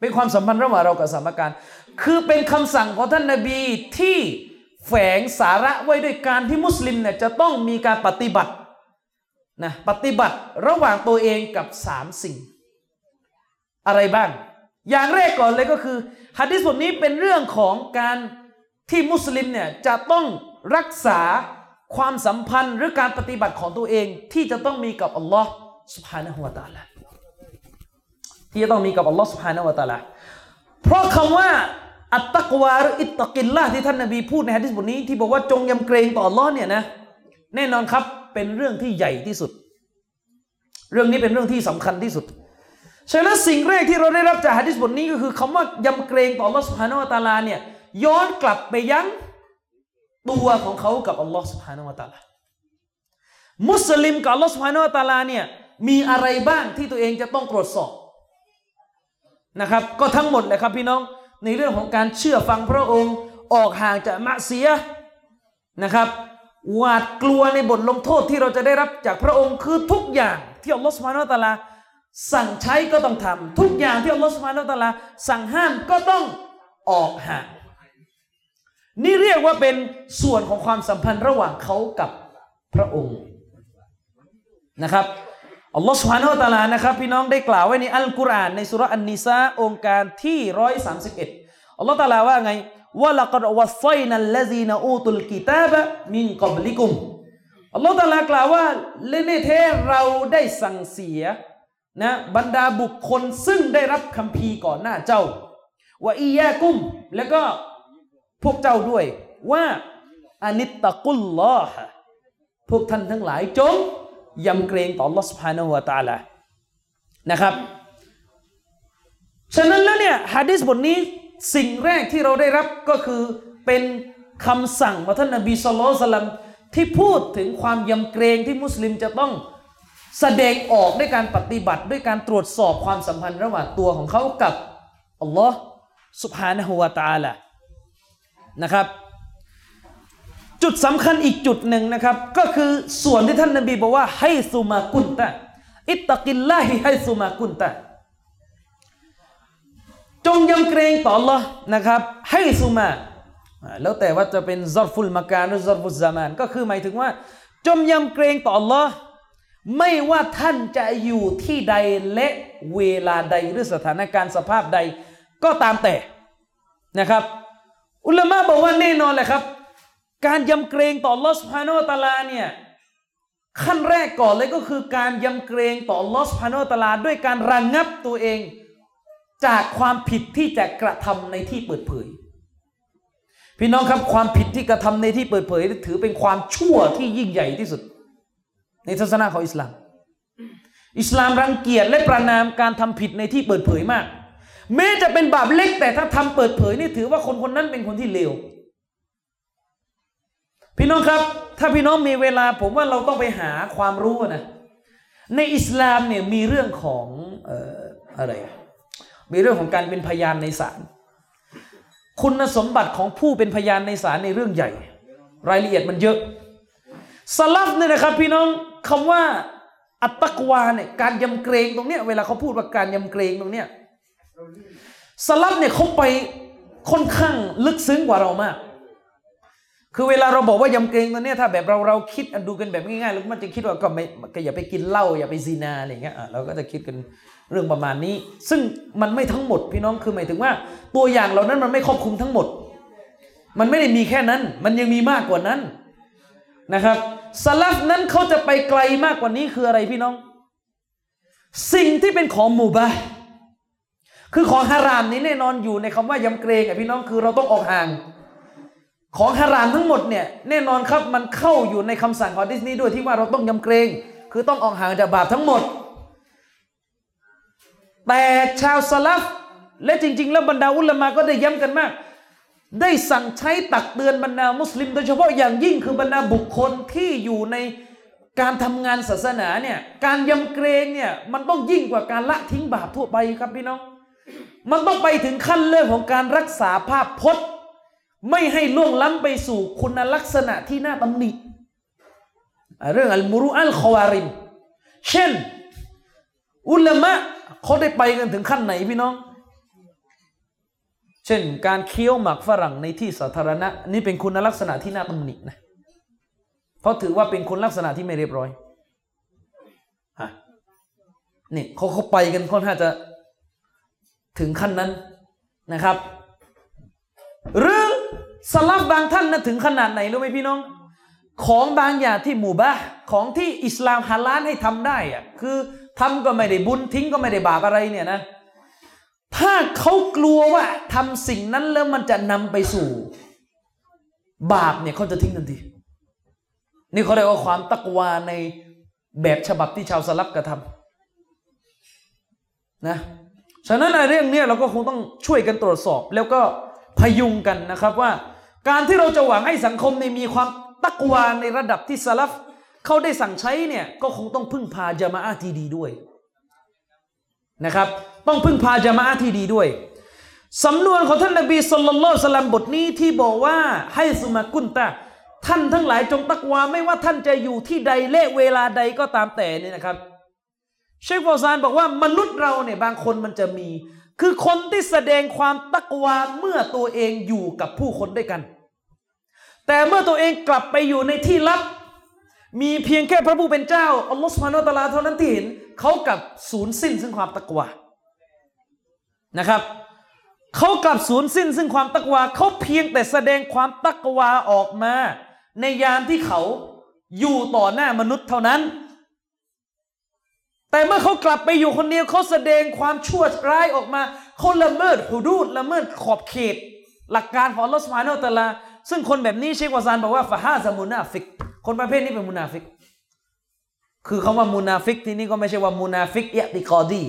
เป็นความสัมพันธ์ระหว่างเรากับสามประการ คือเป็นคำสั่งของท่านนบีที่แฝงสาระไว้ด้วยการที่มุสลิมเนี่ยจะต้องมีการปฏิบัตินะปฏิบัติระหว่างตัวเองกับสามสิ่ง อะไรบ้าง อย่างแรกก่อนเลยก็คือฮะดิษบทนี้เป็นเรื่องของการที่มุสลิมเนี่ยจะต้อง รักษาความสัมพันธ์หรือการปฏิบัติของตัวเองที่จะต้องมีกับอัลลอฮ์สุภาณหัวตาละที่จะต้องมีกับอัลลอฮ์สุภาณหัวตาละเพราะคำว่าอัตตะกวาหรืออิตตะกินละที่ท่านนบีพูดในฮะดิษบทนี้ที่บอกว่าจงยำเกรงต่ออัลลอฮ์เนี่ยนะแน่นอนครับเป็นเรื่องที่ใหญ่ที่สุด เรื่องนี้เป็นเรื่องที่สำคัญที่สุดฉะนั้นสิ่งแรกที่เราได้รับจากฮะดิษบทนี้ก็คือคำว่ายำเกรงต่ออัลลอฮ์สุภาณหัวตาลาเนี่ยย้อนกลับไปยัง ตัวของเขากับอัลลอฮ์สุบฮานวะตาลามุสลิมกับอัลลอฮ์สุบฮานวะตาลาเนี่ยมีอะไรบ้างที่ตัวเองจะต้องตรวจสอบนะครับ ก็ทั้งหมดเลยครับพี่น้องในเรื่องของการเชื่อฟังพระองค์ออกห่างจากมะเสียนะครับหวาดกลัวในบทลงโทษที่เราจะได้รับจากพระองค์คือทุกอย่างที่อัลลอฮ์สุบฮานาวะตะอาลา สั่งใช้ก็ต้องทำทุกอย่างที่อัลลอฮฺสุบฮานาอัลตะอาลา สั่งห้ามก็ต้องออกห่าง นี่เรียกว่าเป็นส่วนของความสัมพันธ์ระหว่างเขากับพระองค์นะครับอัลลอฮฺสุฮานาอัลตะอาลานะครับพี่น้องได้กล่าวไว้ในอัลกุรอานในสุราอันนิซาองค์การที่ร้อยสามสิบเอ็ดอัลลอฮฺตะอาลาว่าไงว่าละกดวัสไซนัลลซีนอูตุลกิตาบะมินกับลิกุมอัลลอฮฺตะอาลากล่าวว่าและในเทเราได้สั่งเสียนะบรรดาบุคคลซึ่งได้รับคำพีร์ก่อนหน้าเจ้าว่าอียากุม แล้วก็ พวกเจ้าด้วยว่าอานิตตะกุลลอฮ์พวกท่านทั้งหลายจงยำเกรงต่อ Allah Subhanahu wa Taala นะครับ ฉะนั้นแล้วเนี่ยฮะดิษบทนี้สิ่งแรกที่เราได้รับก็คือเป็นคำสั่งของท่านนบีสุลสลามที่พูดถึงความยำเกรงที่มุสลิมจะต้องแสดงออกด้วยการปฏิบัติด้วยการตรวจสอบความสัมพันธ์ระหว่างตัวของเขากับอัลลอฮ์สุบฮานะฮุวาตาละ นะครับ จุดสำคัญอีกจุดหนึ่งนะครับ ก็คือส่วนที่ท่านนบีบอกว่าให้ซุมากุนตะอิตกิลลาฮิให้ซุมากุนตะจงยำเกรงต่อ Allah นะครับ ให้ซุมา แล้วแต่ว่าจะเป็นซอรฟุลมาการหรือซอรฟุลซามานก็คือหมายถึงว่า จงยำเกรงต่อ Allah ไม่ว่าท่านจะอยู่ที่ใดและเวลาใดหรือสถานการณ์สภาพใดก็ตามแต่นะครับ อุลามะบอกว่าแน่นอนแหละครับ การยำเกรงต่อ Allah Subhanahu wa Taala เนี่ยขั้นแรกก่อนเลยก็คือการยำเกรงต่อ Allah Subhanahu wa Taala ด้วยการระงงับตัวเอง จากความผิดที่จะกระทำในที่เปิดเผย พี่น้องครับความผิดที่กระทำในที่เปิดเผย ถือเป็นความชั่วที่ยิ่งใหญ่ที่สุด ในศาสนาของอิสลาม อิสลามรังเกียจและประนามการทำผิดในที่เปิดเผยมาก แม้จะเป็นบาปเล็กแต่ถ้าทำเปิดเผยนี่ถือว่าคนคนนั้นเป็นคนที่เลวพี่น้องครับ ถ้าพี่น้องมีเวลาผมว่าเราต้องไปหาความรู้นะในอิสลามเนี่ยมีเรื่องของอออะไร มีเรื่องของการเป็นพยานในศาลคุณสมบัติของผู้เป็นพยานในศาลในเรื่องใหญ่ รายละเอียดมันเยอะสลับเนี่ยนะครับ พี่น้องคำว่าอัตตะกวาเนี่ยการยำเกรงตรงเนี้ยเวลาเขาพูดว่าการยำเกรงตรงเนี้ย สลับเนี่ยเขาไปค่อนข้างลึกซึ้งกว่าเรามาก คือเวลาเราบอกว่ายำเกรงตรงเนี้ถ้าแบบเราเราคิดดูกันแบบง่ายๆแล้วมันจะคิดว่าก็ไม่ก็อย่าไปกินเหล้าอย่าไปซีนาอะไรเงี้ยเราก็จะคิดกันเรื่องประมาณนี้ ซึ่งมันไม่ทั้งหมดพี่น้องคือหมายถึงว่า ตัวอย่างเหล่านั้นมันไม่ครอบคลุมทั้งหมด มันไม่ได้มีแค่นั้น มันยังมีมากกว่านั้นนะครับสลัฟนั้นเขาจะไปไกลมากกว่านี้คืออะไรพี่น้อง สิ่งที่เป็นของหมู่บาห์ คือของฮารามนี้แน่นอนอยู่ในคำว่ายำเกรงอะพี่น้องคือเราต้องออกห่าง ของฮารามทั้งหมดเนี่ยแน่นอนครับมันเข้าอยู่ในคำสั่งของดิสนีย์ด้วยที่ว่าเราต้องยำเกรง คือต้องออกห่างจากบาปทั้งหมด แต่ชาวสลัฟและจริง ๆ แล้วบรรดาอุลามะก็ได้ย้ำกันมาก ได้สั่งใช้ตักเตือนบรรดามุสลิม โดยเฉพาะอย่างยิ่งคือบรรดาบุคคลที่อยู่ในการทำงานศาสนาเนี่ยการยำเกรงเนี่ยมันต้องยิ่งกว่าการละทิ้งบาปทั่วไปครับพี่น้อง มันต้องไปถึงขั้นเรื่องของการรักษาภาพพจน์ ไม่ให้ล่วงล้ำไปสู่คุณลักษณะที่น่าตำหนิเรื่องอัลมุรุอัลคอวาริม เช่น อุลามะเขาได้ไปกันถึงขั้นไหนพี่น้อง เช่น การเคี้ยวหมากฝรั่งในที่สาธารณะ นี่เป็นคุณลักษณะที่น่าตำหนินะเพราะถือว่าเป็นคุณลักษณะที่ไม่เรียบร้อยฮะนี่เขาเขาไปกันค่อนข้างจะ ถึงขั้นนั้นนะครับ หรือสลับบางท่านนะถึงขนาดไหนรู้ไหมพี่น้อง ของบางอย่างที่หมู่บ้าของที่อิสลามฮาลาลให้ทำได้อะคือทำก็ไม่ได้บุญทิ้งก็ไม่ได้บาปอะไรเนี่ยนะ ถ้าเขากลัวว่าทำสิ่งนั้นแล้วมันจะนำไปสู่ บาปเนี่ยเขาจะทิ้งทันทีนี่เขาเรียกว่าความตักวาในแบบฉบับที่ชาวสลับกระทำนะ ฉะนั้นในเรื่องนี้เราก็คงต้องช่วยกันตรวจสอบ แล้วก็พยุงกันนะครับว่า การที่เราจะหวังให้สังคมในมีความตักวาในระดับที่สลับเขาได้สั่งใช้เนี่ยก็คงต้องพึ่งพาจามะอาที่ดีด้วยนะครับ ต้องพึ่งพาจามะอาที่ดีด้วยสำนวนของท่านนบีสุลต่านสลัมบทนี้ที่บอกว่าให้สุมากุนตะท่านทั้งหลายจงตักวาไม่ว่าท่านจะอยู่ที่ใดและเวลาใดก็ตามแต่นี่นะครับ เชคฟอซานบอกว่ามนุษย์เราเนี่ยบางคนมันจะมี คือคนที่แสดงความตักวาเมื่อตัวเองอยู่กับผู้คนด้วยกัน แต่เมื่อตัวเองกลับไปอยู่ในที่ลับ มีเพียงแค่พระผู้เป็นเจ้าอัลลอฮฺสุบฮานาตะลาเท่านั้นที่เห็นเขากับศูนย์สิ้นซึ่งความตักวานะครับเขากลับศูนย์สิ้นซึ่งความตักวาเขาเพียงแต่แสดงความตักวาออกมา ในยามที่เขาอยู่ต่อหน้ามนุษย์เท่านั้น แต่เมื่อเขากลับไปอยู่คนเดียวเขาแสดงความชั่วร้ายออกมาเขาละเมิดหูดูดละเมิดขอบเขต หลักการของลอสุบฮานตะลา ซึ่งคนแบบนี้เชควาซานบอกว่าฟาฮาซามุนาฟิก คนประเภทนี้เป็นมุนาฟิก คือคำว่ามุนาฟิกที่นี่ก็ไม่ใช่ว่ามุนาฟิกاعتقادي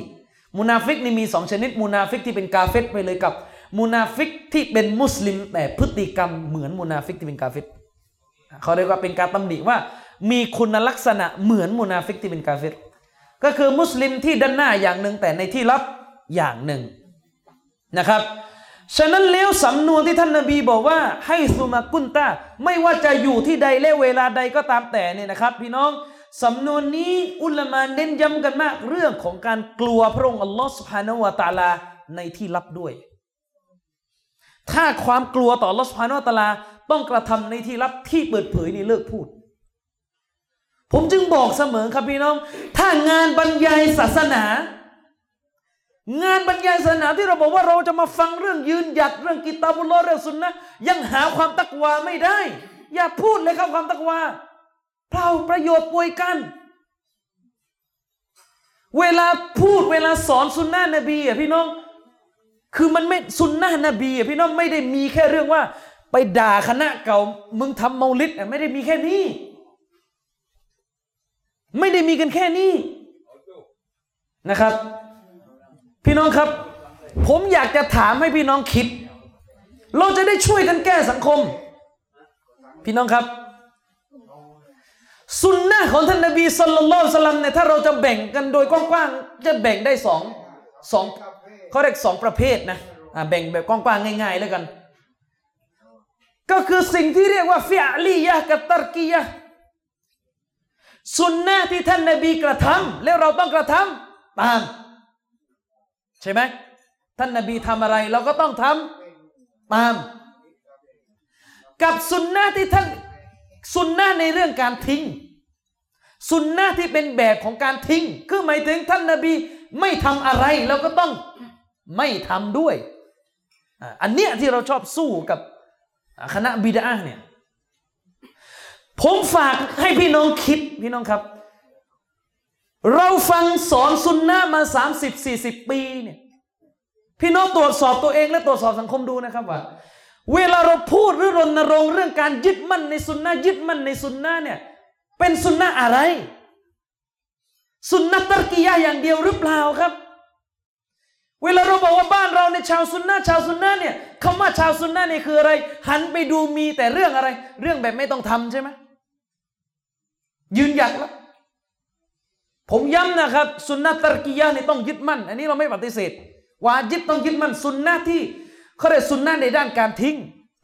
มุนาฟิกนี่มีสองชนิดมุนาฟิกที่เป็นกาเฟรไปเลยกับมุนาฟิกที่เป็นมุสลิมแต่พฤติกรรมเหมือนมุนาฟิกที่เป็นกาเฟรเขาเรียกว่าเป็นการตำหนิว่า มีคุณลักษณะเหมือนมุนาฟิกที่เป็นกาเฟร ก็คือมุสลิมที่ด้านหน้าอย่างหนึ่งแต่ในที่ลับอย่างหนึ่งนะครับ ฉะนั้นแล้วสำนวนที่ท่านนบีบอกว่าให้สุมากุนตาไม่ว่าจะอยู่ที่ใดและเวลาใดก็ตามแต่เนี่ยนะครับ พี่น้องสำนวนนี้อุลามาเน้นย้ำกันมาก เรื่องของการกลัวพระองค์อัลลอฮฺสุบฮานาวะตาลาในที่ลับด้วย ถ้าความกลัวต่ออัลลอฮฺสุบฮานาวะตาลา ต้องกระทำในที่ลับที่เปิดเผยนี่เลิกพูด ผมจึงบอกเสมอครับพี่น้อง ถ้างานบรรยายศาสนา งานบรรยายศาสนาที่เราบอกว่าเราจะมาฟังเรื่องยืนหยัดเรื่องกิตาบุลเรื่องสุนนะยังหาความตักวาไม่ได้ อย่าพูดเลยครับความตักวาเปล่าประโยชน์ป่วยกัน เวลาพูดเวลาสอนสุนนะนบีอะพี่น้อง คือมันไม่สุนนะนบีอะพี่น้องไม่ได้มีแค่เรื่องว่า ไปด่าคณะเก่ามึงทำเมาลิดอ่ไม่ได้มีแค่นี้ ไม่ได้มีกันแค่นี้นะครับ พี่น้องครับ ผมอยากจะถามให้พี่น้องคิด เราจะได้ช่วยกันแก้สังคม พี่น้องครับสุนนะของท่านนบีสุลต่านสลัมเนี่ยถ้าเราจะแบ่งกันโดยกว้างๆจะแบ่งได้สองสองเขาเรียกสองประเภทนะแบ่งแบบกว้างๆง่าย ๆ แล้วกัน ก็คือสิ่งที่เรียกว่าฟิอาลียะกับตรกียะ สุนนะที่ท่านนบีกระทำแล้วเราต้องกระทำตาม ใช่ไหมท่านนบีทำอะไรเราก็ต้องทำตาม กับสุนนะที่ท่านสุนนะในเรื่องการทิ้ง สุนนะที่เป็นแบบของการทิ้ง คือหมายถึงท่านนบีไม่ทำอะไรเราก็ต้องไม่ทำด้วย อันเนี้ยที่เราชอบสู้กับคณะบิดาเนี่ย ผมฝากให้พี่น้องคิดพี่น้องครับ เราฟังสอนสุนนะมา 30 40 ปีเนี่ยพี่น้องตรวจสอบตัวเองและตรวจสอบสังคมดูนะครับว่า เวลาเราพูดหรือรณรงค์เรื่องการยึดมั่นในสุนนะยึดมั่นในสุนนะเนี่ยเป็นสุนนะอะไร สุนนะตะกียะอย่างเดียวหรือเปล่าครับ เวลาเราบอกว่าบ้านเราในชาวซุนนะชาวซุนนะเนี่ยคำว่าชาวซุนนะเนี่ยคืออะไร หันไปดูมีแต่เรื่องอะไร เรื่องแบบไม่ต้องทำใช่ไหม ยืนหยัดแล้วผมย้ำนะครับสุนนะตะกียะห์เนี่ต้องยึดมั่น อันนี้เราไม่ปฏิเสธวาจิบต้องยึดมั่นสุนนะที่เขาเรียกสุนนะในด้านการทิ้ง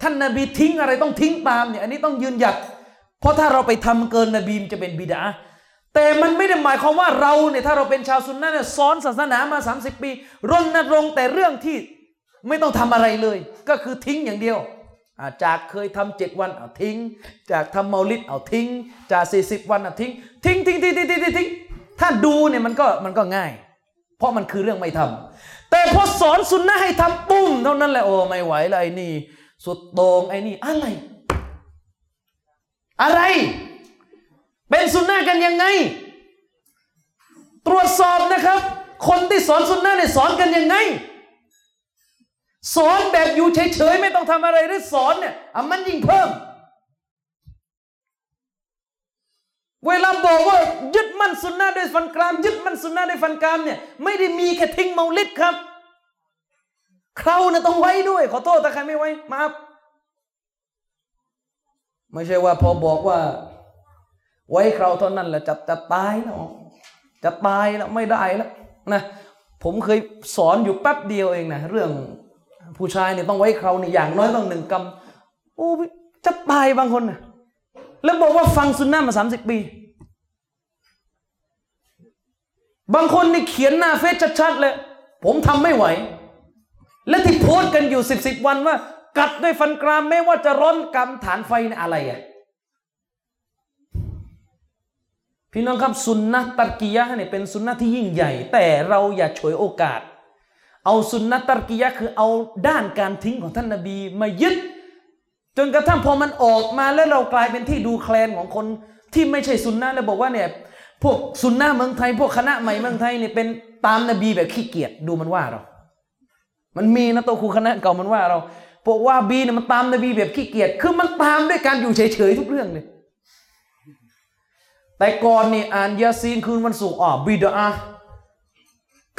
ท่านนาบีทิ้งอะไรต้องทิ้งตามเนี่ยอันนี้ต้องยืนหยัด เพราะถ้าเราไปทำเกินนบีมจะเป็นบิดาแต่มันไม่ได้หมายความว่าเราเนี่ยถ้าเราเป็นชาวซุนนะเนี่ยสอนศาสนามา 30 ปี รณรงค์แต่เรื่องที่ไม่ต้องทำอะไรเลย ก็คือทิ้งอย่างเดียว จากเคยทำเจ็ดวันเอาทิ้ง จากทำเมาลิดเอาทิ้ง จากสี่สิบวันเอาทิ้ง ทิ้งทิ้งทิ้งทิ้งทิ้งทิ้งถ้าดูเนี่ยมันก็มันก็ง่าย เพราะมันคือเรื่องไม่ทำแต่พอสอนสุนนะให้ทำปุ้มเท่านั้นแหละโอ้ไม่ไหวล้วไอ้นี่ สุดโต่งไอ้นี่อะไร อะไร เป็นสุนนะกันยังไง ตรวจสอบนะครับ คนที่สอนสุนนะเนี่ยสอนกันยังไง สอนแบบอยู่เฉยๆไม่ต้องทำอะไรหรือสอนเนี่ยอะมันยิ่งเพิ่ม เวลาบอกว่ายึดมั่นสุนนะด้วยฟันกราม ยึดมั่นสุนนะด้วยฟันกรามเนี่ยไม่ได้มีแค่ทิ้งเมาลิดครับเคราเนี่ยต้องไว้ด้วย ขอโทษถ้าใครไม่ไว้มาครับไม่ใช่ว่าพอบอกว่า ไว้เคราเท่านั้นแหละจะจะตายแล้วจะตายแล้วไม่ได้แล้วนะผมเคยสอนอยู่แป๊บเดียวเองนะเรื่อง ผู้ชายเนี่ยต้องไว้เคราเนี่ยอย่างน้อยต้องหนึ่งกำโอ้จะตายบางคนนะแล้วบอกว่าฟังซุนนะมาสามสิบปี บางคนนี่เขียนหน้าเฟซชัดๆเลย ผมทำไม่ไหว และที่โพสต์กันอยู่สิบสิบวันว่า กัดด้วยฟันกรามไม่ว่าจะร้อนกำฐานไฟนอะไรอะพี่น้องครับสุนนะตัรกียะเนี่ยเป็นสุนนะที่ยิ่งใหญ่ แต่เราอย่าฉวยโอกาส เอาสุนนะตัรกียะคือเอาด้านการทิ้งของท่านนาบีมายึด จนกระทั่งพอมันออกมาแล้วเรากลายเป็นที่ดูแคลนของคนที่ไม่ใช่สุนนะแล้วบอกว่าเนี่ยพวกสุนนะเมืองไทย พวกคณะใหม่เมืองไทยเนี่ยเป็นตามนบีแบบขี้เกียจดูมันว่าเรา มันมีนะตัวครูคณะเก่ามันว่าเราพวกว่าบีเนี่ยมันตามนบีแบบขี้เกียจคือมันตามด้วยการอยู่เฉยๆทุกเรื่องเลยแต่ก่อนนี่อ่านยาซีนคืนวันศุกร์อ๋อบิดา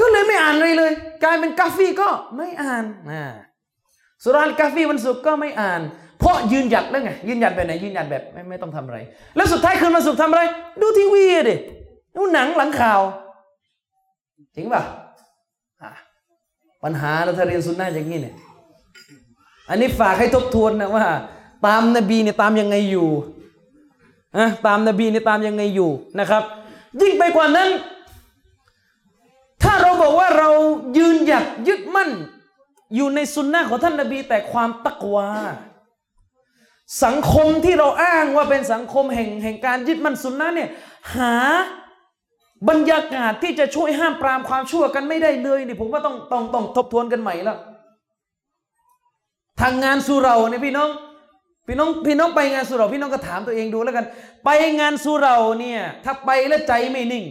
ก็เลยไม่อ่านเลยเลย กลายเป็นกาฟีก็ไม่อ่านนะสุรานกาฟีวันศุกร์ก็ไม่อ่าน เพราะยืนหยัดแล้วไงยืนหยัดแบบไหนยืนหยัดแบบไม่ไม่ต้องทำอะไร แล้วสุดท้ายคืนวันศุกร์ทำอะไร ดูทีวีดิดูหนังหลังข่าวจริงป่ะอะปัญหาเราถ้าเรียนสุนนะอย่างนี้เนี่ยอันนี้ฝากให้ทบทวนนะว่า ตามนบีเนี่ยตามยังไงอยู่อะตามนบีเนี่ยตามยังไงอยู่นะครับ ยิ่งไปกว่านั้น ถ้าเราบอกว่าเรายืนหยัดยึดมั่น อยู่ในสุนนะของท่านนบีแต่ความตักวาสังคมที่เราอ้างว่าเป็นสังคมแห่งแห่งการยึดมั่นสุนนะเนี่ยหาบรรยากาศที่จะช่วยห้ามปรามความชั่วกันไม่ได้เลยนี่ผมว่าต้องต้องต้องทบทวนกันใหม่แล้วทางงานสุเราเนี่ยพี่น้องพี่น้องพี่น้องไปงานสุเราพี่น้องก็ถามตัวเองดูแล้วกัน ไปงานสุเราเนี่ยถ้าไปแล้วใจไม่นิ่ง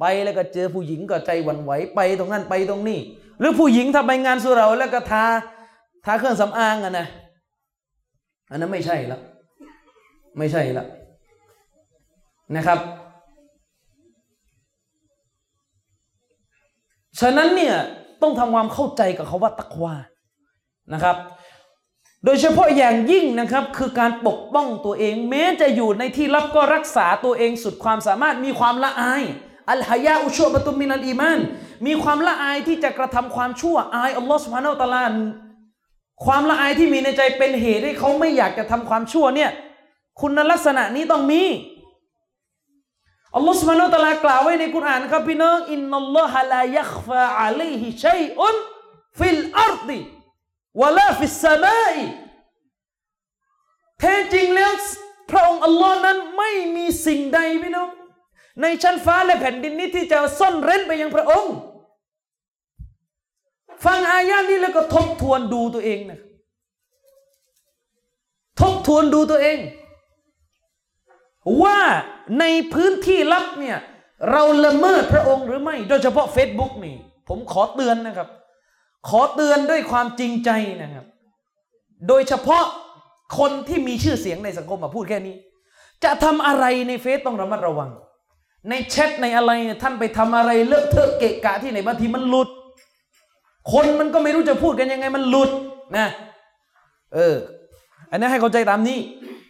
ไปแล้วก็เจอผู้หญิงก็ใจหวั่นไหวไปตรงนั้นไปตรงนี้ หรือผู้หญิงถ้าไปงานสุเราแล้วก็ทาทาเครื่องสำอางอะนะอันนั้นไม่ใช่แล้วไม่ใช่แล้วนะครับ ฉะนั้นเนี่ยต้องทำความเข้าใจกับเขาว่าตักวานะครับ โดยเฉพาะอย่างยิ่งนะครับ คือการปกป้องตัวเอง แม้จะอยู่ในที่ลับก็รักษาตัวเองสุดความสามารถมีความละอาย อัลฮายาอุชัวบะตุมมินัลอีมานมีความละอายที่จะกระทำความชั่วอายอัลลอฮฺสุบฮานาอัลตะลาความละอายที่มีในใจเป็นเหตุให้เขาไม่อยากจะทำความชั่วเนี่ยคุณลักษณะนี้ต้องมีอัลลอฮฺسبحانه وتعالىกล่าวไว้ในกุรอานนะครับพี่น้องإن الله لا يخفى عليه شيء في الأرض ولا في السماءแท้จริงแล้วพระองค์อัลลอฮ์นั้นไม่มีสิ่งใดพี่น้อง ในชั้นฟ้าและแผ่นดินนี้ที่จะซ่อนเร้นไปยังพระองค์ ฟังอายะนี้แล้วก็ทบทวนดูตัวเองนะทบทวนดูตัวเอง ว่าในพื้นที่ลับเนี่ยเราละเมิดพระองค์หรือไม่ โดยเฉพาะ Facebook นี่ ผมขอเตือนนะครับ ขอเตือนด้วยความจริงใจนะครับ โดยเฉพาะคนที่มีชื่อเสียงในสังคมมาพูดแค่นี้ จะทำอะไรในเฟซต้องระมัดระวัง ในแชทในอะไรท่านไปทำอะไรเลอะเทอะเกะกะที่ไหนบางทีมันหลุด คนมันก็ไม่รู้จะพูดกันยังไงมันหลุดนะเออ อันนี้ให้เข้าใจตามนี้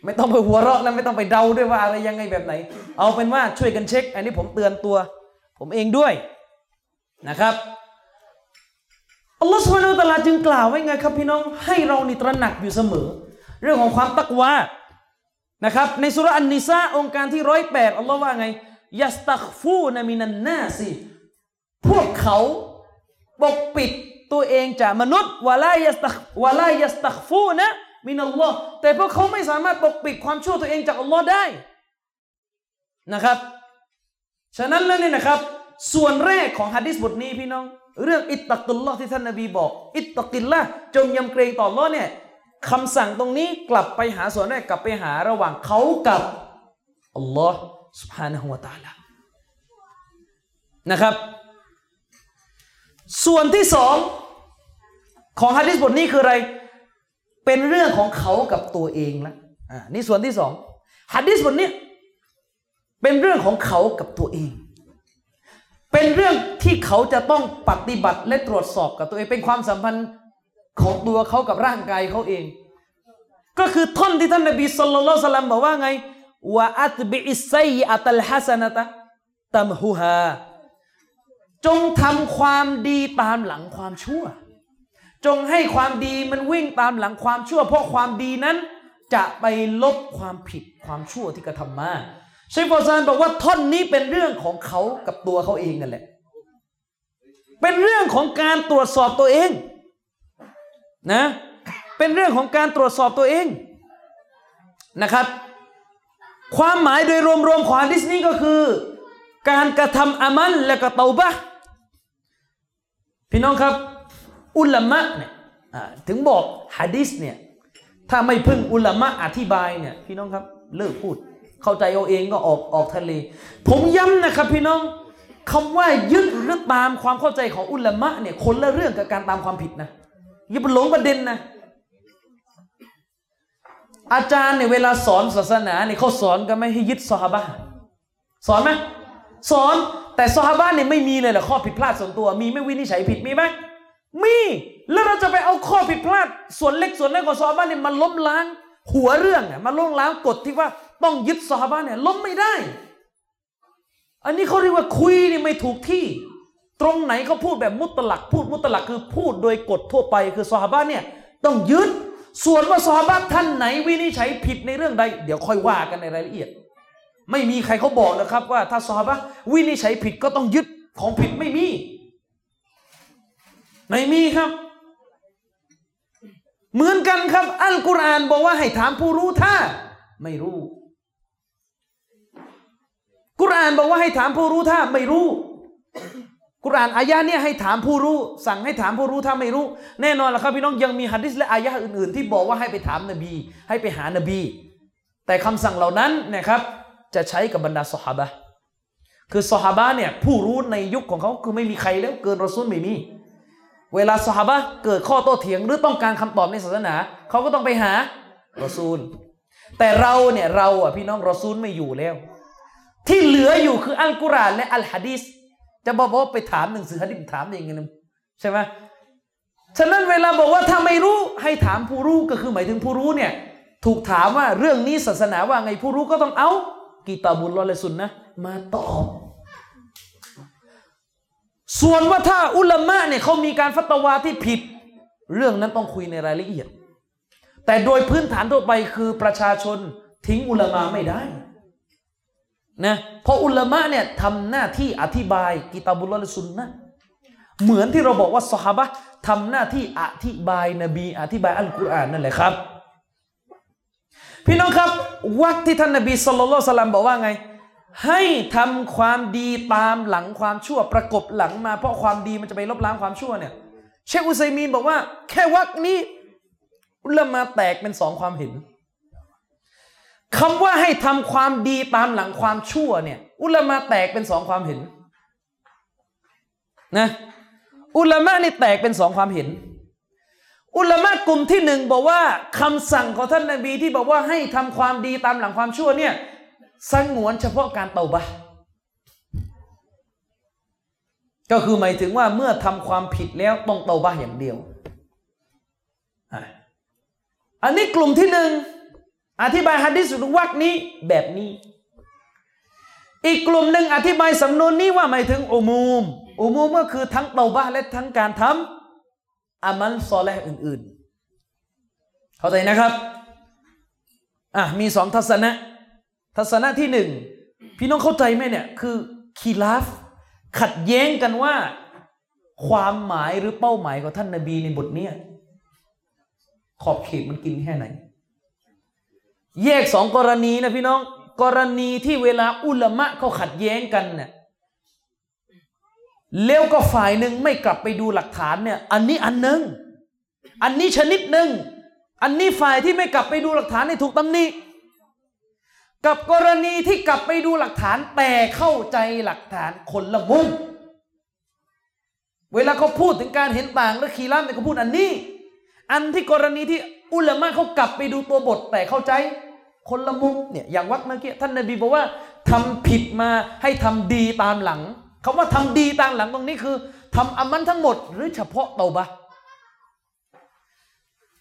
ไม่ต้องไปหัวเราะแล้วไม่ต้องไปเดาด้วยว่าอะไรยังไงแบบไหน เอาเป็นว่าช่วยกันเช็ค อันนี้ผมเตือนตัว ผมเองด้วยนะครับอัลลอฮฺสุบานาอัตะลาจึงกล่าวไว้ไงครับพี่น้องให้เรานี่ตระหนักอยู่เสมอ เรื่องของความตักวานะครับในสุราะห์อันนิซาองค์การที่ร้อยแปดอัลลอฮ์ว่าไง يستخفون من الناسพวกเขาปกปิดตัวเองจากมนุษย์ولا يستخ ولا يستخفون من اللهแต่พวกเขาไม่สามารถปกปิดความชั่วตัวเองจากอัลลอฮ์ได้นะครับ ฉะนั้นแล้วเนี่ยนะครับ ส่วนแรกของฮะดิษบทนี้พี่น้อง เรื่องاتق اللهที่ท่านนบีบอก اتق اللهจงยำเกรงต่ออัลลอฮ์เนี่ยคำสั่งตรงนี้กลับไปหาส่วนแรกกลับไปหาระหว่างเขากับอัลลอฮ์ سبحان หัวาตาลานะครับ ส่วนที่สองของฮะดิษบทนี้คืออะไร เป็นเรื่องของเขากับตัวเองนะอ่านี่ส่วนที่สองฮะดิษบทนี้เป็นเรื่องของเขากับตัวเอง เป็นเรื่องที่เขาจะต้องปฏิบัติและตรวจสอบกับตัวเอง เป็นความสัมพันธ์ของตัวเขากับร่างกายเขาเอง ก็คือท่อนที่ท่านนบีสุลต่านบอกว่าไง วะอัตบิอิไซอัตัลฮัสนะตะตัมฮูฮาจงทำความดีตามหลังความชั่ว จงให้ความดีมันวิ่งตามหลังความชั่ว เพราะความดีนั้น จะไปลบความผิดความชั่วที่กระทำมาเชฟฟอซานบอกว่าท่อนนี้เป็นเรื่องของเขากับตัวเขาเองนั่นแหละ เป็นเรื่องของการตรวจสอบตัวเองนะ เป็นเรื่องของการตรวจสอบตัวเองนะครับ ความหมายโดยรวมๆของฮะดิษนี้ก็คือ การกระทำอามันและก็เตาบะพี่น้องครับ อุลามะเนี่ยถึงบอกฮะดิษเนี่ยถ้าไม่พึ่งอุลามะอธิบายเนี่ยพี่น้องครับเลิกพูด เข้าใจเอาเองก็ออกออกทะเล ผมย้ำนะครับ พี่น้องคำว่ายึดหรือตามความเข้าใจของอุลามะเนี่ยคนละเรื่องกับการตามความผิดนะอย่าไปหลงประเด็นนะ อาจารย์เนี่ยเวลาสอนศาสนาเนี่ยเขาสอนกันไม่ให้ยึดซอฮาบะสอนไหมสอนแต่ซอฮาบะเนี่ยไม่มีเลยเหรอข้อผิดพลาดส่วนตัว มีไม่วินิจฉัยผิดมีไหมมีแล้วเราจะไปเอาข้อผิดพลาด ส่วนเล็กส่วนน้อยของซอฮาบะเนี่ยมาล้มล้าง หัวเรื่องอะมาล้มล้างกฎที่ว่าต้องยึดซอฮาบะเนี่ยล้มไม่ได้ อันนี้เขาเรียกว่าคุยนี่ไม่ถูกที่ ตรงไหนเขาพูดแบบมุตลัก พูดมุตลักคือพูดโดยกฎทั่วไปคือซอฮาบะเนี่ยต้องยึด ส่วนว่าซอบะห์ท่านไหนวินิจฉัยผิดในเรื่องใด เดี๋ยวค่อยว่ากันในรายละเอียด ไม่มีใครเขาบอกนะครับว่า ถ้าซอฮาบะห์วินิจฉัยผิดก็ต้องยึดของผิดไม่มี ไม่มีครับ เหมือนกันครับ อัลกุรอานบอกว่าให้ถามผู้รู้ถ้า ไม่รู้ กุรอานบอกว่าให้ถามผู้รู้ถ้าไม่รู้ กุรอานอายะเนี่ยให้ถามผู้รู้ สั่งให้ถามผู้รู้ถ้าไม่รู้ แน่นอนแหละครับพี่น้องยังมีหะดิษและอายะอื่น ๆ ที่บอกว่าให้ไปถามนบี ให้ไปหานบี แต่คำสั่งเหล่านั้นนะครับ จะใช้กับบรรดาสหาบะคือสหาบะเนี่ยผู้รู้ในยุคของเขาคือไม่มีใครแล้วเกินรอซูลไม่มีเวลาสหาบะเกิดข้อโต้เถียงหรือต้องการคำตอบในศาสนาเขาก็ต้องไปหารอซูล แต่เราเนี่ยเราอะพี่น้องรอซูลไม่อยู่แล้ว ที่เหลืออยู่คืออัลกุรอานและอัลฮะดีษ จะบอกว่าไปถามหนังสือฮะดีษถามได้ยังไงนะใช่ไหมฉะนั้นเวลาบอกว่าถ้าไม่รู้ให้ถามผู้รู้ก็คือหมายถึงผู้รู้เนี่ย ถูกถามว่าเรื่องนี้ศาสนาว่าไงผู้รู้ก็ต้องเอากีตาบุลลอฮ์และสุนนะมาตอบ ส่วนว่าถ้าอุลามะเนี่ยเขามีการฟัตวาที่ผิด เรื่องนั้นต้องคุยในรายละเอียด แต่โดยพื้นฐานทั่วไปคือประชาชนทิ้งอุลามะไม่ได้ นะเพราะอุลามะเนี่ยทำหน้าที่อธิบายกิตาบุลลอฮ์และสุนนะเหมือนที่เราบอกว่าสหาบะทำหน้าที่อธิบายนบี อธิบายอัลกุรอานนั่นแหละครับ พี่น้องครับวักที่ท่านนบีสุลต่านสลัมบอกว่าไง ให้ทำความดีตามหลังความชั่วประกบหลังมา เพราะความดีมันจะไปลบล้างความชั่วเนี่ย เชคอุซัยมีนบอกว่า แค่วักนี้อุลามาแตกเป็นสองความเห็น คำว่าให้ทำความดีตามหลังความชั่วเนี่ย อุลามาแตกเป็นสองความเห็นนะอุลามะนี่แตกเป็นสองความเห็น อุลามะกลุ่มที่หนึ่งบอกว่าคำสั่งของท่านนาบีที่บอกว่าให้ทำความดีตามหลังความชั่วเนี่ยสงวนเฉพาะการเตาบะก็คือหมายถึงว่าเมื่อทำความผิดแล้วต้องเตาบะอย่างเดียวอันนี้กลุ่มที่หนึ่ง อธิบายฮะดิษวักนี้แบบนี้ อีกกลุ่มหนึ่งอธิบายสำนวนนี้ว่าหมายถึงอุมูม อุมูมก็คือทั้งเตาบะห์และทั้งการทำอามัลซอเลอื่น ๆ เข้าใจนะครับอะมีสองทัศนะ ทัศนะที่หนึ่งพี่น้องเข้าใจไหมเนี่ยคือคีลาฟ ขัดแย้งกันว่า ความหมายหรือเป้าหมายของท่านนาบีในบทนี้ขอบเขตมันกินแค่ไหน แยกสองกรณีนะพี่น้อง กรณีที่เวลาอุลามะเขาขัดแย้งกันเนี่ยแล้วก็ฝ่ายหนึ่งไม่กลับไปดูหลักฐานเนี่ย อันนี้อันหนึ่งอันนี้ชนิดหนึ่งอันนี้ฝ่ายที่ไม่กลับไปดูหลักฐานในถูกตำหนิกับกรณีที่กลับไปดูหลักฐานแต่เข้าใจหลักฐานคนละมุมเวลาเขาพูดถึงการเห็นต่างและคีร่ามเนี่ยเขาพูดอันนี้ อันที่กรณีที่อุลามะเขากลับไปดูตัวบทแต่เข้าใจ คนละมุมเนี่ยอย่างวักเมื่อกี้ท่านนบีบอกว่าทำผิดมาให้ทำดีตามหลังคำว่าทำดีตามหลังตรงนี้คือทำอามันทั้งหมด หรือเฉพาะเตาบะ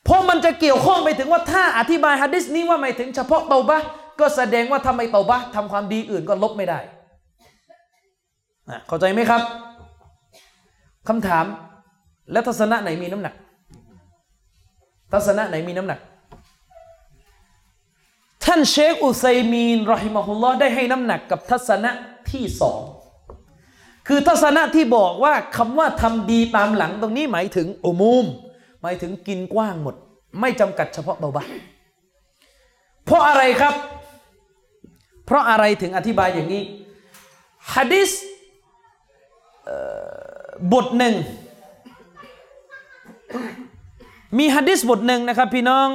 เพราะมันจะเกี่ยวข้องไปถึงว่าถ้าอธิบายฮะดิษนี้ว่าหมายถึงเฉพาะเตาบะก็แสดงว่าทำไมเตาบะห์ทำความดีอื่นก็ลบไม่ได้อะเข้าใจไหมครับคำถามแล้วทัศนะไหนมีน้ำหนัก ทัศนะไหนมีน้ำหนัก ท่านเชคอุไซมีนรอฮิมะฮุลลอฮ์ได้ให้น้ำหนักกับทัศนะที่สองคือทัศนะที่บอกว่าคำว่าทำดีตามหลังตรงนี้หมายถึงอุมูม หมายถึงกินกว้างหมด ไม่จำกัดเฉพาะเบาบาเพราะอะไรครับ เพราะอะไรถึงอธิบายอย่างนี้ฮะดิษบทหนึ่ง มีฮะดิษบทหนึ่งนะครับพี่น้อง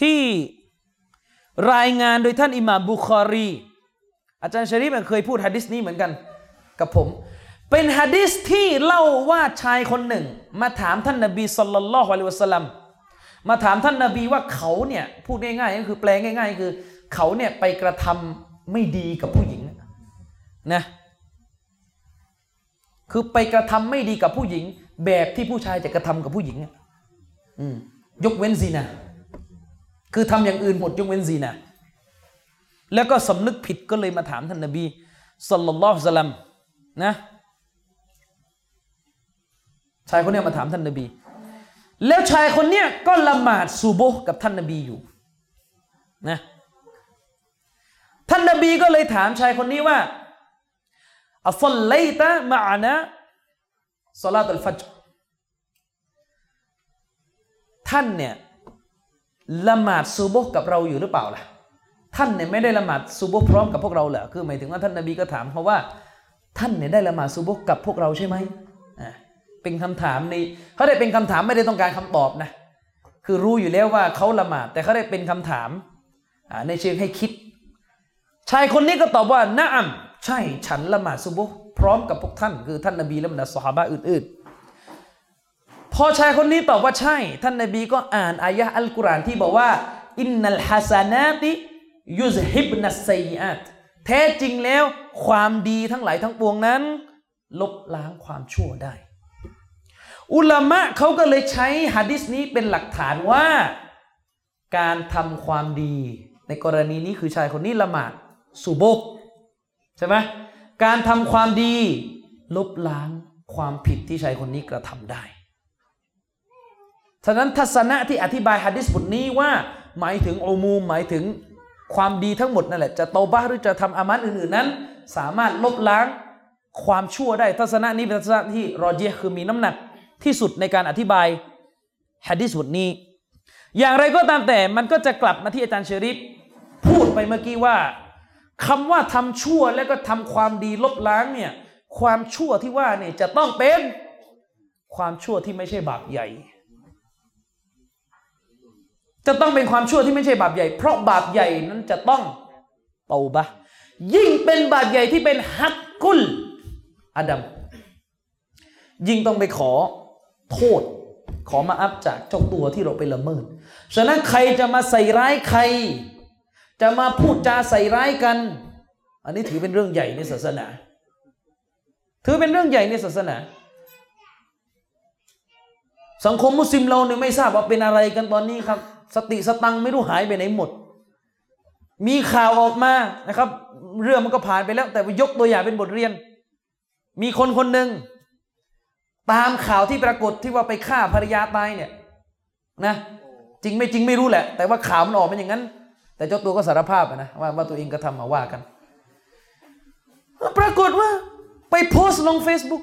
ที่ รายงานโดยท่านอิหม่ามบุคอรี อาจารย์ชริฟเคยพูดฮะดิษนี้เหมือนกันกับผม เป็นฮะดิษที่เล่าว่าชายคนหนึ่ง มาถามท่านนบีสุลต่านละฮ์อะลัยวะสัลลัมมาถามท่านนบีว่าเขาเนี่ยพูดง่ายๆก็คือแปลง่ายๆ คือ เขาเนี่ยไปกระทำไม่ดีกับผู้หญิงนะคือไปกระทำไม่ดีกับผู้หญิง แบบที่ผู้ชายจะกระทำกับผู้หญิงอะอืมยกเว้นซีนะ คือทำอย่างอื่นหมดยกเว้นซีนะแล้วก็สำนึกผิดก็เลยมาถามท่านนบีสัลลัลลอฮุอะลัยฮิวะสัลลัมนะชายคนนี้มาถามท่านนบี แล้วชายคนเนี้ก็ละหมาดซูโบกับท่านนบีอยู่นะท่านนบีก็เลยถามชายคนนี้ว่าอัฟลไลตะมะอานะสลาตุลฟัจท่านเนี่ย ละหมาดซูโบฮ์กับเราอยู่หรือเปล่าล่ะ ท่านเนี่ยไม่ได้ละหมาดซูโบฮ์พร้อมกับพวกเราเหรอคือหมายถึงว่าท่านนบีก็ถามเขาว่า ท่านเนี่ยได้ละหมาดซูโบฮ์กับพวกเราใช่ไหมอ่าเป็นคำถามในเขาได้เป็นคำถามไม่ได้ต้องการคำตอบนะ คือรู้อยู่แล้วว่าเขาละหมาดแต่เขาได้เป็นคำถามอ่าในเชิงให้คิด ชายคนนี้ก็ตอบว่านะอัมใช่ฉันละหมาดซุบฮ์พร้อมกับพวกท่าน คือท่านนบีและบรรดาสหายอื่นๆ พอชายคนนี้ตอบว่าใช่ ท่านนบีก็อ่านอายะห์อัลกุรอานที่บอกว่า อินนัลฮัสานาติยุซฮิบนัสไซอาตแท้จริงแล้ว ความดีทั้งหลายทั้งปวงนั้น ลบล้างความชั่วได้ อุลามะเขาก็เลยใช้หะดิษนี้เป็นหลักฐานว่า การทำความดี ในกรณีนี้คือชายคนนี้ละหมาดสุบกใช่ไหมการทำความดี ลบล้างความผิดที่ชายคนนี้กระทำได้ ฉะนั้นทัศนะที่อธิบายฮะดิษบทนี้ว่า หมายถึงอุมูมหมายถึงความดีทั้งหมดนั่นแหละ จะโตบ้าหรือจะทำอามันอื่นๆนั้น สามารถลบล้างความชั่วได้ทัศนะนี้เป็นทัศนะที่รอเยคือมีน้ำหนักที่สุดในการอธิบายฮะดิษบทนี้ อย่างไรก็ตามแต่มันก็จะกลับมาที่อาจารย์เชอริฟพูดไปเมื่อกี้ว่าคำว่าทำชั่วแล้วก็ทำความดีลบล้างเนี่ยความชั่วที่ว่าเนี่ยจะต้องเป็นความชั่วที่ไม่ใช่บาปใหญ่ จะต้องเป็นความชั่วที่ไม่ใช่บาปใหญ่ เพราะบาปใหญ่นั้นจะต้องเตาบะยิ่งเป็นบาปใหญ่ที่เป็นฮักกุลอาดัมยิ่งต้องไปขอโทษ ขอมาอัพจากเจ้าตัวที่เราไปละเมิดฉะนั้นใครจะมาใส่ร้ายใคร จะมาพูดจาใส่ร้ายกัน อันนี้ถือเป็นเรื่องใหญ่ในศาสนา ถือเป็นเรื่องใหญ่ในศาสนา สังคมมุสลิมเราเนี่ยไม่ทราบว่าเป็นอะไรกันตอนนี้ครับ สติสตังไม่รู้หายไปไหนหมด มีข่าวออกมานะครับ เรื่องมันก็ผ่านไปแล้ว แต่ว่ายกตัวอย่างเป็นบทเรียน มีคนคนหนึ่งตามข่าวที่ปรากฏที่ว่าไปฆ่าภรรยาตายเนี่ย นะ จริงไม่จริงไม่รู้แหละ แต่ว่าข่าวมันออกเป็นอย่างนั้น แต่เจ้าตัวก็สารภาพนะว่าว่าตัวเองก็ทำมาว่ากัน ปรากฏว่า ไปโพสต์ลง Facebook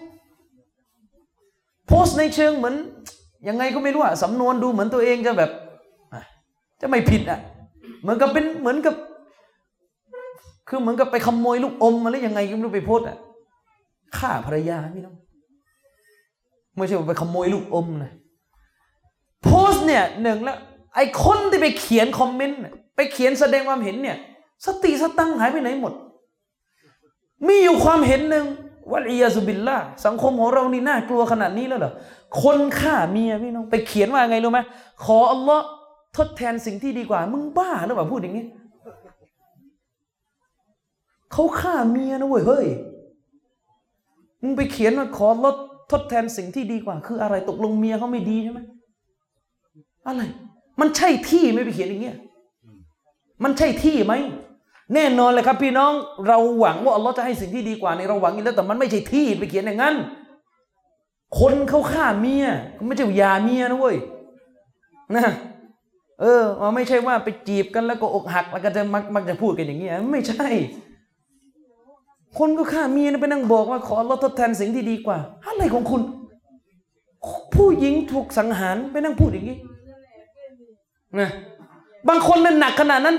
โพสต์ในเชิงเหมือนยังไงก็ไม่รู้อะสำนวนดูเหมือนตัวเองจะแบบ จะไม่ผิดอะ เหมือนกับเป็นเหมือนกับ คือเหมือนกับไปขโมยลูกอมมาหรือยังไงก็ไม่รู้ไปโพสต์อะฆ่าภรรยาพี่น้องไม่ใช่ว่าไปขโมยลูกอมนะโพสเนี่ยหนึ่งแล้ว ไอ้คนที่ไปเขียนคอมเมนต์ไปเขียนแสดงความเห็นเนี่ย สติสตังค์หายไปไหนหมด มีอยู่ความเห็นหนึ่งวัลอียาซุบิลละสังคมของเรานี่น่ากลัวขนาดนี้แล้วเหรอคนฆ่าเมียพี่น้อง ไปเขียนว่าไงรู้ไหมขออัลลอฮ์ ทดแทนสิ่งที่ดีกว่า มึงบ้าหรือเปล่าพูดอย่างนี้เขาฆ่าเมียนะเว้ยเฮ้ยมึงไปเขียนว่าขอลลอฮ์ทดแทนสิ่งที่ดีกว่า คืออะไรตกลงเมียเขาไม่ดีใช่ไหมอะไร มันใช่ที่ไม่ไปเขียนอย่างเงี้ยมันใช่ที่ไหมแน่นอนเลยครับ พี่น้อง เราหวังว่าอัลลอฮ์จะให้สิ่งที่ดีกว่าในเราหวังอยู่แล้วแต่มันไม่ใช่ที่ไปเขียนอย่างนั้น คนเขาฆ่าเมียเขาไม่ใช่ยาเมียนะเว้ยนะ เออมันไม่ใช่ว่าไปจีบกันแล้วก็อกหัก แล้วก็จะมักมักจะพูดกันอย่างเงี้ยไม่ใช่ คนก็ฆ่าเมียนะไปนั่งบอกว่าขอลลอฮ์ทดแทนสิ่งที่ดีกว่า อะไรของคุณ ผู้หญิงถูกสังหารไปนั่งพูดอย่างนี้นะบางคนนั้นหนักขนาดนั้น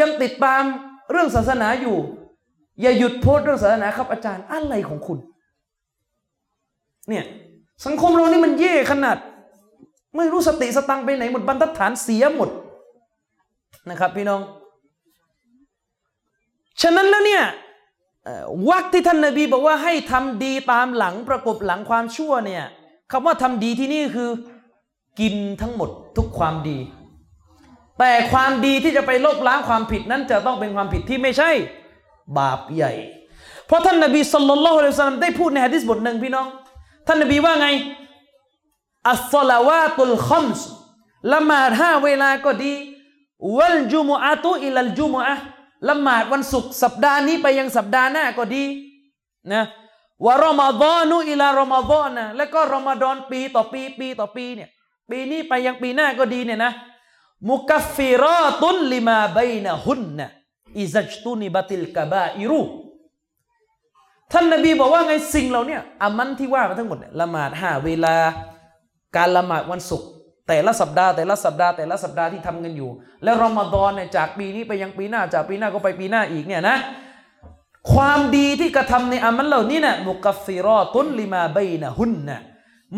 ยังติดตามเรื่องศาสนาอยู่ อย่าหยุดโพสเรื่องศาสนาครับอาจารย์อะไรของคุณ เนี่ยสังคมเรานี่มันเย่ขนาด ไม่รู้สติสตังไปไหนหมดบรรทัดฐานเสียหมดนะครับ พี่น้อง ฉะนั้นแล้วเนี่ยวักที่ท่านนบีบอกว่าให้ทำดีตามหลังประกบหลังความชั่วเนี่ยคำว่าทำดีที่นี่คือ กินทั้งหมดทุกความดี แต่ความดีที่จะไปลบล้างความผิดนั้นจะต้องเป็นความผิดที่ไม่ใช่ บาปใหญ่ เพราะท่านนบีสุลต่านละฮ์อะลัยฮิวะซัลลัมได้พูดในฮะดิษบทหนึ่งพี่น้อง ท่านนบีว่าไง อัสซลาวาตุลคอมส์ละหมาดห้าเวลาก็ดีวัลจุมอะตุอิลัลจุมอะละหมาดวันศุกร์สัปดาห์นี้ไปยังสัปดาห์หน้าก็ดีนะวะรอมฎอนุอิลารอมฎอนนะแล้วก็รอมฎอนปีต่อปีปีต่อปีเนี่ยปีนี้ไปยังปีหน้าก็ดีเนี่ยนะมุกัฟฟิรอตุนลิมาบัยนะฮุนนะอิซัจตุนิบัติลกบาอิรูท่านนบีบอกว่าไงสิ่งเหล่าเนี้อามันที่ว่ามาทั้งหมดเนี่ยละหมาดห้าเวลา การละหมาดวันศุกร์แต่ละสัปดาห์แต่ละสัปดาห์แต่ละสัปดาห์ที่ทำกันอยู่ และรอมฎอนเนี่ยจากปีนี้ไปยังปีหน้าจากปีหน้าก็ไปปีหน้าอีกเนี่ยนะความดีที่กระทำในอามันเหล่านี้นะ่ะมุกัฟฟิรอตุนลิมาบัยนะฮุนนะ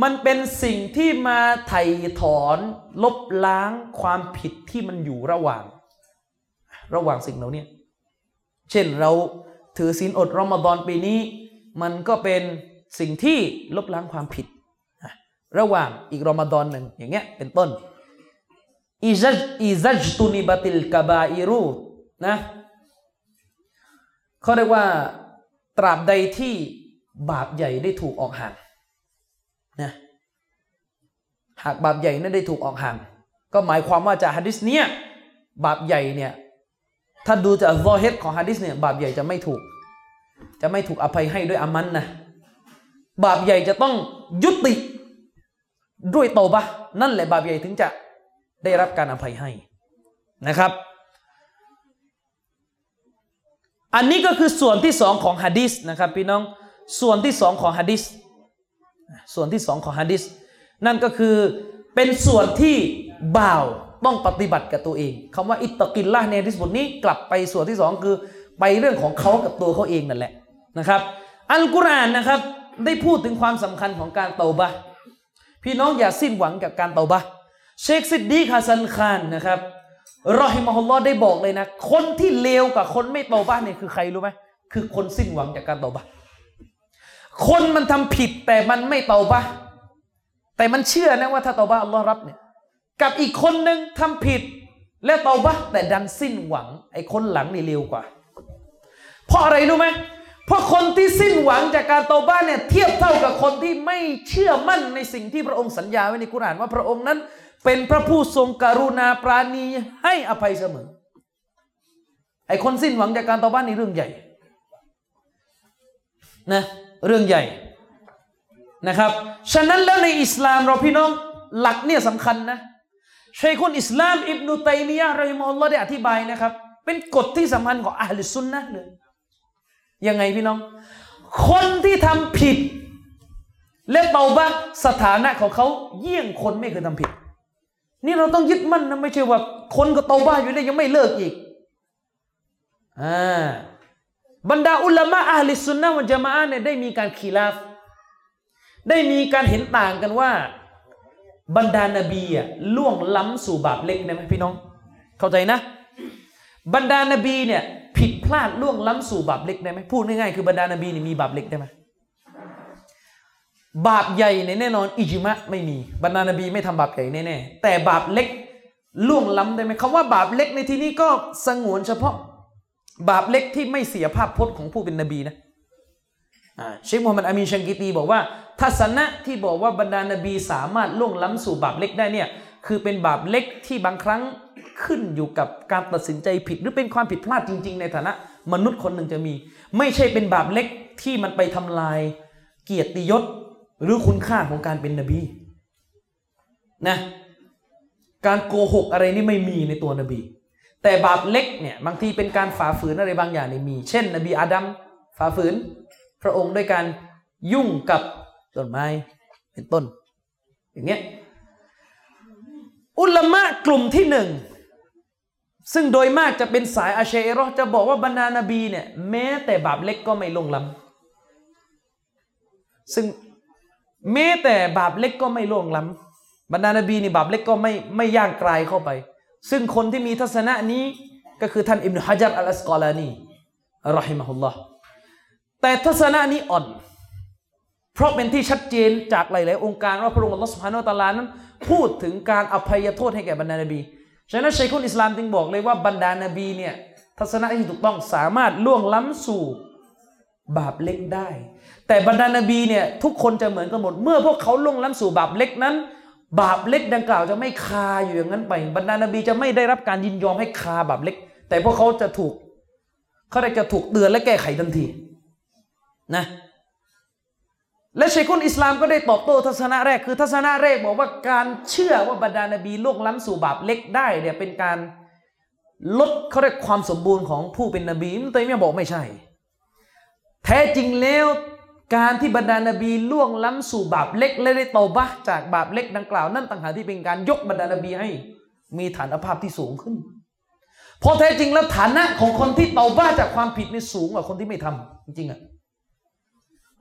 มันเป็นสิ่งที่มาไถ่ถอนลบล้างความผิดที่มันอยู่ระหว่าง ระหว่างสิ่งเหล่านี้เช่นเราถือศีลอดรอมฎอนปีนี้ มันก็เป็นสิ่งที่ลบล้างความผิด ระหว่างอีกรอมฎอนหนึ่งอย่างเงี้ยเป็นต้นอิซัจอิซัจตุนิบติลกบาอิรูนะเขาเรียกว่าตราบใดที่บาปใหญ่ได้ถูกออกห่างนะหากบาปใหญ่นั้นได้ถูกออกห่าง ก็หมายความว่าจากฮะดิษเนี้ยบาปใหญ่เนี่ยถ้าดูจากวอเฮดของฮะดิษเนี่ยบาปใหญ่จะไม่ถูก จะไม่ถูกอภัยให้ด้วยอามันนะบาปใหญ่จะต้องยุติ ด้วยโตบะนั่นแหละบาปใหญ่ถึงจะได้รับการอภัยให้นะครับ อันนี้ก็คือส่วนที่สองของฮะดิษนะครับพี่น้องส่วนที่สองของฮะดิษส่วนที่สองของฮะดิษนั่นก็คือเป็นส่วนที่บ่าวต้องปฏิบัติกับตัวเองคำว่าاتق اللهในฮะดิษบทนี้กลับไปส่วนที่สองคือไปเรื่องของเขากับตัวเขาเองนั่นแหละนะครับ อัลกุรอานนะครับได้พูดถึงความสำคัญของการเตาบะ พี่น้องอย่าสิ้นหวังกับการเตาบะเชคซิดดีกฮัสซันคานนะครับรอฮิมฮุลลอฮ์ได้บอกเลยนะ คนที่เลวกับคนไม่เตาบ้านเนี่ยคือใครรู้ไหมคือคนสิ้นหวังจากการเตาบะคนมันทำผิดแต่มันไม่เตาบะแต่มันเชื่อนะว่าถ้าเตาบ้าอัลลอฮ์รับเนี่ยกับอีกคนหนึ่งทำผิด และเตาบ้าแต่ดันสิ้นหวัง ไอ้คนหลังนี่เลวกว่า เพราะอะไรรู้ไหม เพราะคนที่สิ้นหวังจากการเตาบ้านเนี่ยเทียบเท่ากับคนที่ไม่เชื่อมั่นในสิ่งที่พระองค์สัญญาไว้ในกุรอานว่าพระองค์นั้น เป็นพระผู้ทรงกรุณาปราณีให้อภัยเสมอ ไอ้คนสิ้นหวังจากการต่อบ้านนี่เรื่องใหญ่นะเรื่องใหญ่นะครับ ฉะนั้นแล้วในอิสลามเราพี่น้องหลักเนี่ยสำคัญนะชัยคุนอิสลามอิบนุตัยมียะห์รอฮิมะฮุลลอฮ์ได้อธิบายนะครับ เป็นกฎที่สำคัญของอัลลุซุนนะห์เลย ยังไงพี่น้อง คนที่ทำผิด และเตาบะห์สถานะของเขาเยี่ยงคนไม่เคยทำผิด นี่เราต้องยึดมั่นนะไม่ใช่ว่า คนก็เตาบะห์อยู่ได้ยังไม่เลิกอีกอ่าบรรดาอุลามะอาลิสุนนะวันจามะอะห์เนี่ยได้มีการขีลาฟ ได้มีการเห็นต่างกันว่า บรรดานาบีอะล่วงล้ำสู่บาปเล็กได้ไหมพี่น้อง เข้าใจนะ บรรดานาบีเนี่ย ผิดพลาดล่วงล้ำสู่บาปเล็กได้ไหมพูดง่ายๆคือบรรดานบีนี่มีบาปเล็กได้ไหมบาปใหญ่เนี่ยแน่นอน อิจมะไม่มีบรรดานบีไม่ทำบาปใหญ่แน่ๆแต่บาปเล็กล่วงล้ำได้ไหมคำว่าบาปเล็กในที่นี้ก็สงวนเฉพาะ บาปเล็กที่ไม่เสียภาพพจน์ของผู้เป็นนบีนะเชคมูฮัมหมัดอามีนชังกีตีบอกว่าทัศนะที่บอกว่าบรรดานบีสามารถล่วงล้ำสู่บาปเล็กได้เนี่ย คือเป็นบาปเล็กที่บางครั้งขึ้นอยู่กับการตัดสินใจผิด หรือเป็นความผิดพลาดจริง ๆ ในฐานะ มนุษย์คนหนึ่งจะมี ไม่ใช่เป็นบาปเล็กที่มันไปทำลาย เกียรติยศหรือคุณค่าของการเป็นนบีนะการโกหกอะไรนี่ไม่มีในตัวนบี แต่บาปเล็กเนี่ยบางทีเป็นการฝ่าฝืนอะไรบางอย่างนี่มี เช่น นบีอาดัมฝ่าฝืน พระองค์ด้วยการยุ่งกับต้นไม้เป็นต้น อย่างเงี้ย อุลามะกลุ่มที่หนึ่ง ซึ่งโดยมากจะเป็นสายอาเชรอจะบอกว่าบรรดานาบีเนี่ยแม้แต่บาปเล็กก็ไม่ลงล้ำซึ่งแม้แต่บาปเล็กก็ไม่ลงล้ำบรรดานาบีนี่บาปเล็กก็ไม่ไม่ย่างกลายเข้าไป ซึ่งคนที่มีทัศนะนี้ก็คือท่านอิบนุฮะจัรอัลอัสกอลานีรอฮิมะฮุลลอฮ์แต่ทัศนะนี้อ่อน เพราะเป็นที่ชัดเจนจากหลาย ๆ องค์การว่าพระองค์อัลลอฮฺสุบฮานาอัลตาลานั้น พูดถึงการอภัยโทษให้แก่บรรดานบี ฉะนั้นชัยคุลอิสลามจึงบอกเลยว่าบรรดานบีเนี่ยทัศนะที่ถูกต้องสามารถล่วงล้ำสู่บาปเล็กได้ แต่บรรดานบีเนี่ยทุกคนจะเหมือนกันหมด เมื่อพวกเขาล่วงล้ำสู่บาปเล็กนั้น บาปเล็กดังกล่าวจะไม่คาอยู่อย่างนั้นไป บรรดานบีจะไม่ได้รับการยินยอมให้คาบาปเล็ก แต่พวกเขาจะถูกเขาจะถูกเตือนและแก้ไขทันทีนะ และชัยคุนอิสลามก็ได้ตอบโต้ทัศนะแรกคือทัศนะแรกบอกว่าการเชื่อว่าบรรดานบีล่วงล้ำสู่บาปเล็กได้เนี่ยเป็นการลดเขาเรียกความสมบูรณ์ของผู้เป็นนบีอิบนุตัยมียะห์บอกไม่ใช่ แท้จริงแล้วการที่บรรดานบีล่วงล้ำสู่บาปเล็ก และได้ตาบะจากบาปเล็กดังกล่าวนั่นต่างหากที่เป็นการยกบรรดานบีให้มีฐานภาพที่สูงขึ้น เพราะแท้จริงแล้วฐานะของคนที่ตาบะจากความผิดนี่สูงกว่าคนที่ไม่ทำจริงๆอะ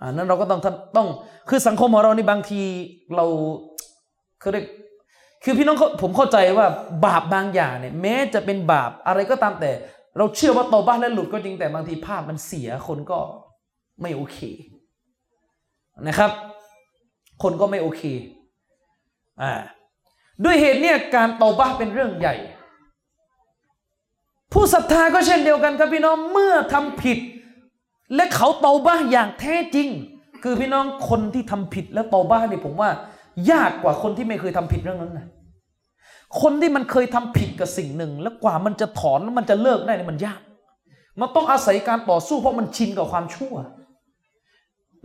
อ่านั้นเราก็ต้องต้องคือสังคมของเราในบางทีเราคือเรียกคือพี่น้องเขาผมเข้าใจว่าบาปบางอย่างเนี่ยแม้จะเป็นบาปอะไรก็ตามแต่ เราเชื่อว่าตบ้านและหลุดก็จริงแต่บางทีภาพมันเสียคนก็ไม่โอเคนะครับ คนก็ไม่โอเคอ่าด้วยเหตุเนี่ยการตบ้าเป็นเรื่องใหญ่ ผู้ศรัทธาก็เช่นเดียวกันครับพี่น้องเมื่อทำผิด และเขาเตาบ้าอย่างแท้จริง คือพี่น้องคนที่ทำผิดแล้วเตาบ้าเนี่ยผมว่า ยากกว่าคนที่ไม่เคยทำผิดเรื่องนั้นนะคนที่มันเคยทำผิดกับสิ่งหนึ่ง แล้วกว่ามันจะถอนมันจะเลิกได้เนี่ยมันยาก มันต้องอาศัยการต่อสู้เพราะมันชินกับความชั่ว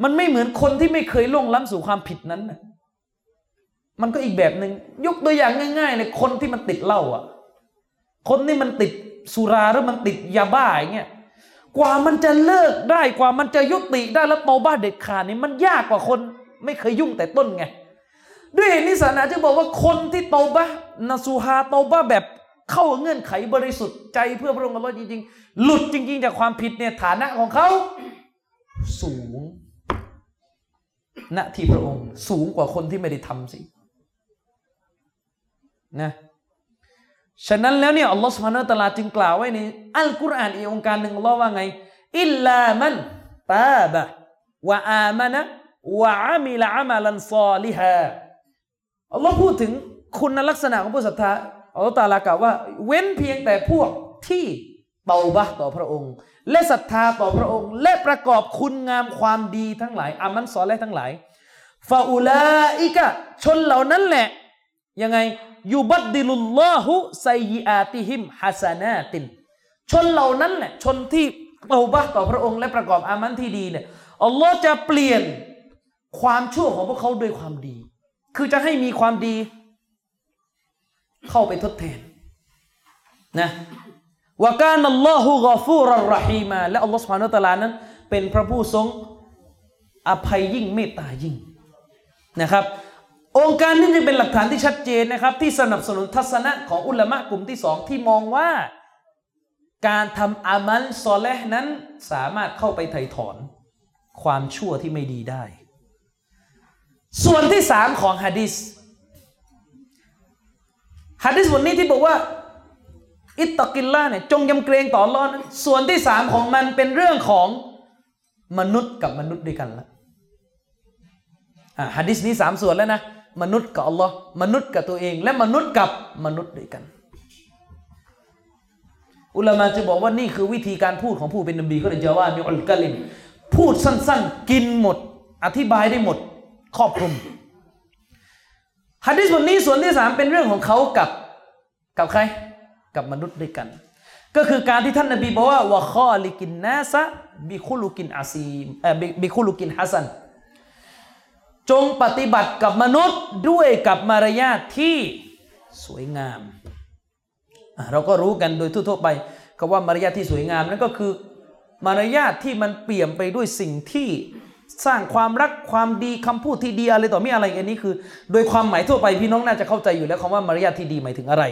มันไม่เหมือนคนที่ไม่เคยล่วงล้ำสู่ความผิดนั้นนะมันก็อีกแบบหนึ่งยกตัวอย่างง่ายๆเลยคนที่มันติดเหล้าอะ คนที่มันติดสุราหรือมันติดยาบ้าอย่างเงี้ย กว่ามันจะเลิกได้กว่ามันจะยุติได้แล้วโตบ้าเด็ดขาดนี่มันยากกว่าคนไม่เคยยุ่งแต่ต้นไง ด้วยเหตุนี้ศาสนาจะบอกว่าคนที่โตาบ้านาซูฮาโตาบ้าแบบเข้าเงื่อนไขบริสุทธิ์ใจเพื่อพระองค์อัลลอฮ์จริงๆ หลุดจริง ๆ จากความผิดเนี่ยฐานะของเขา สูงณที่พระองค์ สูงกว่าคนที่ไม่ได้ทำสินะ ฉะนั้นแล้วเนี่ยอัลลอฮฺสุบฮานาตะลาจึงกล่าวไว้ในอัลกุรอานอีกองค์การหนึ่งอัลลอฮ์ว่าไงอิลลามันตาบะวะอามะนะวะอามิลอามัลันซอลิฮะอัลลอฮ์พูดถึงคุณลักษณะของผู้ศรัทธาอัลลอฮ์ตะลากล่าวว่า เว้นเพียงแต่พวกที่เตาบะต่อพระองค์ และศรัทธาต่อพระองค์ และประกอบคุณงามความดีทั้งหลายอามันซอและทั้งหลายฟาอูลาอิกะชนเหล่านั้นแหละยังไง ยูบัดดิลุลลอฮุไซยิอาติฮิมฮัสนาติน ชนเหล่านั้นแหละชนที่เตาบะต่อพระองค์และประกอบอามันที่ดีเนี่ยอัลลอฮ์จะเปลี่ยนความชั่วของพวกเขาด้วยความดี คือจะให้มีความดี เข้าไปทดแทนนะวะกานัลลอฮุกอฟูรรฮีมาและอัลลอฮฺสุบฮานุตะลานั้น เป็นพระผู้ทรงอภัยยิ่งเมตตายิ่งนะครับ องค์การนี้จึงเป็นหลักฐานที่ชัดเจนนะครับ ที่สนับสนุนทัศนะของอุลามะกลุ่มที่สองที่มองว่า การทำอามัลซอเลห์นั้นสามารถเข้าไปไถ่ถอน ความชั่วที่ไม่ดีได้ ส่วนที่สามของฮะดิษฮะดิษบทนี้ที่บอกว่า อิตตะกิลล่าเนี่ยจงยำเกรงต่ออัลลอนั้นส่วนที่สามของมันเป็นเรื่องของมนุษย์กับมนุษย์ด้วยกันละฮะดิษนี้สามส่วนแล้วนะ มนุษย์กับอัลลอฮ์มนุษย์กับตัวเอง และมนุษย์กับมนุษย์ด้วยกัน อุลามาจะบอกว่านี่คือวิธีการพูดของผู้เป็นนบีเขาเลยจะว่ามิอุลกะลิมพูดสั้นๆ กินหมด อธิบายได้หมด ครอบคลุมฮะดิษบทนี้ส่วนที่สามเป็นเรื่องของเขากับกับใคร กับมนุษย์ด้วยกัน ก็คือการที่ท่านนบีบอกว่าวะข้อลิกินนาซะบิคุลุกินอาซีมเอ่อบิบิคุลุกินฮัสซัน จงปฏิบัติกับมนุษย์ด้วยกับมารยาทที่สวยงาม เราก็รู้กันโดยทั่วๆไปคำว่ามารยาทที่สวยงามนั่นก็คือ มารยาทที่มันเปี่ยมไปด้วยสิ่งที่สร้างความรักความดีคำพูดที่ดีอะไรต่อมีอะไรอันนี้คือ โดยความหมายทั่วไปพี่น้องน่าจะเข้าใจอยู่แล้วคำว่ามารยาทที่ดีหมายถึงอะไร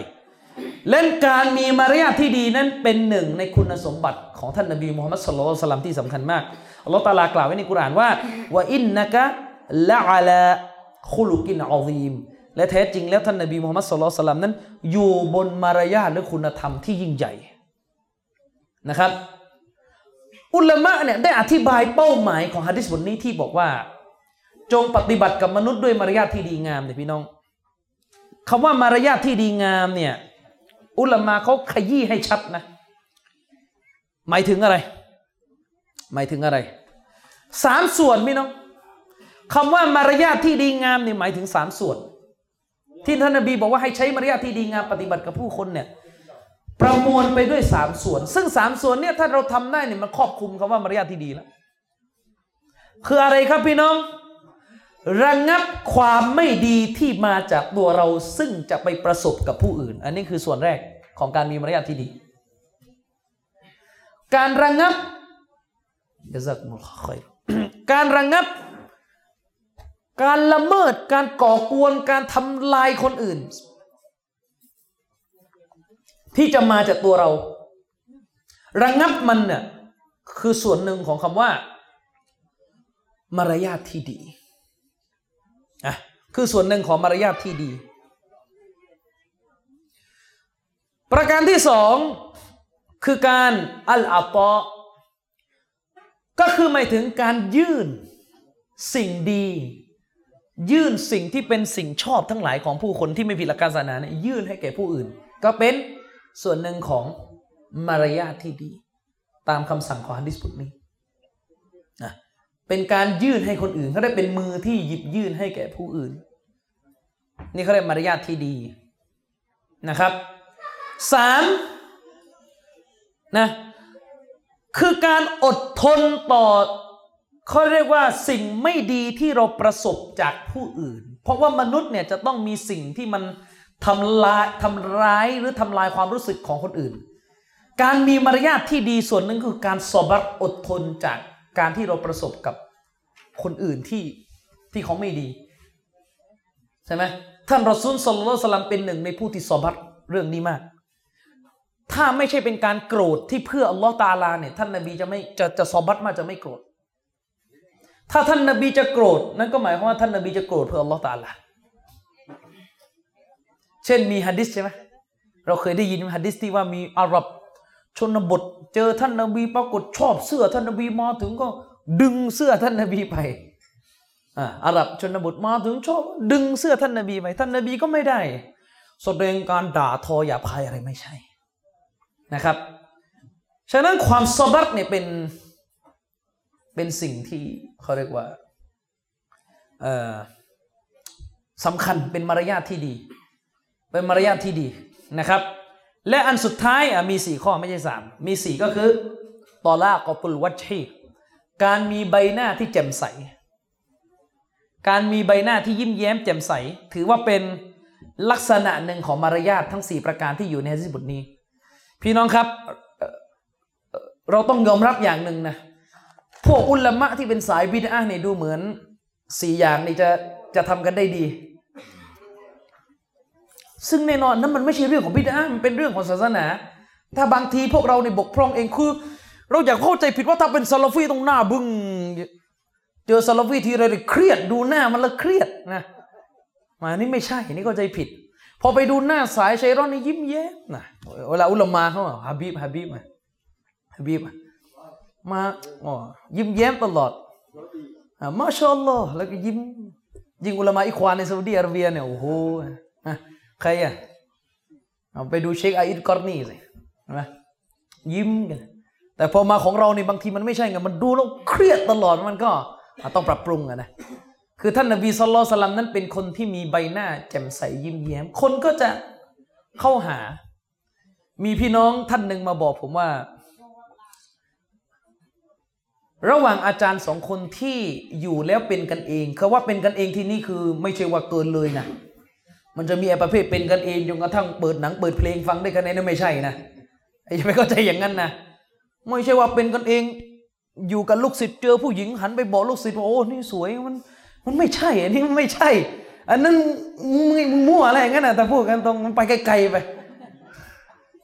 และการมีมารยาทที่ดีนั้นเป็นหนึ่งในคุณสมบัติของท่านนบีมุฮัมมัดสุลลัลสลัมที่สำคัญมากอัลลอฮฺตะอาลากล่าวไว้ในกุรานว่าว่าอินนะกะ ละอะลาคุลุกินอาซีมและแท้จริงแล้วท่านนบีมุฮัมมัดสุลลัลสลัมนั้น อยู่บนมารยาทและคุณธรรมที่ยิ่งใหญ่นะครับ อุลามะเนี่ยได้อธิบายเป้าหมายของฮะดิษบทนี้ที่บอกว่า จงปฏิบัติกับมนุษย์ด้วยมารยาทที่ดีงามเนี่ยพี่น้องคำว่ามารยาทที่ดีงามเนี่ยอุลามาเขาขยี้ให้ชัดนะ หมายถึงอะไร หมายถึงอะไรสามส่วนพี่น้อง คำว่ามารยาทที่ดีงามเนี่ยหมายถึงสามส่วน ที่ท่านนบีบอกว่าให้ใช้มารยาทที่ดีงามปฏิบัติกับผู้คนเนี่ยประมวลไปด้วยสามส่วน ซึ่งสามส่วนเนี่ยถ้าเราทำได้เนี่ยมันครอบคลุมคำว่ามารยาทที่ดีแล้วคืออะไรครับพี่น้อง ระงับความไม่ดีที่มาจากตัวเราซึ่งจะไปประสบกับผู้อื่น อันนี้คือส่วนแรกของการมีมารยาทที่ดี การระงับจะสักมุลคอยการระงับ การละเมิดการก่อกวนการทำลายคนอื่น ที่จะมาจากตัวเรา ระงับมันเนี่ยคือส่วนหนึ่งของคำว่า มารยาทที่ดีอะคือส่วนหนึ่งของมารยาทที่ดี ประการที่สองคือการอัลอาตอก็คือหมายถึงการยื่นสิ่งดี ยื่นสิ่งที่เป็นสิ่งชอบทั้งหลายของผู้คนที่ไม่ผิดหลักการศาสนาเนี่ยยื่นให้แก่ผู้อื่น ก็เป็นส่วนหนึ่งของมารยาทที่ดี ตามคำสั่งของฮัดดิสบทนี้นะเป็นการยื่นให้คนอื่นเขาได้เป็นมือที่หยิบยื่นให้แก่ผู้อื่น นี่เขาเรียกมารยาทที่ดีนะครับสามนะคือการอดทนต่อ เขาเรียกว่าสิ่งไม่ดีที่เราประสบจากผู้อื่น เพราะว่ามนุษย์เนี่ยจะต้องมีสิ่งที่มันทำลายทำร้ายหรือทำลายความรู้สึกของคนอื่น การมีมารยาทที่ดีส่วนหนึ่งคือการสอบัตอดทนจากการที่เราประสบกับคนอื่นที่ที่เขาไม่ดี ใช่ไหมท่านรอซูลสลลัลสลัมเป็นหนึ่งในผู้ที่สอบัตเรื่องนี้มาก ถ้าไม่ใช่เป็นการโกรธที่เพื่ออัลลอฮ์ตาลาเนี่ยท่านนบีจะไม่จะจะสอบัตมากจะไม่โกรธ ถ้าท่านนบีจะโกรธ นั่นก็หมายความว่าท่านนบีจะโกรธเพื่ออัลลอฮ์ตาลาเช่นมีฮะดิษใช่ไหมเราเคยได้ยินฮะดิษที่ว่ามีอาหรับชนบท เจอท่านนบีปรากฏชอบเสื้อท่านนบีมาถึงก็ดึงเสื้อท่านนบีไปอาอาหรับชนบทมาถึงชอบดึงเสื้อท่านนบีไปท่านนบีก็ไม่ได้แสดงการด่าทอหยาบคายอะไรไม่ใช่นะครับ ฉะนั้นความซอบัตเนี่ยเป็น เป็นสิ่งที่เขาเรียกว่าสำคัญเป็นมารยาทที่ดี เป็นมารยาทที่ดีนะครับ และอันสุดท้ายมีสี่ข้อไม่ใช่สามมีสี่ก็คือตอลากอตุลวัชชีการมีใบหน้าที่แจ่มใส การมีใบหน้าที่ยิ้มแย้มแจ่มใส ถือว่าเป็นลักษณะหนึ่งของมารยาททั้ง 4 ประการที่อยู่ในฮะดิษบทนี้ พี่น้องครับ เราต้องยอมรับอย่างหนึ่งนะ พวกอุลามะที่เป็นสายบิดอะเนี่ยดูเหมือนสี่อย่างนี่จะจะทำกันได้ดี ซึ่งแน่นอนนั้นมันไม่ใช่เรื่องของบิดอะมันเป็นเรื่องของศาสนา ถ้าบางทีพวกเราในบกพร่องเองคือ เราอยากเข้าใจผิดว่าถ้าเป็นซาลฟีต้องหน้าบึ้งเจอซาลฟีทีไรเนี่ยเครียดดูหน้ามันละเครียดนะมานี่ไม่ใช่นี่เข้าใจผิด พอไปดูหน้าสายชัยร้อนนี่ยิ้มแย้มนะเวลาอุลามาเขาฮะบีบฮะบีบมาฮะบีบ มาอ๋อยิ้มแย้มตลอดมาชาอัลลอฮ์แล้วก็ยิ้มยิงอุลามาอิควานในซาอุดีอาระเบียเนี่ยโอ้โหใครอะเอาไปดูเชคอาอิดกอร์นีสินไหมยิ้มกันแต่พอมาของเราเนี่ยบางทีมันไม่ใช่ไงมันดูแล้วเครียดตลอดมันก็ต้องปรับปรุงอะนะคือท่านนบีสุลต่านนั้นเป็นคนที่มีใบหน้า แจ่มใสยิ้มแย้ม คนก็จะเข้าหา มีพี่น้องท่านหนึ่งมาบอกผมว่า ระหว่างอาจารย์สองคนที่อยู่แล้วเป็นกันเองคาว่าเป็นกันเองที่นี่คือไม่ใช่ว่าเกินเลยนะ มันจะมีไอ้ประเภทเป็นกันเองจนกระทั่งเปิดหนังเปิดเพลงฟังได้กันเองนั่นไม่ใช่นะไอ้ไม่เข้าใจอย่างนั้นนะไม่ใช่ว่าเป็นกันเอง อยู่กับลูกศิษย์เจอผู้หญิงหันไปบอกลูกศิษย์ว่าโอ้นี่สวยมัน มันไม่ใช่ อันนี้มันไม่ใช่ อันนั้นมึงมั่วอะไรอย่างนั้นนะแต่พูดกันตรงมันไปไกลๆไป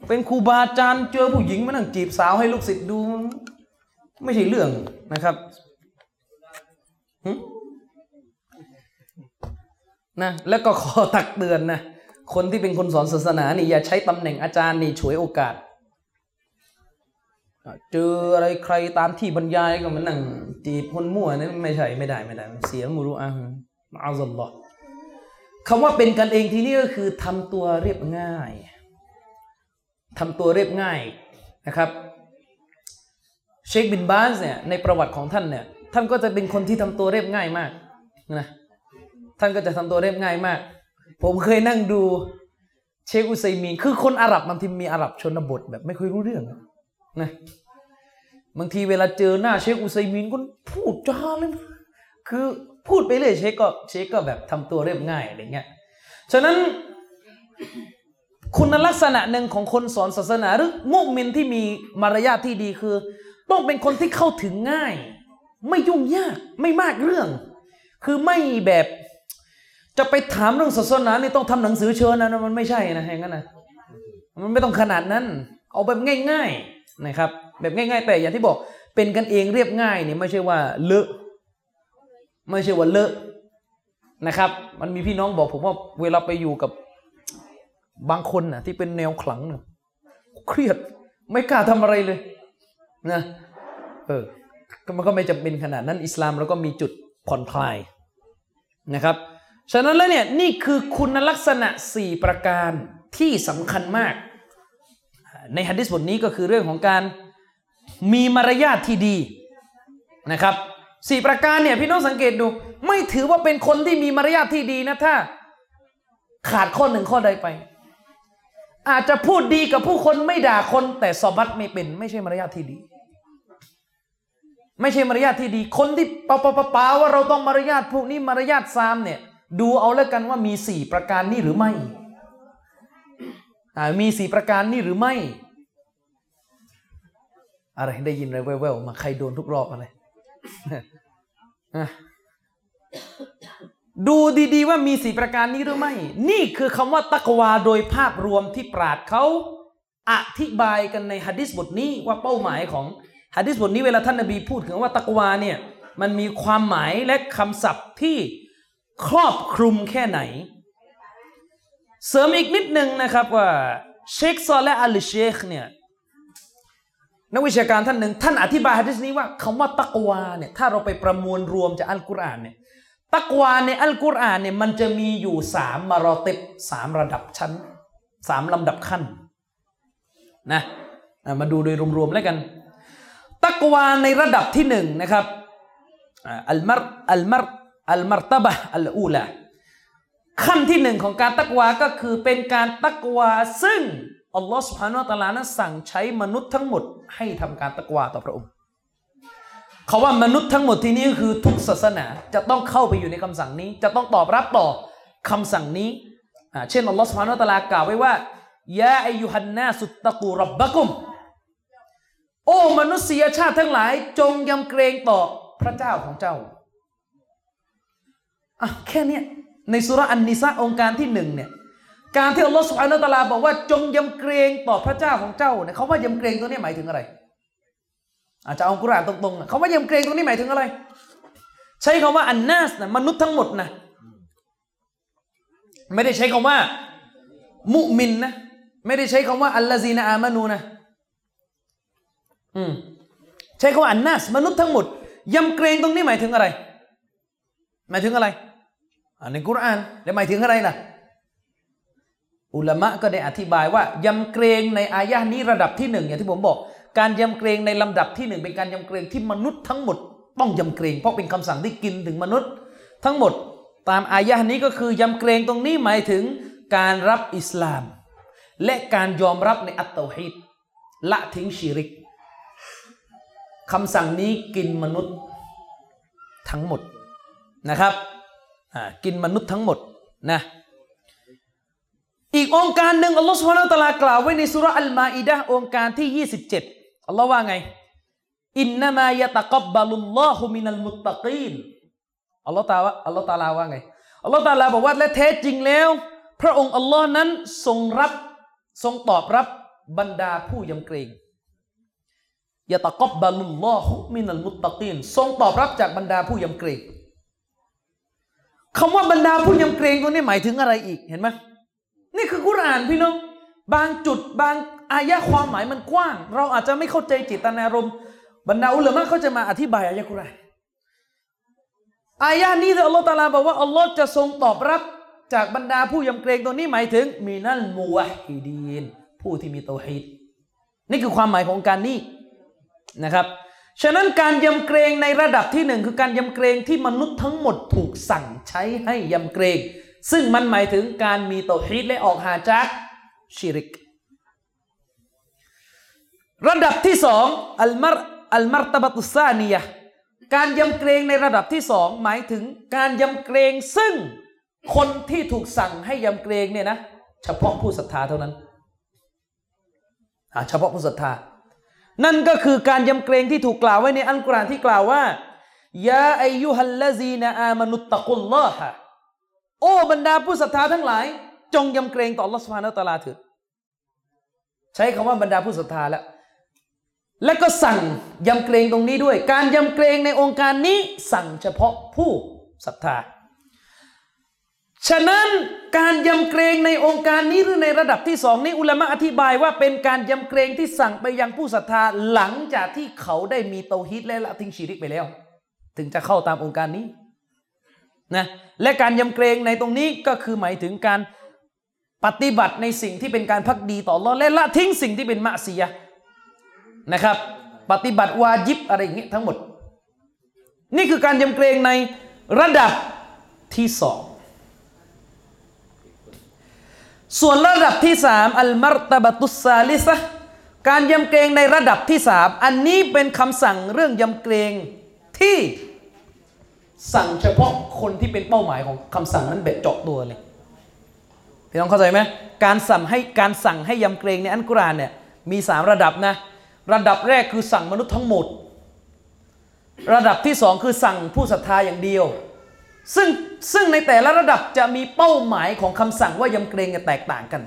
เป็นครูบาอาจารย์เจอผู้หญิงมานั่งจีบสาวให้ลูกศิษย์ดู ไม่ใช่เรื่องนะครับนะแล้วก็ขอตักเตือนนะคนที่เป็นคนสอนศาสนานี่อย่าใช้ตำแหน่งอาจารย์นี่ฉวยโอกาส เจออะไรใครตามที่บรรยายก็มันนั่งจีบคนมั่วนี่ไม่ใช่ไม่ได้ไม่ได้ เสียมุรุอะฮ์มาอัลลอฮ์คำว่าเป็นกันเองที่นี่ก็คือทำตัวเรียบง่ายทำตัวเรียบง่ายนะครับ เชคบินบาสเนี่ยในประวัติของท่านเนี่ยท่านก็จะเป็นคนที่ทำตัวเรียบง่ายมากนะท่านก็จะทำตัวเรียบง่ายมาก ผมเคยนั่งดูเชคอุซัยมีนคือคนอาหรับบางทีมีอาหรับชนบทแบบไม่ค่อยรู้เรื่องนะบางทีเวลาเจอหน้าเชคอุซัยมีนก็พูดจาเลยคือพูดไปเลยเชคก็เชคก็แบบทำตัวเรียบง่ายอะไรเงี้ยฉะนั้นคุณลักษณะหนึ่งของคนสอนศาสนาหรือมุมินที่มีมารยาทที่ดีคือ ต้องเป็นคนที่เข้าถึงง่าย ไม่ยุ่งยากไม่มากเรื่อง คือไม่แบบจะไปถามเรื่องศาสนานี่ต้องทำหนังสือเชิญนะ มันไม่ใช่นะอย่างนั้นนะมันไม่ต้องขนาดนั้น เอาแบบง่าย ๆนะครับ แบบง่าย ๆ แต่อย่างที่บอกเป็นกันเองเรียบง่ายเนี่ยไม่ใช่ว่าเลอะไม่ใช่ว่าเลอะนะครับ มันมีพี่น้องบอกผมว่าเวลาไปอยู่กับบางคนนะที่เป็นแนวขลังนะเครียดไม่กล้าทำอะไรเลย นะเออมันก็ไม่จำเป็นขนาดนั้นอิสลามเราก็มีจุดผ่อนคลายนะครับฉะนั้นแล้วเนี่ยนี่คือคุณลักษณะ 4 ประการที่สำคัญมาก ในฮะดิษบทนี้ก็คือเรื่องของการมีมารยาทที่ดีนะครับสี่ประการเนี่ยพี่น้องสังเกตดู ไม่ถือว่าเป็นคนที่มีมารยาทที่ดีนะถ้า ขาดข้อหนึ่งข้อใดไป อาจจะพูดดีกับผู้คนไม่ด่าคนแต่สอบัตไม่เป็น ไม่ใช่มารยาทที่ดี ไม่ใช่มารยาทที่ดี คนที่ปะปะปะปาว่าเราต้องมารยาทพวกนี้มารยาทซามเนี่ย ดูเอาแล้วกันว่ามีสี่ประการนี้หรือไม่อ่ามีสี่ประการนี้หรือไม่ อะไรได้ยินอะไรแว่วๆมาใครโดนทุกรอบอะไรดูดีๆว่ามีสี่ประการนี้หรือไม่ นี่คือคำว่าตักวาโดยภาพรวมที่ปราดเขาอธิบายกันในฮะดิษบทนี้ว่าเป้าหมายของ ฮะดิษบทนี้เวลาท่านนบีพูดถึงว่าตักวาเนี่ยมันมีความหมายและคำศัพท์ที่ครอบคลุมแค่ไหน เสริมอีกนิดนึงนะครับว่าเชคซอลและอัลเชคเนี่ยนักวิชาการท่านหนึ่งท่านอธิบายฮะดิษนี้ว่าคำว่าตักวาเนี่ยถ้าเราไปประมวลรวมจากอัลกุรอานเนี่ยตักวาในอัลกุรอานเนี่ยมันจะมีอยู่สามมารอติบสามระดับชั้นสามลำดับขั้นนะมาดูโดยรวมๆแล้วกัน ตักวาในระดับที่หนึ่งนะครับอัลมารอัลมารอัลมารตบะอัลอูลาขั้นที่หนึ่งของการตักวาก็คือเป็นการตักวาซึ่งอัลลอฮฺสุบฮานาอัลลอฮฺนั้นสั่งใช้มนุษย์ทั้งหมดให้ทำการตักวาต่อพระองค์เขาว่ามนุษย์ทั้งหมดที่นี่คือทุกศาสนาจะต้องเข้าไปอยู่ในคำสั่งนี้ จะต้องตอบรับต่อคำสั่งนี้เช่นอัลลอฮฺสุบฮานาตะลากล่าวไว้ว่ายาอายุฮันนาสุตตะกูรับบะกุม โอ้มนุษยชาติทั้งหลายจงยำเกรงต่อพระเจ้าของเจ้าอะแค่เนี้ยในสุราอันนิสะองค์การที่หนึ่งเนี่ยการที่อัลลอฮฺสุบฮานาตะลาบอกว่าจงยำเกรงต่อพระเจ้าของเจ้าเนี่ยเขาว่ายำเกรงตัวนี้หมายถึงอะไร อาจจะเอากุรานตรงๆเขาว่ายำเกรงตรงนี้หมายถึงอะไร ใช้คำว่าอันนัสนะมนุษย์ทั้งหมดนะไม่ได้ใช้คำว่า มุมินนะไม่ได้ใช้คำว่าอัลลาซีนาอามานูนะ อืมใช้คำว่าอันนัสมนุษย์ทั้งหมดยำเกรงตรงนี้หมายถึงอะไร หมายถึงอะไรอ่าในกุรอานแล้วหมายถึงอะไรล่ะ อุลามะก็ได้อธิบายว่ายำเกรงในอายะห์นี้ระดับที่หนึ่งอย่างที่ผมบอก การยำเกรงในลำดับที่หนึ่งเป็นการยำเกรงที่มนุษย์ทั้งหมด ต้องยำเกรงเพราะเป็นคำสั่งที่กินถึงมนุษย์ ทั้งหมดตามอายะห์นี้ก็คือยำเกรงตรงนี้หมายถึงการรับอิสลาม และการยอมรับในอัตเตาฮีดละทิ้งชีริก คำสั่งนี้กินมนุษย์ทั้งหมดนะครับอ่ากินมนุษย์ทั้งหมดนะอีกองค์การหนึ่งอัลลอฮฺสุบฮานาอัลตะลากล่าวไว้ในสุราอัลมาอิดะห์องค์การที่ 27อัลลอฮ์ว่าไงอินนามายะตะกับบาลุลลอฮุมินัลมุตตะกีนอัลลอฮ์ตาว่าอัลลอฮ์ตาลาว่าไงอัลลอฮ์ตาลาบอกว่าและแท้จริงแล้ว พระองค์อัลลอฮ์นั้นทรงรับทรงตอบรับบรรดาผู้ยำเกรง ยะตะกับบาลุลลอฮุมินัลมุตตะกีนทรงตอบรับจากบรรดาผู้ยำเกรงคำว่าบรรดาผู้ยำเกรงตรงนี้หมายถึงอะไรอีกเห็นไหมนี่คือกุรานพี่น้องบางจุดบางอายะความหมายมันกว้าง เราอาจจะไม่เข้าใจจิตนารมณ์บรรดาอุลามะเขาจะมาอธิบายอายะกุรานอายะนี้ที่อัลลอฮฺตาลาบอกว่าอัลลอฮ์จะทรงตอบรับจากบรรดาผู้ยำเกรงตัวนี้หมายถึงมีนัลมูวะฮิดีนผู้ที่มีเตาฮีดนี่คือความหมายของการนี้ นะครับฉะนั้นการยำเกรงในระดับที่หนึ่งคือการยำเกรงที่มนุษย์ทั้งหมดถูกสั่งใช้ให้ยำเกรง ซึ่งมันหมายถึงการมีเตาฮีดและออกห่าจากชิริก ระดับที่สองอัลมารอัลมารตบตุซานียการยำเกรงในระดับที่สองหมายถึงการยำเกรงซึ่งคนที่ถูกสั่งให้ยำเกรงเนี่ยนะ เฉพาะผู้ศรัทธาเท่านั้นอ่าเฉพาะผู้ศรัทธา นั่นก็คือการยำเกรงที่ถูกกล่าวไว้ในอัลกุรอานที่กล่าวว่ายาอายุฮัลลซีนอามานุตตะกุลลอฮะโอ้บรรดาผู้ศรัทธาทั้งหลาย จงยำเกรงต่อ Allah Subhanahu Taala เถิดใช้คำว่าบรรดาผู้ศรัทธาแล้วและก็สั่งยำเกรงตรงนี้ด้วย การยำเกรงในองค์การนี้สั่งเฉพาะผู้ศรัทธา ฉะนั้นการยำเกรงในองค์การนี้หรือในระดับที่สองนี้อุลามะอธิบายว่าเป็นการยำเกรงที่สั่งไปยังผู้ศรัทธาหลังจากที่เขาได้มีเตาฮิดและละทิ้งชีริกไปแล้ว ถึงจะเข้าตามองค์การนี้นะและการยำเกรงในตรงนี้ก็คือหมายถึงการปฏิบัติในสิ่งที่เป็นการพักดีต่อรอและละทิ้งสิ่งที่เป็นมะซียนะครับ ปฏิบัติวาจิบอะไรอย่างเงี้ยทั้งหมด นี่คือการยำเกรงในระดับที่สอง ส่วนระดับที่สามอัลมารตบตุสซาลิซะการยำเกรงในระดับที่สามอันนี้เป็นคำสั่งเรื่องยำเกรงที่สั่งเฉพาะคนที่เป็นเป้าหมายของคำสั่งนั้นแบบเจาะตัวเลยพี่น้องเข้าใจไหมการสั่งให้การสั่งให้ยำเกรงในอันกุรานเนี่ยมีสามระดับนะ ระดับแรกคือสั่งมนุษย์ทั้งหมด ระดับที่สองคือสั่งผู้ศรัทธาอย่างเดียว ซึ่งซึ่งในแต่ละระดับจะมีเป้าหมายของคำสั่งว่ายำเกรงแตกต่างกัน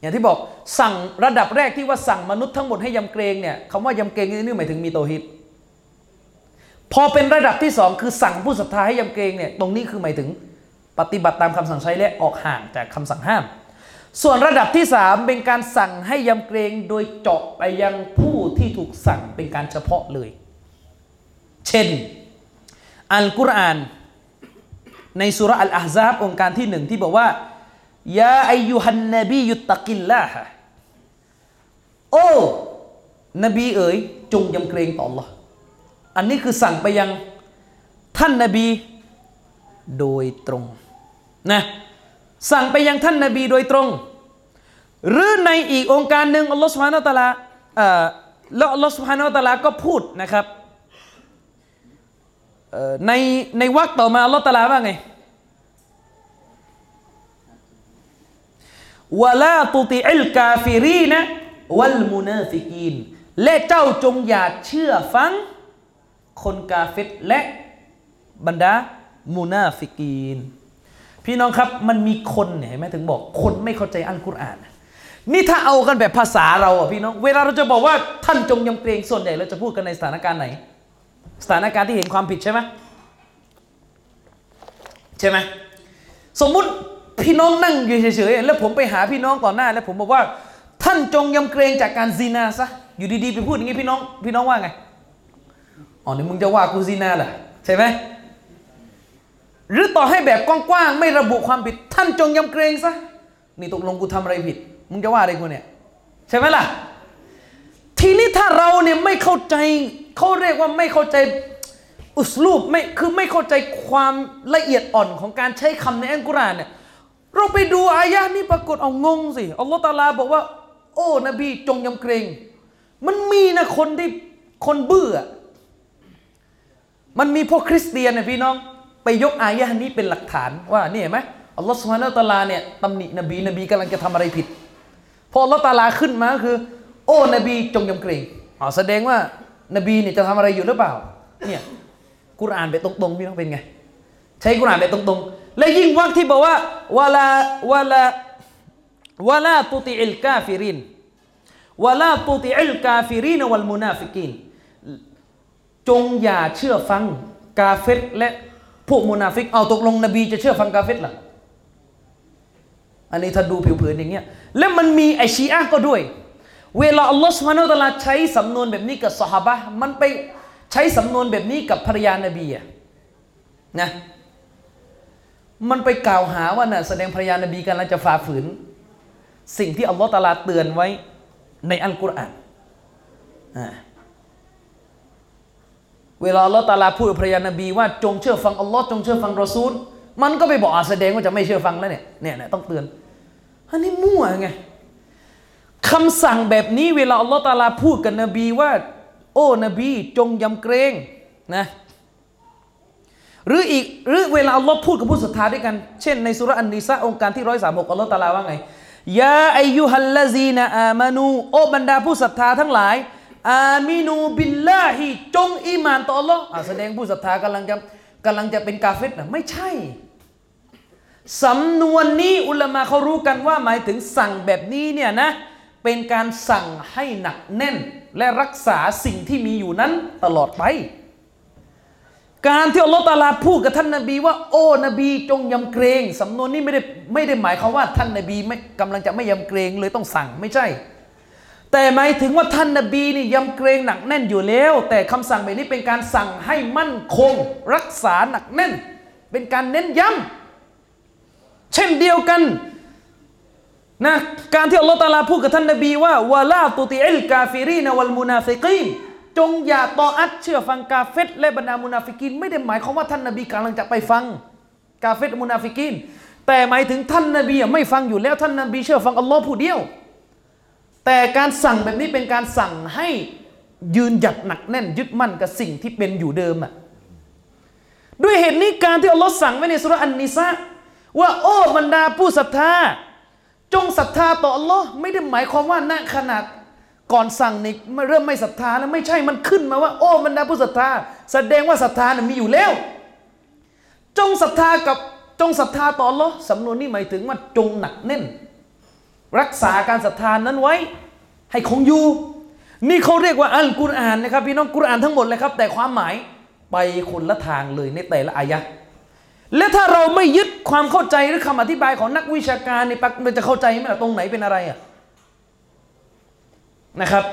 อย่างที่บอกสั่งระดับแรกที่ว่าสั่งมนุษย์ทั้งหมดให้ยำเกรงเนี่ยคำว่ายำเกรงนี่หมายถึงมีโตฮิตพอเป็นระดับที่สองคือสั่งผู้ศรัทธาให้ยำเกรงเนี่ยตรงนี้คือหมายถึงปฏิบัติตามคำสั่งใช้และออกห่างจากคำสั่งห้าม ส่วนระดับที่สามเป็นการสั่งให้ยำเกรงโดยเจาะไปยังผู้ที่ถูกสั่งเป็นการเฉพาะเลย เช่น อัลกุรอาน ในสุรอัลอาฮซาบองค์การที่หนึ่งที่บอกว่ายาอายุฮันนบียุตตะกิลลาฮะโอ้นบีเอ๋ยจงยำเกรงต่อ Allah อันนี้คือสั่งไปยังท่านนบีโดยตรงนะสั่งไปยังท่านนบีโดยตรง หรือในอีกองค์การหนึ่งอัลลอฮฺสุบฮานาตะลาเอ่อแล้วอัลลอฮฺสุบฮานาตะลาก็พูดนะครับ ในในวรรคต่อมาอัลลอฮฺตะอาลาว่าไงولا تطع الكافرين والمنافقينและเจ้าจงอย่าเชื่อฟัง คนกาเฟรและบรรดามุนาฟิกีน พี่น้องครับมันมีคนเนี่ยเห็นไหมถึงบอก คนไม่เข้าใจอัลกุรอาน นี่ถ้าเอากันแบบภาษาเราอะพี่น้อง เวลาเราจะบอกว่าท่านจงยำเกรงส่วนใหญ่เราจะพูดกันในสถานการณ์ไหน สถานการณ์ที่เห็นความผิดใช่ไหมใช่ไหมสมมุติพี่น้องนั่งอยู่เฉยๆแล้วผมไปหาพี่น้องต่อหน้า แล้วผมบอกว่า ท่านจงยำเกรงจากการซีนาซะอยู่ดีๆไปพูดอย่างนี้พี่น้องพี่น้องว่าไงอ๋อนี่มึงจะว่ากูซีนาเหรอใช่ไหมหรือต่อให้แบบกว้างๆไม่ระบุความผิด ท่านจงยำเกรงซะนี่ตกลงกูทำอะไรผิด มึงจะว่าอะไรกูเนี่ย ใช่ไหมล่ะ ทีนี้ถ้าเราเนี่ยไม่เข้าใจ เขาเรียกว่าไม่เข้าใจอุสลูปไม่คือไม่เข้าใจความละเอียดอ่อนของการใช้คำในอัลกุรอานเนี่ยเราไปดูอายะนี้ปรากฏเอางงสิอัลลอฮฺตาลาบอกว่า โอ้นบีจงยำเกรง มันมีนะคนที่คนเบื่อ มันมีพวกคริสเตียนนะพี่น้อง ไปยกอายะนี้เป็นหลักฐานว่านี่เห็นไหมอัลลอฮฺสุฮานาอัลตาลาเนี่ยตำหนินบีนบีกำลังจะทำอะไรผิด พออัลลอฮฺตาลาขึ้นมาคือ โอ้นบีจงยำเกรงอ๋อแสดงว่า นบีเนี่ยจะทำอะไรอยู่หรือเปล่า เนี่ยกุรอานไปตรงๆพี่น้องเป็นไง ใช้กุรอานไปตรงๆ และยิ่งวรรคที่บอกว่าولا ولا ولا تطع الكافرين ولا تطع الكافرين والمنافقينจงอย่าเชื่อฟังกาเฟตและพวกมุนาฟิก เอาตกลงนบีจะเชื่อฟังกาเฟตหรออันนี้ถ้าดูผิวเผินอย่างเงี้ย แล้วมันมีไอชีอะก็ด้วย เวลาอัลลอฮฺสุบฮานาอัลตะลาใช้สำนวนแบบนี้กับสหบะมันไปใช้สำนวนแบบนี้กับภรรยานบีอะนะมันไปกล่าวหาว่าน่ะแสดงภรรยานบีกำลังจะฝ่าฝืน สิ่งที่อัลลอฮฺตะลาเตือนไว้ในอัลกุรอานเวลาอัลลอฮฺตะลาพูดกับภรรยานบีว่าจงเชื่อฟังอัลลอฮ์จงเชื่อฟังรอซูล มันก็ไปบอกอแสดงว่าจะไม่เชื่อฟังแล้วเนี่ยเนี่ยเนี่ยต้องเตือนอันนี้มั่วไง คำสั่งแบบนี้เวลาอัลลอฮฺตาลาพูดกับนบีว่า โอ้นบีจงยำเกรงนะหรืออีกหรือเวลาอัลลอฮ์พูดกับผู้ศรัทธาด้วยกัน เช่นในสุราะห์อันนิสะองค์การที่ร้อยสามหกอัลลอฮฺตาลาว่าไงยาอายุฮัลลาซีนะอามานูโอ้บรรดาผู้ศรัทธาทั้งหลาย อามินูบิลลาฮิจงอีมานต่ออัลลอฮ์แสดงผู้ศรัทธากำลังจะกำลังจะเป็นกาเฟตนะไม่ใช่ สำนวนนี้อุลามะเขารู้กันว่าหมายถึงสั่งแบบนี้เนี่ยนะ เป็นการสั่งให้หนักแน่น และรักษาสิ่งที่มีอยู่นั้นตลอดไป การที่อัลลอฮฺตะอาลาพูดกับท่านนบีว่า โอ้นบีจงยำเกรงสำนวนนี้ไม่ได้ไม่ได้หมายความว่าท่านนบีไม่กำลังจะไม่ยำเกรงเลยต้องสั่งไม่ใช่ แต่หมายถึงว่าท่านนบีนี่ยำเกรงหนักแน่นอยู่แล้ว แต่คำสั่งแบบนี้เป็นการสั่งให้มั่นคง รักษาหนักแน่น เป็นการเน้นย้ำเช่นเดียวกัน นะการที่อัลลอฮฺตาลาพูดกับท่านนบีว่าولا تطع الكافرين والمنافقينจงอย่าตออัตเชื่อฟังกาเฟรและบรรดามุนาฟิกีนไม่ได้หมายความว่าท่านนบีกำลังจะไปฟังกาเฟตมุนาฟิกีนแต่หมายถึงท่านนบีไม่ฟังอยู่แล้วท่านนบีเชื่อฟังอัลลอฮ์ผู้เดียว แต่การสั่งแบบนี้เป็นการสั่งให้ยืนหยัดหนักแน่นยึดมั่นกับสิ่งที่เป็นอยู่เดิมอะด้วยเหตุนี้การที่อัลลอฮ์สั่งไว้ในสุราะห์อันนิสะว่าโอ้บรรดาผู้ศรัทธา จงศรัทธาต่ออัลลอฮ์ไม่ได้หมายความว่าณขนาดก่อนสั่งนี่เริ่มไม่ศรัทธาแล้วไม่ใช่มันขึ้นมาว่า โอ้บรรดาผู้ศรัทธา แสดงว่าศรัทธานะมีอยู่แล้ว จงศรัทธากับจงศรัทธาต่ออัลลอฮ์สำนวนนี้หมายถึงว่าจงหนักแน่น รักษาการศรัทธานั้นไว้ ให้คงอยู่ นี่เขาเรียกว่าอัลกุรอานนะครับพี่น้องกุรอานทั้งหมดเลยครับ แต่ความหมายไปคนละทางเลยในแต่ละอายะห์ และถ้าเราไม่ยึดความเข้าใจหรือคำอธิบายของนักวิชาการนี่ปักมันจะเข้าใจไหมล่ะตรงไหนเป็นอะไรอะนะครับ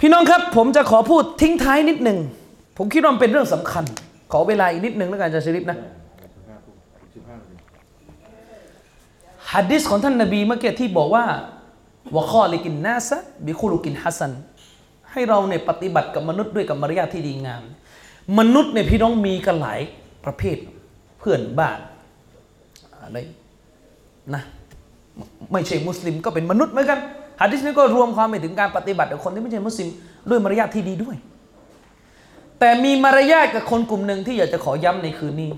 พี่น้องครับผมจะขอพูดทิ้งท้ายนิดหนึ่งผมคิดว่ามันเป็นเรื่องสำคัญ ขอเวลาอีกนิดหนึ่งแล้วกันอาจะชริปนะฮัดดิสของท่านนบีเมื่อกี้ที่บอกว่าวะข้อลิกินนาซะบิคุลุกินฮัสันให้เราเนี่ยปฏิบัติกับมนุษย์ด้วยกับมารยาทที่ดีงาม มนุษย์เนี่ยพี่น้องมีกันหลายประเภท เพื่อนบ้านอะไรนะไม่ใช่มุสลิมก็เป็นมนุษย์เหมือนกันฮะดิษนี้ก็รวมความไปถึงการปฏิบัติกับคนที่ไม่ใช่มุสลิมด้วยมารยาทที่ดีด้วย แต่มีมารยาทกับคนกลุ่มหนึ่งที่อยากจะขอย้ำในคืนนี้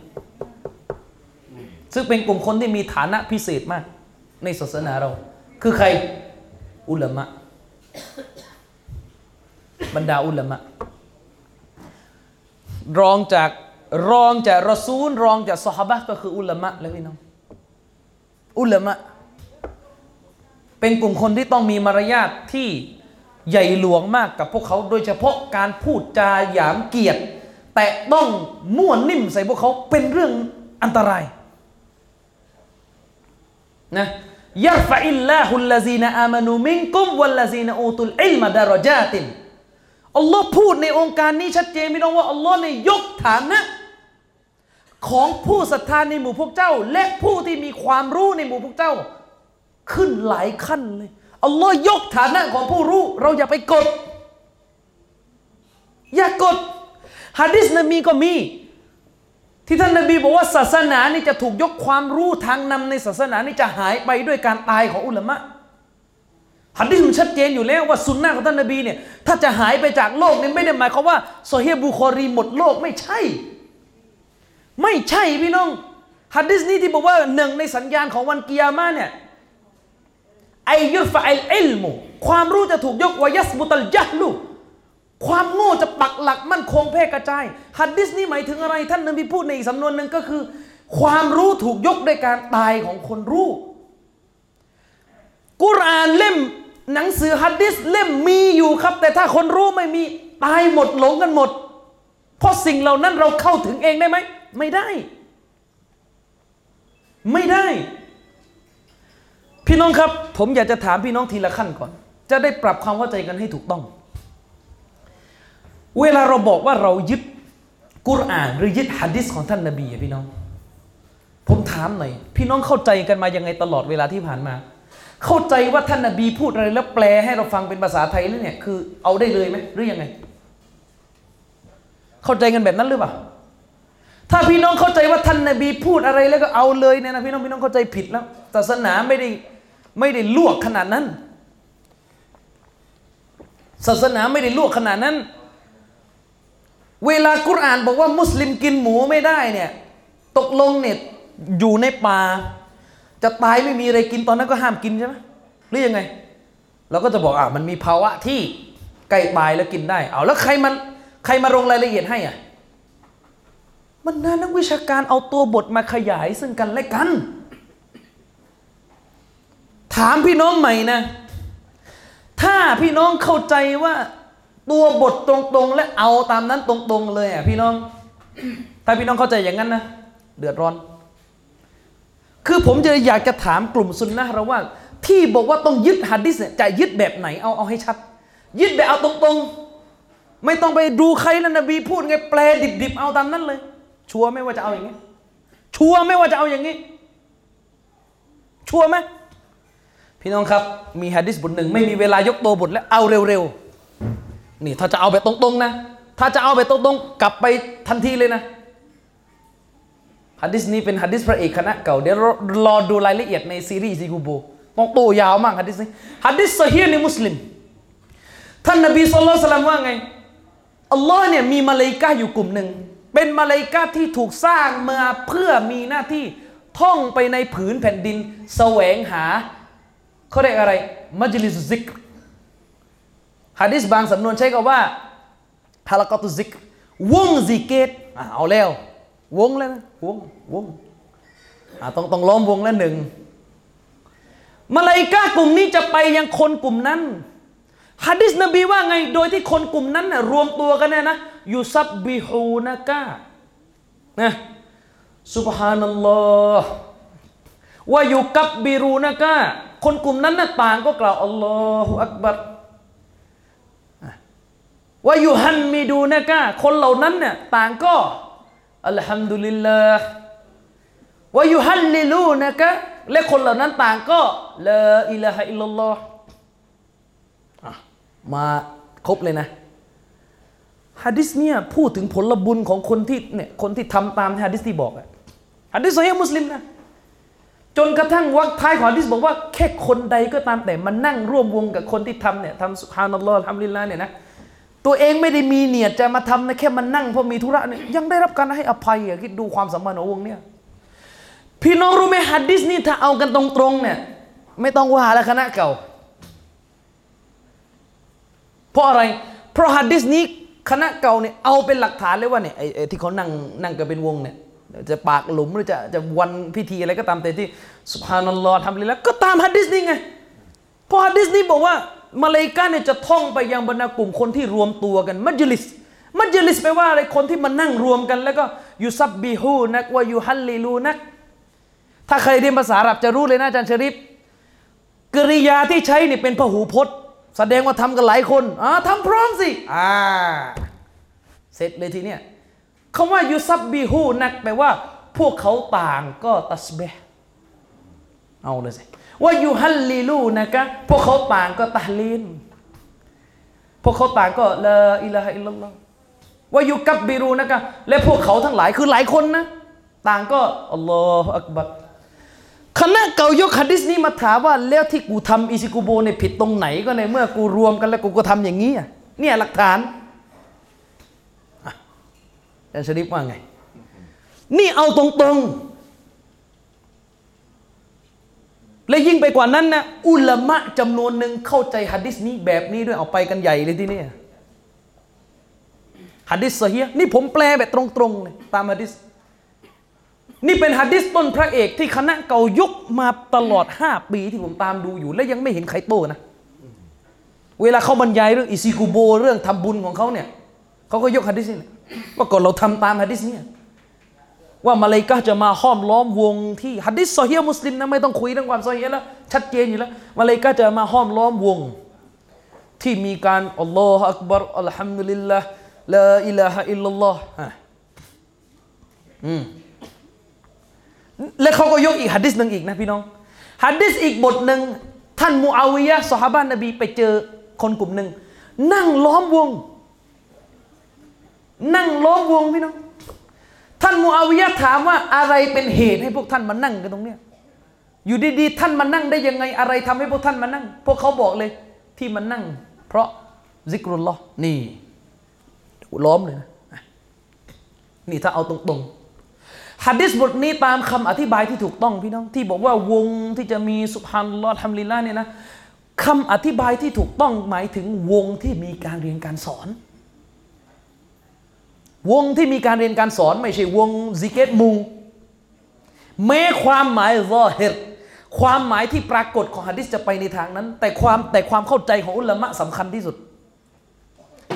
ซึ่งเป็นกลุ่มคนที่มีฐานะพิเศษมาก ในศาสนาเรา คือใครอุลามะ บรรดาอุลามะ รองจาก รองจากรอซูล รองจากซอฮาบะฮ์ก็คืออุลามะแล้วพี่น้อง อุลามะ เป็นกลุ่มคนที่ต้องมีมารยาทที่ใหญ่หลวงมากกับพวกเขา โดยเฉพาะการพูดจาหยามเกียรติ แต่ต้องม่วนนิ่มใส่พวกเขาเป็นเรื่องอันตรายนะيرفع الله الذين آمنوا منكم والذين أوتوا العلم درجاتอัลลอฮ์พูดในองค์การนี้ชัดเจนไม่ต้องว่าอัลลอฮ์ในยยกฐานะ ของผู้ศรัทธาในหมู่พวกเจ้า และผู้ที่มีความรู้ในหมู่พวกเจ้า ขึ้นหลายขั้นเลยอัลลอฮ์ยกฐานะของผู้รู้ เราอย่าไปกด อย่ากดฮะดิษนบีก็มี ที่ท่านนบีบอกว่าศาสนานี่จะถูกยกความรู้ทางนำในศาสนานี่จะหายไปด้วยการตายของอุลามะฮัดดิษมันชัดเจนอยู่แล้วว่าสุนนะของท่านนบีเนี่ยถ้าจะหายไปจากโลกนี่ไม่ได้หมายความว่าโซเฮียบุคอรีหมดโลกไม่ใช่ ไม่ใช่พี่น้องฮัดดิษนี้ที่บอกว่าหนึ่งในสัญญาณของวันกิยามะเนี่ยไอยุฟะอิลอิลมุความรู้จะถูกยกวายัสบุตัลจัฮลุความโง่จะปักหลักมั่นคงแพร่กระจายฮัดดิษนี้หมายถึงอะไรท่านนบีพูดในอีกสำนวนหนึ่งก็คือ ความรู้ถูกยกด้วยการตายของคนรู้กุรอานเล่มหนังสือฮัดดิษเล่มมีอยู่ครับ แต่ถ้าคนรู้ไม่มีตายหมดหลงกันหมด เพราะสิ่งเหล่านั้นเราเข้าถึงเองได้ไหม ไม่ได้ ไม่ได้ พี่น้องครับ ผมอยากจะถามพี่น้องทีละขั้นก่อน จะได้ปรับความเข้าใจกันให้ถูกต้อง เวลาเราบอกว่าเรายึดกุรอานหรือยึดฮะดิษของท่านนบีพี่น้อง ผมถามหน่อย พี่น้องเข้าใจกันมายังไงตลอดเวลาที่ผ่านมา เข้าใจว่าท่านนบีพูดอะไรแล้วแปลให้เราฟังเป็นภาษาไทยหรือเนี่ยคือเอาได้เลยไหมหรือยังไง เข้าใจกันแบบนั้นหรือเปล่า ถ้าพี่น้องเข้าใจว่าท่านนบีพูดอะไรแล้วก็เอาเลยเนี่ยนะพี่น้องพี่น้องเข้าใจผิดแล้วศาสนาไม่ได้ไม่ได้ลวกขนาดนั้น ศาสนาไม่ได้ลวกขนาดนั้น เวลากุรอานบอกว่ามุสลิมกินหมูไม่ได้เนี่ยตกลงเนี่ยอยู่ในป่า จะตายไม่มีอะไรกินตอนนั้นก็ห้ามกินใช่ไหมหรือยังไง เราก็จะบอกอะมันมีภาวะที่ใกล้ตายแล้วกินได้ เอาแล้วใครมันใครมาลงรายละเอียดให้อะ มันน่านักวิชาการเอาตัวบทมาขยายซึ่งกันและกัน ถามพี่น้องใหม่นะ ถ้าพี่น้องเข้าใจว่าตัวบทตรงๆ และเอาตามนั้นตรงๆ เลยอะพี่น้อง ถ้าพี่น้องเข้าใจอย่างนั้นนะ เดือดร้อน คือผมจะอยากจะถามกลุ่มซุนนะเราว่า ที่บอกว่าต้องยึดฮัดดิษเนี่ยจะยึดแบบไหนเอาเอาให้ชัด ยึดแบบเอาตรงๆ ไม่ต้องไปดูใครแล้วนบีพูดไงแปลดิบๆ เอาตามนั้นเลย ชัวร์ไม่ว่าจะเอาอย่างนี้ ชัวร์ไม่ว่าจะเอาอย่างนี้ ชัวร์ไหมพี่น้องครับ มีฮะดิษบทหนึ่งไม่มีเวลายกตัวบทแล้วเอาเร็วๆ นี่ถ้าจะเอาแบบตรงๆนะ ถ้าจะเอาแบบตรงๆ กลับไปทันทีเลยนะฮะดิษนี้เป็นฮะดิษพระเอกคณะเก่าเดี๋ยวรอดูรายละเอียดในซีรีส์ซีกูโบต้องโตยาวมากฮะดิษนี้ฮะดิษซอฮีห์ในมุสลิม ท่านนบีสุลต่านว่าไงอัลลอฮ์เนี่ยมีมาเลายกาอยู่กลุ่มหนึ่ง เป็นมาเลายกาที่ถูกสร้างมาเพื่อมีหน้าที่ท่องไปในผืนแผ่นดิน แสวงหาเขาเรียกอะไร มัจลิสซิกรฮะดิษบางสำนวนใช้คำว่าحلقة الذكرวงซิกเกรอะเอาแล้ว วงแล้วนะวงวงอะต้องต้องล้อมวงแล้วหนึ่งมาลาอิกะฮ์กลุ่มนี้จะไปยังคนกลุ่มนั้น ฮะดิษนบีว่าไง โดยที่คนกลุ่มนั้นน่ะรวมตัวกันเนี่ยนะيسبحونكนะสุบฮานัลลอฮ์ويكبرونكคนกลุ่มนั้นน่ะต่างก็กล่าวอัลลอฮฺอักบัรويحمدونكคนเหล่านั้นเนี่ยต่างก็อัลฮัมดุลิลลาห์ويهللونكและคนเหล่านั้นต่างก็ลาอิลาฮะอิลลัลลอฮ์ มาครบเลยนะฮะดิษเนี่ยพูดถึงผลบุญของคนที่เนี่ยคนที่ทำตามที่ฮะดิษที่บอกอะฮะดิษซอฮีมุสลิมนะจนกระทั่งวรรคท้ายของฮะดิษบอกว่าแค่คนใดก็ตามแต่มันนั่งร่วมวงกับคนที่ทำเนี่ยทำสุฮานัลลอฮ์ทำลิลลาเนี่ยนะตัวเองไม่ได้มีเนียดจะมาทำนะแค่มันนั่งเพราะมีธุระเนี่ยยังได้รับการให้อภัยอะคิดดูความสัมพันธ์ของวงเนี่ยพี่น้องรู้ไหมฮัดดิสนี่ถ้าเอากันตรงๆเนี่ยไม่ต้องว่าแล้วคณะเก่า เพราะอะไร เพราะฮะดิษนี้คณะเก่าเนี่ยเอาเป็นหลักฐานเลยว่าเนี่ยไอ้ที่เขานั่งนั่งกันเป็นวงเนี่ยจะปากหลุมหรือจะจะวันพิธีอะไรก็ตามแต่ที่สุบฮานัลลอฮ์ทำเลยแล้วก็ตามฮัดดิสนี้ไงเพราะฮัดดิสนี้บอกว่ามาลาอิกะฮ์เนี่ยจะท่องไปยังบรรดากลุ่มคนที่รวมตัวกันมัจลิสมัจลิสแปลว่าอะไรคนที่มานั่งรวมกัน แล้วก็يسبحونك ويهللونك ถ้าใครเรียนภาษาอาหรับจะรู้เลยนะอาจารย์ชริปกริยาที่ใช้เนี่ยเป็นพหูพจน์ แสดงว่าทำกันหลายคนอ่าทำพร้อมสิอ่าเสร็จเลยทีเนี้ยคำว่าيسبحونكแปลว่า พวกเขาต่างก็ตัสเบี๊ยะห์เอาเลยสิويهللونكพวกเขาต่างก็ตะฮ์ลีลพวกเขาต่างก็ลาอิลาฮะอิลลัลลอฮ์ويكبرونكและพวกเขาทั้งหลายคือหลายคนนะ ต่างก็อัลลอฮฺอักบัร คณะเก่ายกฮะดิษนี้มาถามว่าแล้วที่กูทำอิซิกุโบเนี่ยผิดตรงไหนก็ในเมื่อกูรวมกันแล้วกูก็ทำอย่างนี้อะเนี่ยหลักฐานอาจารย์ชริปว่าไง นี่เอาตรงๆ และยิ่งไปกว่านั้นนะอุลามะจำนวนหนึ่งเข้าใจฮะดิษนี้แบบนี้ด้วยเอาไปกันใหญ่เลยที่นี่ฮะดิษซะฮียนี่ผมแปลแบบตรงๆเลยตามฮะดิษ นี่เป็นฮะดิษต้นพระเอกที่คณะเก่ายกมาตลอด 5 ปีที่ผมตามดูอยู่ และยังไม่เห็นใครโต้นะ เวลาเขาบรรยายเรื่องอิซิกุโบเรื่องทำบุญของเขาเนี่ยเขาก็ยกฮะดิษนี่แหละว่าก่อนเราทำตามฮะดิษเนี่ยว่ามาเลายกาจะมาห้อมล้อมวงที่ฮะดิษซอฮีฮ์มุสลิมนะไม่ต้องคุยเรื่องความซอฮีฮ์แล้วชัดเจนอยู่แล้วมาเลายกาจะมาห้อมล้อมวง ที่มีการอัลลอฮฺอักบัรอัลฮัมดุลิลลาห์ลาอิลาฮะอิลลัลลอฮ์ฮะอืม และเขาก็ยกอีกหัดดิษหนึ่งอีกนะพี่น้องหัดดิษอีกบทหนึ่งท่านมูอาวิยะห์สหบ้านนบีไปเจอคนกลุ่มหนึ่งนั่งล้อมวง นั่งล้อมวงพี่น้อง ท่านมูอาวิยะถามว่าอะไรเป็นเหตุให้พวกท่านมานั่งกันตรงเนี้ยอยู่ดีๆ ท่านมานั่งได้ยังไงอะไรทำให้พวกท่านมานั่ง พวกเขาบอกเลย ที่มานั่ง เพราะซิกรุลลอฮ์นี่ล้อมเลยนะนี่ถ้าเอาตรงๆ ฮัดดิสบทนี้ตามคำอธิบายที่ถูกต้องพี่น้องที่บอกว่าวงที่จะมีสุภานัลอฮ์ทำลิลละเนี่ยนะคำอธิบายที่ถูกต้องหมายถึงวงที่มีการเรียนการสอน วงที่มีการเรียนการสอนไม่ใช่วงซิกเกรหมู่แม้ความหมายซอเฮรความหมายที่ปรากฏของฮะดิษจะไปในทางนั้น แต่ความแต่ความเข้าใจของอุลามะสำคัญที่สุด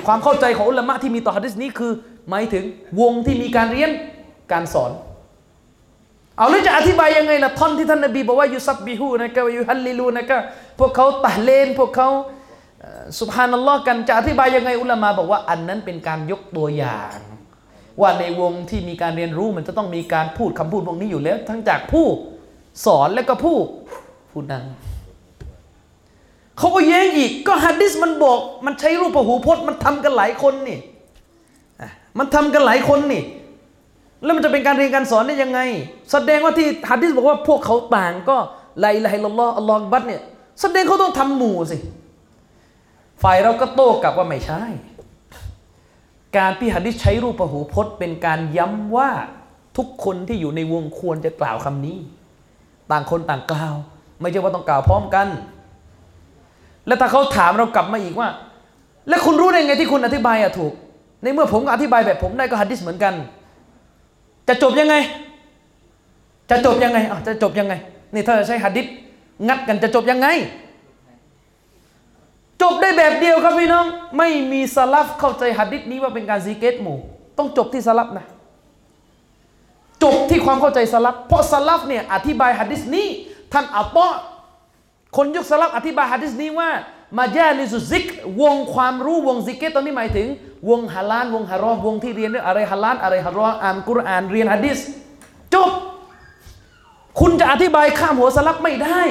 ความเข้าใจของอุลามะที่มีต่อฮะดิษนี้คือหมายถึงวงที่มีการเรียนการสอน เอาแล้วจะอธิบายยังไงล่ะท่อนที่ท่านนบีบอกว่าيسبحونك يهللونكพวกเขาตะฮ์ลีล พวกเขาสุบฮานัลลอฮ์กันจะอธิบายยังไงอุลามะบอกว่าอันนั้นเป็นการยกตัวอย่าง ว่าในวงที่มีการเรียนรู้มันจะต้องมีการพูดคำพูดพวกนี้อยู่แล้ว ทั้งจากผู้สอนและก็ผู้ผู้นั่งเขาก็แย้งอีกก็ฮัดดิสมันบอก มันใช้รูปหูพจน์มันทำกันหลายคนนี่มันทำกันหลายคนนี่ แล้วมันจะเป็นการเรียนการสอนได้ยังไง แสดงว่าที่ฮัดดิสบอกว่าพวกเขาต่างก็ไลลาฮิลลออัลลอฮ์บัดเนี่ยแสดงเขาต้องทำหมู่สิ ฝ่ายเราก็โต้กลับว่าไม่ใช่ การที่ฮัดดิสใช้รูปหูพจน์เป็นการย้ำว่าทุกคนที่อยู่ในวงควรจะกล่าวคำนี้ ต่างคนต่างกล่าว ไม่ใช่ว่าต้องกล่าวพร้อมกัน แล้วถ้าเขาถามเรากลับมาอีกว่า แล้วคุณรู้ได้ไงที่คุณอธิบายอะถูก ในเมื่อผมอธิบายแบบผมได้ก็ฮัดดิสเหมือนกัน จะจบยังไง จะจบยังไงอะจะจบยังไง นี่ถ้าใช้หัดดิษงัดกันจะจบยังไง จบได้แบบเดียวครับพี่น้อง ไม่มีสลัฟเข้าใจฮะดิษนี้ว่าเป็นการซิกเกรหมู่ ต้องจบที่สลัฟนะ จบที่ความเข้าใจสลัฟ เพราะสลัฟเนี่ยอธิบายฮะดิษนี้ ท่านอัตตะคนยุคสลัฟอธิบายฮะดิษนี้ว่า مجالس الذكر วงความรู้วงซิกเกรตอนนี้หมายถึง วงฮาลาลวงฮารอมวงที่เรียนเรื่องอะไรฮาลาลอะไรฮารอมอ่านกุรอานเรียนฮะดิษจบ คุณจะอธิบายข้ามหัวสลับไม่ได้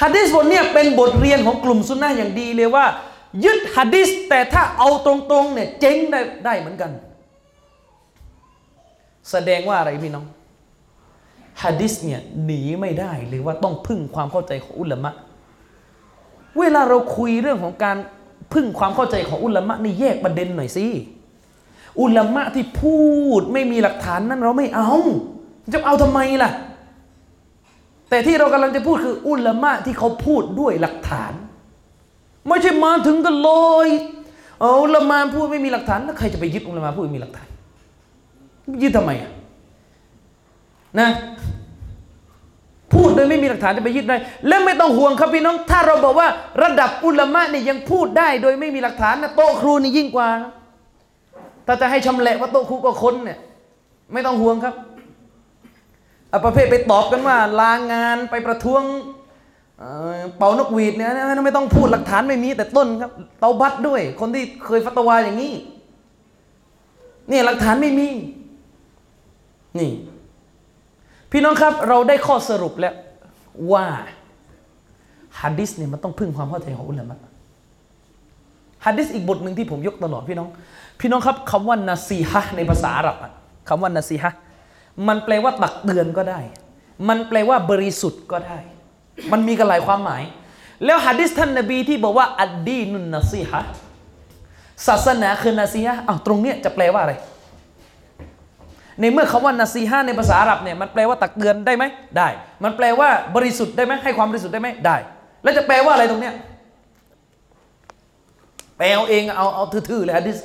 ฮะดิษบทเนี้ยเป็นบทเรียนของกลุ่มซุนนะอย่างดีเลยว่า ยึดฮะดิษแต่ถ้าเอาตรงๆเนี่ยเจ๊งได้ได้เหมือนกัน แสดงว่าอะไรพี่น้อง ฮะดิษเนี่ยหนีไม่ได้หรือว่าต้องพึ่งความเข้าใจของอุลามะ เวลาเราคุยเรื่องของการพึ่งความเข้าใจของอุลามะนี่แยกประเด็นหน่อยสิอุลามะที่พูดไม่มีหลักฐานนั้นเราไม่เอา จะเอาทำไมล่ะ แต่ที่เรากำลังจะพูดคืออุลามะที่เขาพูดด้วยหลักฐาน ไม่ใช่มาถึงกันลยเอาอุลามะพูดไม่มีหลักฐานแล้วใครจะไปยึดอุลามะพูดไม่มีหลักฐานยึดทำไมอะ นะ พูดโดยไม่มีหลักฐานจะไปยึดได้ และไม่ต้องห่วงครับพี่น้อง ถ้าเราบอกว่าระดับอุลามะเนี่ยยังพูดได้ โดยไม่มีหลักฐานนะโต๊ะครูนี่ยิ่งกว่า ถ้าจะให้ชำแหละว่าโต๊ะครูก็คนเนี่ย ไม่ต้องห่วงครับเอาประเภทไปตอบกันว่าลางานไปประท้วงเเป่านกหวีดเนี่ยนไม่ต้องพูดหลักฐานไม่มีแต่ต้นครับ เตาบัตด้วย คนที่เคยฟัตวาอย่างนี้เนี่ยหลักฐานไม่มี นี่ พี่น้องครับเราได้ข้อสรุปแล้วว่าฮะดิษเนี่ยมันต้องพึ่งความเข้าใจของอุลามะฮะดิษอีกบทหนึ่งที่ผมยกตลอดพี่น้อง พี่น้องครับคำว่านาซีฮะในภาษาอาหรับอะคำว่านาซีฮะมันแปลว่าตักเตือนก็ได้ มันแปลว่าบริสุทธิ์ก็ได้ มันมีกันหลายความหมาย แล้วฮะดิษท่านนบีที่บอกว่าอัดดีนุนนาซีฮะศาสนาคือนาซีฮะอ้าวตรงเนี้ยจะแปลว่าอะไร ในเมื่อคำว่านาซีฮะห์ในภาษาอาหรับเนี่ยมันแปลว่าตักเตือนได้ไหมได้ มันแปลว่าบริสุทธิ์ได้ไหมให้ความบริสุทธิ์ได้ไหมได้ แล้วจะแปลว่าอะไรตรงเนี้ยแปลเอาเองเอาเอาทื่อๆเลยฮะดิษ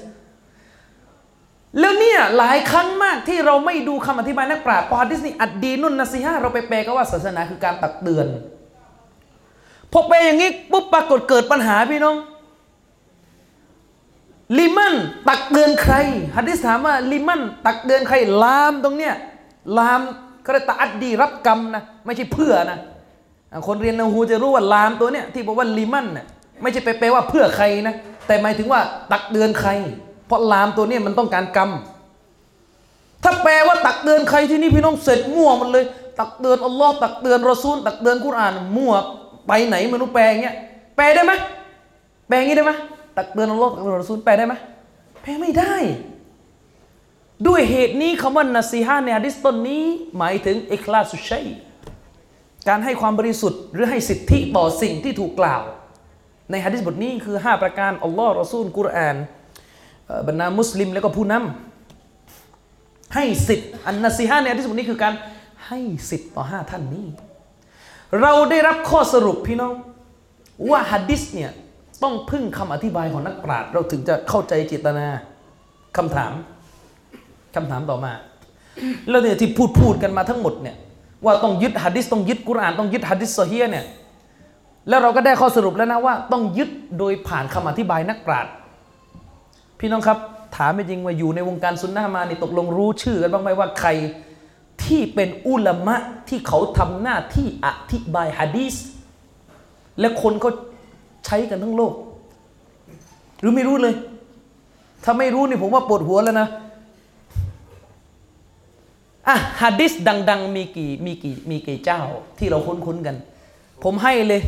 แล้วเนี่ยหลายครั้งมากที่เราไม่ดูคำอธิบายนักปราชญ์พอฮะดิษนี่อัดดีนุ่นนาซีฮะห์เราไปแปลก็ว่าศาสนาคือการตักเตือน พอแปลอย่างนี้ปุ๊บปรากฏเกิดปัญหาพี่น้อง ลิมันตักเตือนใครฮัดดิสถามว่าลิมันตักเตือนใคร ลามตรงเนี้ยลามก็ได้ตาอัดดีรับกรรมนะ ไม่ใช่เพื่อนะคนเรียนนาฮูจะรู้ว่าลามตัวเนี้ยที่บอกว่าลิมันน่ะไม่ใช่ไปแปลว่าเพื่อใครนะ แต่หมายถึงว่าตักเตือนใคร เพราะลามตัวเนี้ยมันต้องการกรรม ถ้าแปลว่าตักเตือนใครที่นี่พี่น้องเสร็จมั่วหมันเลย ตักเตือนอัลลอฮ์ตักเตือนรอซูล ตักเตือนกุรอานมั่วไปไหนไม่รู้แปลงเงี้ยแปลได้ไหมแปลอย่างงี้ได้ไหม ตักเตือนอัลลอฮ์ตักเตือนรอซูลแปลได้ไหมแปลไม่ได้ ด้วยเหตุนี้คำว่านาซีฮะในฮะดิษต้นนี้ หมายถึงอิคลาสุชัยการให้ความบริสุทธิ์หรือให้สิทธิต่อสิ่งที่ถูกกล่าว ในฮะดิษบทนี้คือ 5 ประการอัลลอฮ์รอซูลกุรอานบรรดามุสลิมแล้วก็ผู้นำให้สิทธิ์อันนาซีฮะในที่สุดนี้คือการให้สิทธิ์ต่อห้าท่านนี้ เราได้รับข้อสรุปพี่น้องว่าฮัดดิสเนี่ย ต้องพึ่งคำอธิบายของนักปราชญ์เราถึงจะเข้าใจเจตนาคำถามคำถามต่อมา แล้วเนี่ยที่พูดพูดกันมาทั้งหมดเนี่ยว่าต้องยึดฮัดดิสต้องยึดกุรอานต้องยึดฮัดดิสโซเฮียเนี่ยแล้วเราก็ได้ข้อสรุปแล้วนะว่า ต้องยึดโดยผ่านคำอธิบายนักปราชญ์พี่น้องครับถามไม่จริงว่าอยู่ในวงการซุนนะห์มานี่ตกลงรู้ชื่อกันบ้างไหมว่าใครที่เป็นอุลามะที่เขาทำหน้าที่อธิบายฮะดีสและคนเขา ใช้กันทั้งโลก หรือไม่รู้เลย ถ้าไม่รู้นี่ผมว่าปวดหัวแล้วนะอะฮะดิษดัง ๆ มีกี่มีกี่มีกี่เจ้าที่เราคุ้นๆกัน ผมให้เลย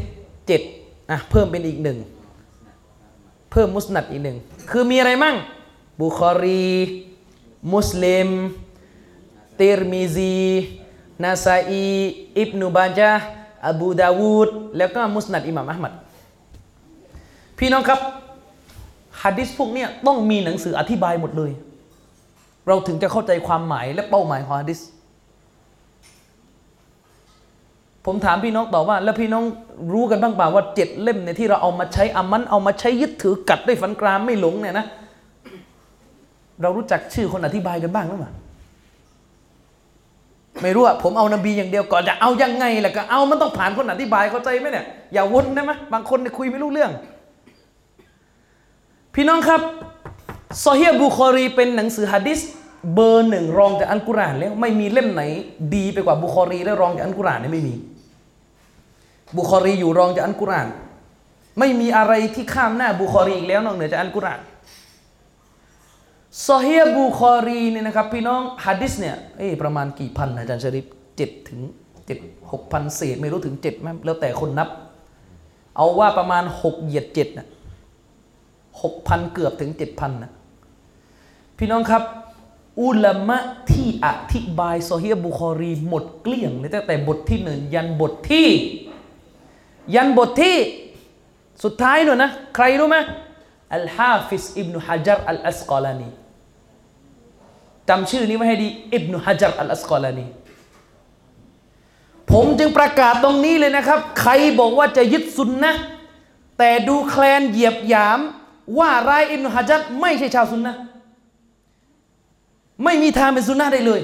เจ็ดอะเพิ่มเป็นอีกหนึ่งเพิ่มมุสนัดอีกหนึ่งคือมีอะไรมั่งบุคอรี มุสลิมติรมิซีนาซาอี อิบนุบาจาอบูดาวูดแล้วก็มุสนัดอิหม่ามอัลมัด พี่น้องครับฮะดิษพวกนี้ต้องมีหนังสืออธิบายหมดเลย เราถึงจะเข้าใจความหมายและเป้าหมายของฮะดิษผมถามพี่น้องต่อว่า แล้วพี่น้องรู้กันบ้างเปล่าว่าเจ็ดเล่มเนี่ยที่เราเอามาใช้อามันเอามาใช้ยึดถือกัดด้วยฟันกรามไม่หลงเนี่ยนะ เรารู้จักชื่อคนอธิบายกันบ้างหรือเปล่าไม่รู้อะผมเอานบีอย่างเดียวก่อนจะเอายังไงแหละก็เอามันต้องผ่านคนอธิบายเข้าใจไหมเนี่ยอย่าวนได้ไหมบางคนเนี่ยคุยไม่รู้เรื่อง พี่น้องครับซอฮีฮ์บุคอรีเป็นหนังสือฮะดิษเบอร์หนึ่งรองจากอัลกุรานแล้วไม่มีเล่มไหน ดีไปกว่าบุคอรีและรองจากอัลกุรานเนี่ยไม่มี บุคอรีอยู่รองจากอัลกุราน ไม่มีอะไรที่ข้ามหน้าบุคอรีอีกแล้วนอกเหนือจากอัลกุรานซอฮีฮ์บุคอรีเนี่ยนะครับพี่น้องฮะดิษเนี่ยเอ้ประมาณกี่พันอาจารย์ชริฟเจ็ดถึงเจ็ดหกพันเศษไม่รู้ถึงเจ็ดไหมแล้วแต่คนนับ เอาว่าประมาณหกเหยียดเจ็ดน่ะ หกพันเกือบถึงเจ็ดพันนะพี่น้องครับ อุลามะที่อธิบายโซอฮีฮ์บุคอรีหมดเกลี้ยงเลยตั้งแต่บทที่หนึ่งยันบทที่ ยันบทที่สุดท้ายหนูนะ ใครรู้ไหมอัลฮาฟิสอิบนุฮะจัรอัลอัสกอลานีจำชื่อนี้ไว้ให้ดีอิบนุฮะจัรอัลอัสกอลานีผมจึงประกาศตรงนี้เลยนะครับ ใครบอกว่าจะยึดสุนนะแต่ดูแคลนเหยียบหยาม ว่าร้ายอิบนุฮะจัรไม่ใช่ชาวสุนนะไม่มีทางเป็นสุนนะได้เลย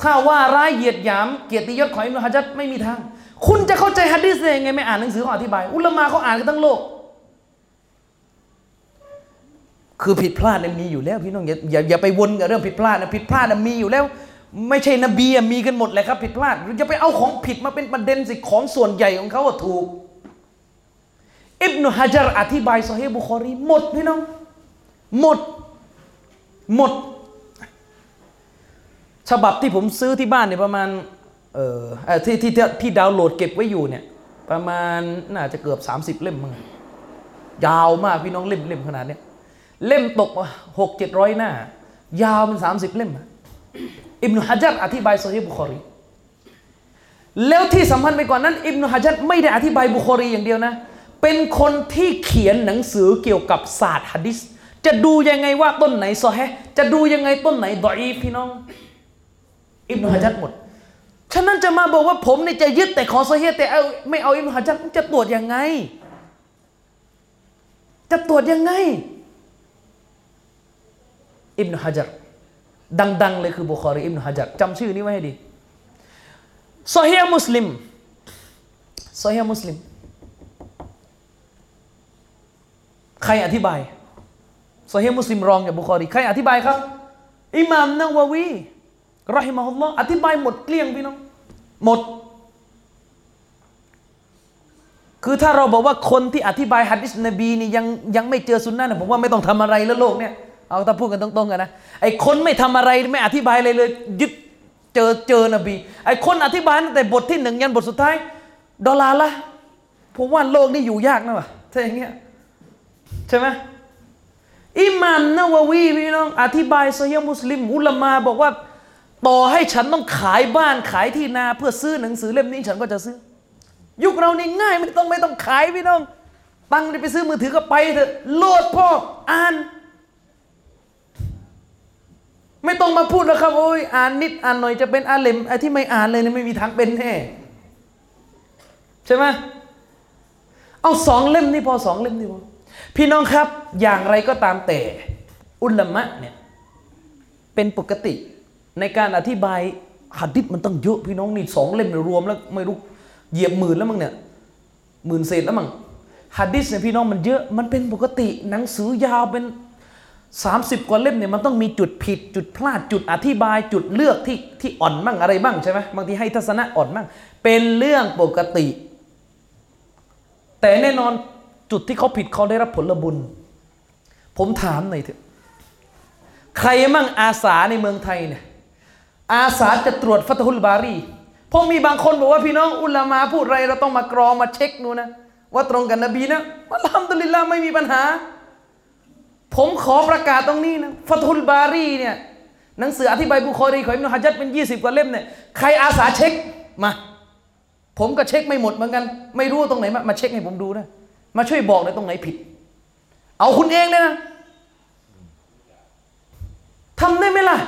ถ้าว่าร้ายเหยียดหยาม เกียรติยศของอิบนุฮะจัรไม่มีทาง คุณจะเข้าใจฮะดีษได้ยังไงไม่อ่านหนังสือเขาอธิบาย อุลามะเขาอ่านกันทั้งโลก คือผิดพลาดเนี่ยมีอยู่แล้วพี่น้องอย่าอย่าอย่าไปวนกับเรื่องผิดพลาดนะผิดพลาดนะมีอยู่แล้ว ไม่ใช่นบีอะมีกันหมดเลยครับ ผิดพลาดอย่าไปเอาของผิดมาเป็นประเด็นสิของส่วนใหญ่ของเขาถูก อิบนุฮะจัรอธิบายซอฮีบุคอรีหมดพี่น้อง หมด หมด ฉบับที่ผมซื้อที่บ้านเนี่ยประมาณเออที่ที่ที่ดาวน์โหลดเก็บไว้อยู่เนี่ย ประมาณน่าจะเกือบ 30 เล่มมั้งยาวมากพี่น้องเล่มเล่มขนาดเนี้ยเล่มตกหกเจ็ดร้อยหน้า ยาวเป็น30 เล่มอิบนุฮะจัรอธิบายซอฮีบุคอรีแล้วที่สำคัญไปกว่านั้น อิบนุฮะจัรไม่ได้อธิบายบุคอรีอย่างเดียวนะ เป็นคนที่เขียนหนังสือเกี่ยวกับศาสตร์ฮะดิษจะดูยังไงว่าต้นไหนซอฮีฮ์จะดูยังไงต้นไหนดออีพี่น้อง อิบนุฮะจัรหมด ฉะนั้นจะมาบอกว่าผมเนี่ยจะยึดแต่ขอซอฮีฮ์แต่เอาไม่เอาอิบนุฮะจัรจะตรวจยังไง จะตรวจยังไง อิบนุฮะจัรดัง ๆ เลยคือบุคอรีอิบนุฮะจัรจำชื่อนี้ไว้ให้ดีซอฮีฮ์มุสลิมซอฮีฮ์มุสลิม ใครอธิบายซอฮีมุสลิมรองจากบุคอรีใครอธิบายครับอิหม่ามนาววีรอฮิมะฮุลลอฮ์อธิบายหมดเกลี้ยงพี่น้อง หมด คือถ้าเราบอกว่าคนที่อธิบายฮัดดิษนบีนี่ยังยังไม่เจอสุนนะนผมว่าไม่ต้องทำอะไรแล้วโลกเนี่ยเอาถ้าพูดกันตรงๆกันนะไอ้คนไม่ทำอะไรไม่อธิบายอะไรเลยยึดเจอเจอนบีไอ้คนอธิบายตั้งแต่บทที่หนึ่งยันบทสุดท้ายดอลลาร์ละผมว่าโลกนี่อยู่ยากนะวะถ้าอย่างเงี้ย ใช่ไหมอิหม่ามนาววีพี่น้อง อธิบายซอฮีฮ์มุสลิม อุลามาบอกว่า ต่อให้ฉันต้องขายบ้านขายที่นาเพื่อซื้อหนังสือเล่มนี้ฉันก็จะซื้อ ยุคเรานี่ง่ายไม่ต้องไม่ต้องขายพี่น้อง ตังค์ไปซื้อมือถือก็ไปเถอะโหลดพ่ออ่าน ไม่ต้องมาพูดแล้วครับโอ้ยอ่านนิดอ่านหน่อยจะเป็นอาเลมไอ้ที่ไม่อ่านเลยนี่ไม่มีทางเป็นแน่ใช่ไหมเอาสองเล่มนี่พอสองเล่มนี่พอ พี่น้องครับอย่างไรก็ตามแต่อุลามะเนี่ยเป็นปกติในการอธิบายหัดดิษมันต้องเยอะพี่น้องนี่สองเล่มเนี่ยรวมแล้วไม่รู้เหยียบหมื่นแล้วมั้งเนี่ยหมื่นเศษแล้วมั้งหัดดิษเนี่ยพี่น้องมันเยอะมันเป็นปกติหนังสือยาวเป็น 30 กว่าเล่มเนี่ยมันต้องมีจุดผิดจุดพลาดจุดอธิบายจุดเลือกที่ที่อ่อนบ้างอะไรบ้างใช่ไหมบางทีให้ทัศนะอ่อนบ้างเป็นเรื่องปกติ แต่แน่นอน จุดที่เขาผิดเขาได้รับผลบุญ ผมถามหน่อยเถอะ ใครมั่งอาสาในเมืองไทยเนี่ย อาสาจะตรวจฟัตฮุลบารีเพราะมีบางคนบอกว่าพี่น้องอุลามาพูดไรเราต้องมากรองมาเช็คดูนะ ว่าตรงกันนบีนะอัลฮัมดุลิลลาห์ไม่มีปัญหา ผมขอประกาศตรงนี้นะฟัตฮุลบารีเนี่ยหนังสืออธิบายบุคอรีของอิบนุฮะจัดเป็น 20 กว่าเล่มเนี่ยใครอาสาเช็คมา ผมก็เช็คไม่หมดเหมือนกัน ไม่รู้ตรงไหนมามาเช็คให้ผมดูนะ มาช่วยบอกเลยตรงไหนผิด เอาคุณเองเลยนะทำได้ไหมล่ะ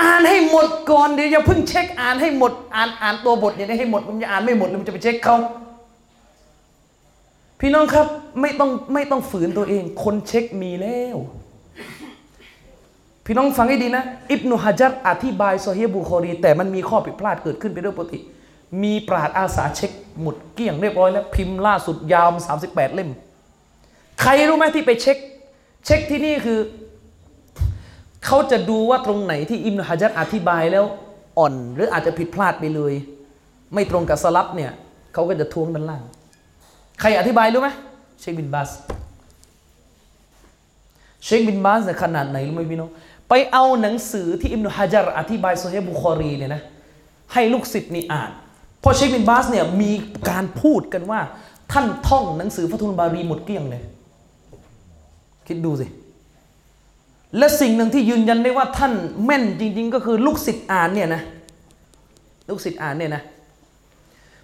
อ่านให้หมดก่อนเดี๋ยวอย่าเพิ่งเช็คอ่านให้หมด อ่านอ่านตัวบทอย่างนี้ให้หมดมันจะอ่านไม่หมดแล้วมันจะไปเช็คเขาพี่น้องครับไม่ต้องไม่ต้องฝืนตัวเอง คนเช็คมีแล้ว พี่น้องฟังให้ดีนะ อิบนุฮะจัรอธิบายโซฮีบุคอรี แต่มันมีข้อผิดพลาดเกิดขึ้นเป็นเรื่องปกติ มีปราชญ์อาสาเช็คหมดเกลี้ยงเรียบร้อยแล้ว พิมพ์ล่าสุดยาวสามสิบแปดเล่ม ใครรู้ไหมที่ไปเช็ค เช็คที่นี่คือ เขาจะดูว่าตรงไหนที่อิบนุฮะจัรอธิบายแล้วอ่อน หรืออาจจะผิดพลาดไปเลย ไม่ตรงกับสะลัฟเนี่ยเขาก็จะท้วงด้านล่าง ใครอธิบายรู้ไหมเชคบินบาสเชคบินบาสเนี่ยขนาดไหนรู้ไหมพี่น้องไปเอาหนังสือที่อิบนุฮะจัรอธิบายโซเฮบุคอรีเนี่ยนะให้ลูกศิษย์นี่อ่าน ราะเชคบินบาสเนี่ยมีการพูดกันว่า ท่านท่องหนังสือฟะทุนบารีหมดเกลี้ยงเลย คิดดูสิ และสิ่งหนึ่งที่ยืนยันได้ว่าท่านแม่นจริง ๆ ก็คือลูกศิษย์อ่านเนี่ยนะ ลูกศิษย์อ่านเนี่ยนะ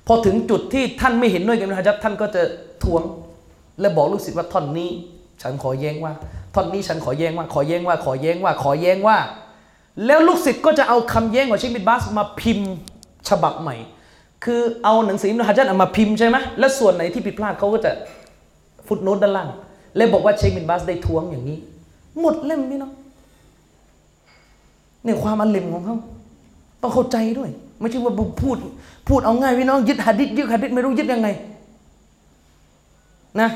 พอถึงจุดที่ท่านไม่เห็นด้วยกับนฮะจัรท่านก็จะทวง และบอกลูกศิษย์ว่าท่อนนี้ ฉันขอแย้งว่า ท่อนนี้ฉันขอแย้งว่า ขอแย้งว่า ขอแย้งว่า ขอแย้งว่า แล้วลูกศิษย์ก็จะเอาคำแย้งของเชคบินบาสมาพิมพ์ฉบับใหม่ คือเอาหนังสืออิบนุฮะจัรเอามาพิมพ์ใช่ไหมแล้วส่วนไหนที่ผิดพลาดเขาก็จะฟุตโนตด้านล่าง แล้วบอกว่าเชคบินบาสได้ทวงอย่างนี้ หมดเล่มพี่น้องเนี่ยความอันเล่มของเขาต้องเข้าใจด้วย ไม่ใช่ว่าพูด พูดเอาง่ายพี่น้องยึดหะดิษยึดหะดิษไม่รู้ยึดยังไงนะ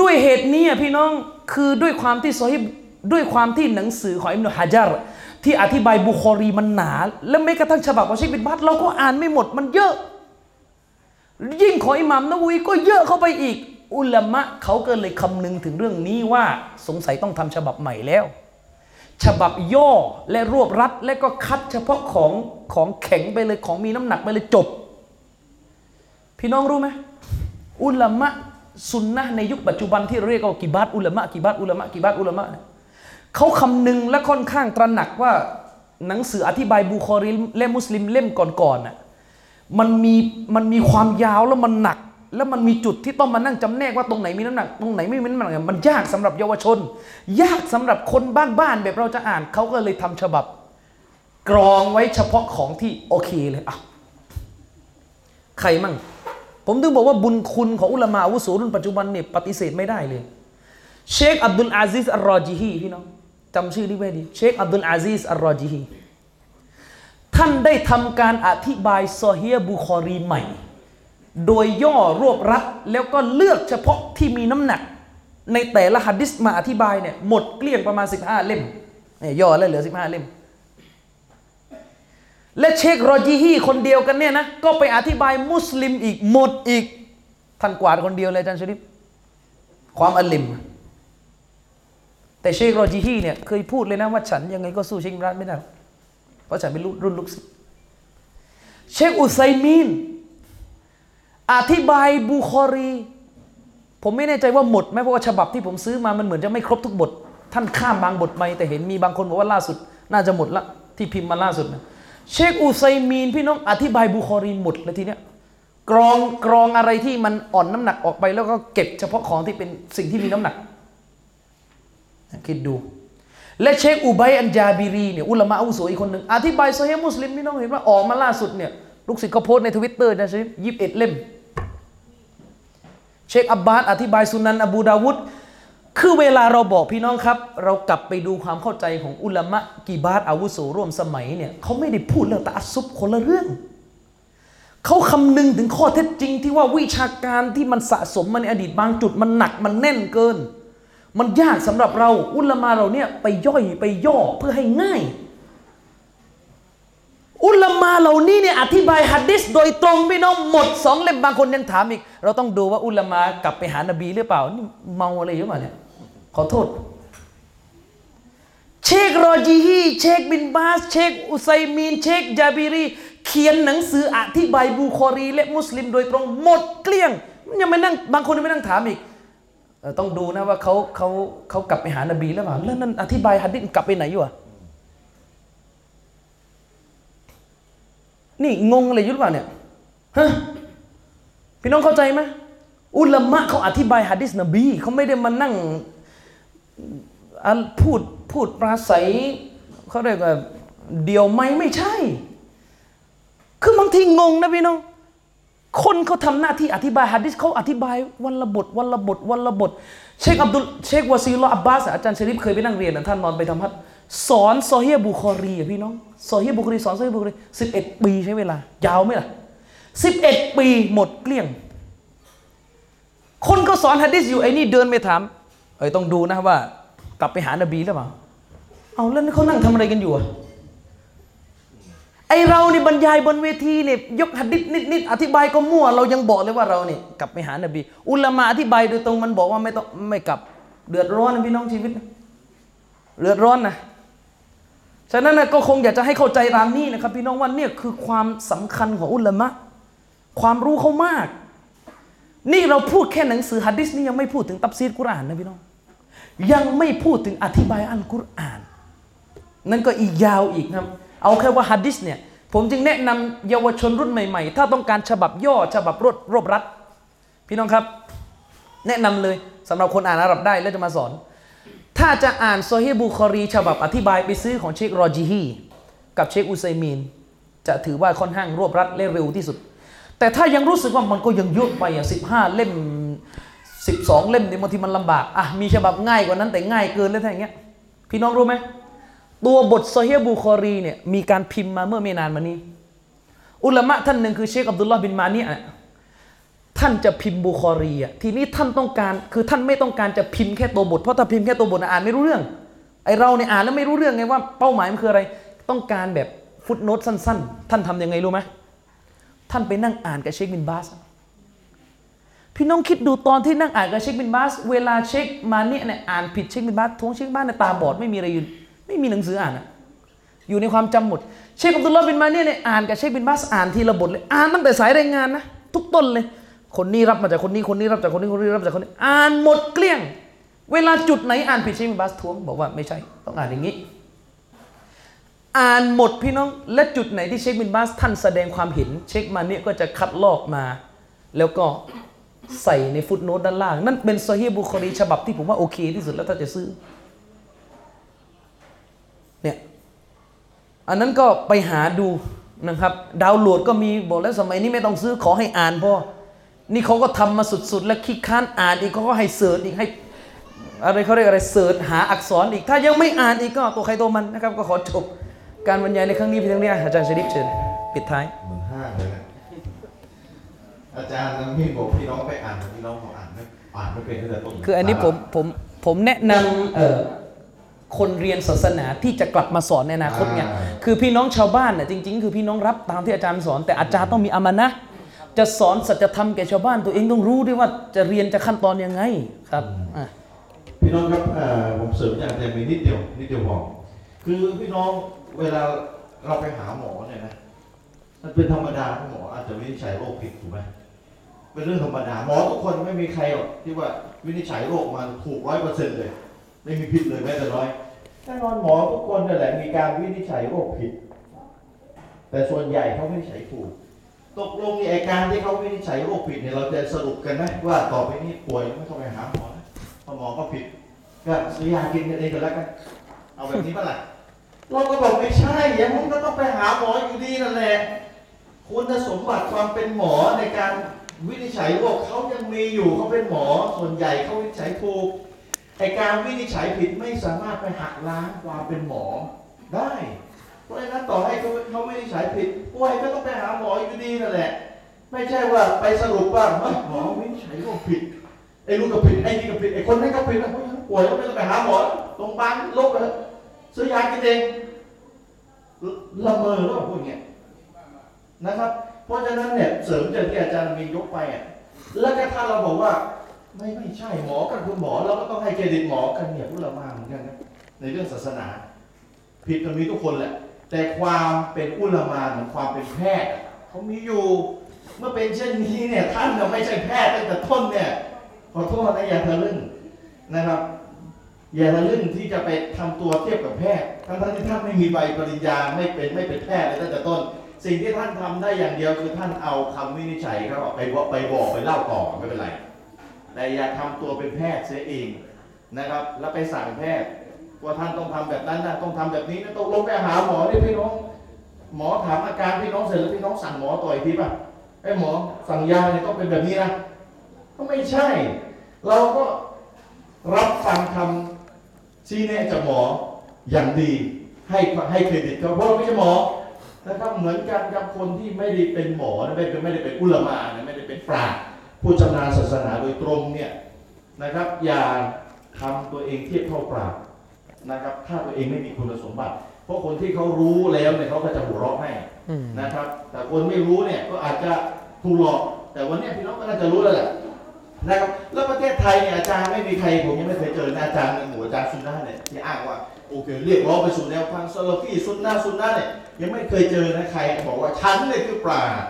ด้วยเหตุนี้พี่น้องคือด้วยความที่ซอฮิบด้วยความที่หนังสือของอิบนุฮะจัร ที่อธิบายบุคอรีมันหนา และแม้กระทั่งฉบับของเชคบินบัตเราก็อ่านไม่หมดมันเยอะ ยิ่งของอิหม่ามนะวีก็เยอะเข้าไปอีก อุลามะเขาก็เลยคำนึงถึงเรื่องนี้ว่าสงสัยต้องทำฉบับใหม่แล้ว ฉบับย่อและรวบรัดและก็คัดเฉพาะของของแข็งไปเลยของมีน้ำหนักไปเลยจบ พี่น้องรู้ไหมอุลามะซุนนะในยุคปัจจุบันที่เรียกว่ากิบาตอุลามะกิบาตอุลามะกิบาตอุลามะเนี่ย เขาคำนึงและค่อนข้างตระหนักว่าหนังสืออธิบายบุคอรีและมุสลิมเล่มก่อนๆน่ะมันมีมันมีความยาวแล้วมันหนัก แล้วมันมีจุดที่ต้องมานั่งจำแนกว่าตรงไหนมีน้ำหนัก ตรงไหนไม่มีน้ำหนักมันยากสำหรับเยาวชน ยากสำหรับคนบ้านๆแบบเราจะอ่านเขาก็เลยทำฉบับ กรองไว้เฉพาะของที่โอเคเลยอะใครมั่ง ผมถึงบอกว่าบุญคุณของอุลามาอาวุโสรุ่นปัจจุบันเนี่ยปฏิเสธไม่ได้เลย เชคอับดุลอาซิสอัลรอจิฮีพี่น้อง จำชื่อนี้ไว้ดีเชคอับดุลอาซิสอัลรอจิฮีท่านได้ทำการอธิบายซอฮียบุคอรีใหม่ โดยย่อรวบรัดแล้วก็เลือกเฉพาะที่มีน้ำหนัก ในแต่ละหัดดิษมาอธิบายเนี่ยหมดเกลี้ยงประมาณ 15 เล่มเนี่ยย่อแล้วเหลือ 15 เล่ม และเชครอจีฮีคนเดียวกันเนี่ยนะก็ไปอธิบายมุสลิมอีกหมดอีกท่านกวาดคนเดียวเลยอาจารย์ชริปความอัลลิม แต่เชคโรจีฮีเนี่ยเคยพูดเลยนะว่าฉันยังไงก็สู้เชคอิมรานไม่ได้ เพราะฉันเป็นรุ่นลูกศิษย์เชคอุไซมีนอธิบายบุคอรี ผมไม่แน่ใจว่าหมดไหมเพราะว่าฉบับที่ผมซื้อมามันเหมือนจะไม่ครบทุกบท ท่านข้ามบางบทไปแต่เห็นมีบางคนบอกว่าล่าสุด น่าจะหมดละที่พิมพ์มาล่าสุดนะเชคอุไซมีนพี่น้องอธิบายบุคอรีหมดเลยทีเนี้ยกรองกรองอะไรที่มันอ่อนน้ำหนักออกไปแล้วก็เก็บเฉพาะของที่เป็นสิ่งที่มีน้ำหนัก คิดดู และเชคอุบัยอันจาบิรีเนี่ยอุลามะอาวุโสอีกคนหนึ่งอธิบายโซเฮมุสลิมพี่น้องเห็นว่าออกมาล่าสุดเนี่ยลูกศิษย์เขาโพสต์ในทวิตเตอร์นะใช่ยิบเอ็ดเล่ม เชคอับบาสอธิบายสุนันอบูดาวูดคือเวลาเราบอกพี่น้องครับ เรากลับไปดูความเข้าใจของอุลามะกีบาตอาวุโสร่วมสมัยเนี่ยเขาไม่ได้พูดเรื่องตะอัซุบคนละเรื่อง เขาคำนึงถึงข้อเท็จจริงที่ว่าวิชาการที่มันสะสมมาในอดีตบางจุดมันหนักมันแน่นเกิน มันยากสำหรับเราอุลามาเราเนี่ยไปย่อยไปย่อเพื่อให้ง่าย อุลามาเหล่านี้เนี่ยอธิบายฮัดดิษโดยตรงพี่น้องหมดสองเล่มบางคนยังถามอีก เราต้องดูว่าอุลามากลับไปหานบีหรือเปล่านี่เมาอะไรอยู่เปล่าเนี่ยขอโทษ เชครจีฮีเชคบินบาส เชคอุไซมีน เชคจาบิรีเขียนหนังสืออธิบายบูคอรี และมุสลิมโดยตรงหมดเกลี้ยงยังไม่นั่งบางคนยังไม่นั่งถามอีก ต้องดูนะว่าเขาเขาเขากลับไปหานบีหรือเปล่าแล้วนั่นอธิบายฮัดดิษกลับไปไหนอยู่อะนี่งงอะไรอยุ่หรือเปล่าเนี่ยฮะพี่น้องเข้าใจไหมอุลามะเขาอธิบายฮะดิษนบีเขาไม่ได้มานั่งอันพูดพูดปราศัยเขาเรียกว่าเดียวไม่ไม่ใช่ คือบางทีงงนะพี่น้อง คนเขาทำหน้าที่อธิบายฮะดิษเขาอธิบายวันละบทวันละบทวันละบทเชคอับดุลเชควาซีลออับบาสอาจารย์ชริฟเคยไปนั่งเรียนนะท่านนอนไปทำฮัดสอนซอฮียบุคอรีอะพี่น้องซอฮียบุคอรีสอนซอฮียบุคอรีสิบเอ็ดปีใช้เวลา ยาวไหมล่ะสิบเอ็ดปีหมดเกลี้ยง คนก็สอนฮะดิษอยู่ไอ้นี่เดินไปถามเอ้ยต้องดูนะว่า กลับไปหานบีหรือเปล่าเอาแล้วนี่เขานั่งทำอะไรกันอยู่อะ ไอเรานี่บรรยายบนเวทีเนี่ยยกหัดดิษนิดๆอธิบายก็มั่ว เรายังบอกเลยว่าเราเนี่ยกลับไปหานบี อุลามะอธิบายโดยตรงมันบอกว่าไม่ต้องไม่กลับ เดือดร้อนนะพี่น้องชีวิตเดือดร้อนนะฉะนั้นนะก็คงอยากจะให้เข้าใจตามนี้นะครับ พี่น้องว่าเนี่ยคือความสำคัญของอุลามะความรู้เขามาก นี่เราพูดแค่หนังสือฮัดดิษนี่ยังไม่พูดถึงตับซีดกุรอานนะพี่น้อง ยังไม่พูดถึงอธิบายอัลกุรอาน นั่นก็อีกยาวอีกครับ เอาแค่ว่าฮัดดิษเนี่ยผมจึงแนะนำเยาวชนรุ่นใหม่ๆ ถ้าต้องการฉบับย่อฉบับรวดรวบรัด พี่น้องครับ แนะนำเลยสำหรับคนอ่านอาหรับได้แล้วจะมาสอน ถ้าจะอ่านโซฮีบุคอรี ฉบับอธิบายไปซื้อของเชครอจิฮีกับเชคอุไซมีน จะถือว่าค่อนข้างรวบรัดและเร็วที่สุด แต่ถ้ายังรู้สึกว่ามันก็ยังเยอะไปอะสิบห้าเล่มสิบสองเล่มเนี่ยบางทีมันลำบากอะมีฉบับง่ายกว่านั้นแต่ง่ายเกินแล้วอย่างเงี้ยพี่น้องรู้ไหม ตัวบทโซฮีบุคอรีเนี่ยมีการพิมพ์มาเมื่อไม่นานมานี้ อุลามะท่านหนึ่งคือเชคอับดุลลอฮ์บินมาเนี่ยท่านจะพิมพ์บุคอรีอะทีนี้ท่านต้องการคือท่านไม่ต้องการจะพิมพ์แค่ตัวบท เพราะถ้าพิมพ์แค่ตัวบทอ่านไม่รู้เรื่องไอเราเนี่ยอ่านแล้วไม่รู้เรื่องไงว่าเป้าหมายมันคืออะไร ต้องการแบบ footnote สั้น ๆ ท่านทำยังไงรู้ไหมท่านไปนั่งอ่านกับเชคบินบาสพี่น้องคิดดูตอนที่นั่งอ่านกับเชคบินบาส เวลาเชคมาเนี่ยเนี่ยอ่านผิดเชคบินบาสท้วงเชคบินบาสตาบอดไม่มีอะไรอยู่ ไม่มีหนังสืออ่านอะอยู่ในความจำหมด เชคอับดุลลอฮ์บินมาเนี่ยเนี่ยอ่านกับเชคบินบาสอ่านทีละบทเลยอ่านตั้งแต่สายรายงานนะทุกต้นเลย คนนี้รับมาจากคนนี้คนนี้รับจากคนนี้คนนี้รับจากคนนี้อ่านหมดเกลี้ยง เวลาจุดไหนอ่านผิดเชคบินบาสทวงบอกว่าไม่ใช่ต้องอ่านอย่างนี้ อ่านหมดพี่น้องและจุดไหนที่เชคบินบาสท่านแสดงความเห็น เชคมาเนี่ยก็จะคัดลอกมา แล้วก็ใส่ในฟุตโนตด้านล่าง นั่นเป็นโซฮีบุคอรีฉบับที่ผมว่าโอเคที่สุดแล้วถ้าจะซื้อ เนี่ยอันนั้นก็ไปหาดูนะครับ ดาวน์โหลดก็มีบอกแล้วสมัยนี้ไม่ต้องซื้อขอให้อ่านพอนี่เขาก็ทำมาสุดๆ แล้วคิดค้านอ่านอีกเขาก็ให้เสิร์ชอีกให้อะไรเขาเรียกอะไรเสิร์ชหาอักษรอีก ถ้ายังไม่อ่านอีกก็ตัวใครตัวมันนะครับ ก็ขอจบการบรรยายในครั้งนี้เพียงเท่านี้อาจารย์ชริปเชิญปิดท้ายเหมือนห้างเลยนะอาจารย์นั้นพี่บอกพี่น้องไปอ่านพี่น้องบอกอ่านไม่อ่านไม่เป็นตั้งแต่ต้นคืออันนี้ผมผมผมแนะนำเอ่อ คนเรียนศาสนาที่จะกลับมาสอนในอนาคตเนี่ยคือพี่น้องชาวบ้านน่ะจริง ๆ คือพี่น้องรับตามที่อาจารย์สอน แต่อาจารย์ต้องมีอามานะห์จะสอนสัจธรรมแก่ชาวบ้าน ตัวเองต้องรู้ด้วยว่าจะเรียนจะขั้นตอนยังไงครับอะพี่น้องครับเอ่อผมเสริมจากอาจารย์มีนิดเดียวนิดเดียวพอคือพี่น้องเวลาเราไปหาหมอเนี่ยนะมันเป็นธรรมดาที่หมออาจจะวินิจฉัยโรคผิดถูกไหมเป็นเรื่องธรรมดาหมอทุกคนไม่มีใครหรอกที่ว่าวินิจฉัยโรคมาถูกร้อยเปอร์เซ็นต์เลย ไม่มีผิดเลยแม้แต่น้อย แน่นอนหมอทุกคนนั่นแหละมีการวินิจฉัยโรคผิด แต่ส่วนใหญ่เขาวินิจฉัยถูก ตกลงในไอการที่เขาวินิจฉัยโรคผิดเนี่ยเราจะสรุปกันไหมว่าต่อไปนี้ป่วยไม่ต้องไปหาหมอนะเพราะหมอก็ผิด ก็ซื้อยากินกันเองก็แล้วกันเอาแบบนี้ปะล่ะเราก็บอกไม่ใช่อย่างมึงก็ต้องไปหาหมออยู่ดีนั่นแหละคุณสมบัติความเป็นหมอในการวินิจฉัยโรคเขายังมีอยู่เขาเป็นหมอส่วนใหญ่เขาวินิจฉัยถูก ไอการวินิจฉัยผิดไม่สามารถไปหักล้างความเป็นหมอได้ เพราะฉะนั้นต่อให้เขาเขาวินิจฉัยผิดป่วยก็ต้องไปหาหมออยู่ดีนั่นแหละ ไม่ใช่ว่าไปสรุปว่าหมอวินิจฉัยโรคผิดไอ้ลูกก็ผิดไอ้นี่ก็ผิดไอ้คนนั้นก็ผิดแล้วเพราะป่วยก็ไม่ต้องไปหาหมอโรงพยาบาลโรคเลยซื้อยากินเองละเมอหรือเปล่าพวกเนี้ยนะครับ เพราะฉะนั้นเนี่ยเสริมจากที่อาจารย์มียกไปอะแล้วก็ถ้าเราบอกว่า ไม่ไม่ใช่หมอกับคุณหมอเราก็ต้องให้เครดิตหมอกันเนี่ยพวกเรามาเหมือนกันนะในเรื่องศาสนา ผิดมันมีทุกคนแหละ แต่ความเป็นอุลามาเหมือนความเป็นแพทย์เขามีอยู่เมื่อเป็นเช่นนี้เนี่ยท่านน่ะไม่ใช่แพทย์ตั้งแต่ต้นเนี่ยขอโทษนะอย่าทะลึ่งนะครับ อย่าทะลึ่งที่จะไปทำตัวเทียบกับแพทย์ทั้งทั้งที่ท่านไม่มีใบปริญญาไม่เป็นไม่เป็นแพทย์เลยตั้งแต่ต้น สิ่งที่ท่านทำได้อย่างเดียวคือท่านเอาคำวินิจฉัยเขาไปบอกไปบอกไปเล่าต่อไม่เป็นไร แต่อย่าทำตัวเป็นแพทย์เสียเองนะครับ แล้วไปสั่งแพทย์ว่าท่านต้องทำแบบนั้นนะต้องทำแบบนี้นะตกลงไปหาหมอนี่พี่น้อง หมอถามอาการพี่น้องเสร็จแล้วพี่น้องสั่งหมอต่ออีกทีป่ะไอ้หมอสั่งยาเนี่ยต้องเป็นแบบนี้นะก็ไม่ใช่ เราก็รับฟังคำชี้แนะจากหมออย่างดี ให้ให้เครดิตเขาเพราะเราไม่ใช่หมอนะครับเหมือนกันกับคนที่ไม่ได้เป็นหมอนะไม่เป็นไม่ได้เป็นอุลมานะไม่ได้เป็นปราชญ์ ผู้ชำนาญศาสนาโดยตรงเนี่ยนะครับ อย่าทำตัวเองเทียบเท่าปราชญ์นะครับ ถ้าตัวเองไม่มีคุณสมบัติ เพราะคนที่เขารู้แล้วเนี่ยเขาก็จะหัวเราะให้อืมนะครับ แต่คนไม่รู้เนี่ยก็อาจจะถูกหลอก แต่วันเนี้ยพี่น้องก็น่าจะรู้แล้วแหละนะครับแล้วประเทศไทยเนี่ยอาจารย์ไม่มีใครผมยังไม่เคยเจอนะอาจารย์ในหมู่อาจารย์ซุนนะห์เนี่ยที่อ้างว่าโอเคเรียกร้องไปสู่แนวทางซาลาฟีซุนนะห์ซุนนะห์เนี่ยยังไม่เคยเจอนะใครบอกว่าฉันเนี่ยคือปราชญ์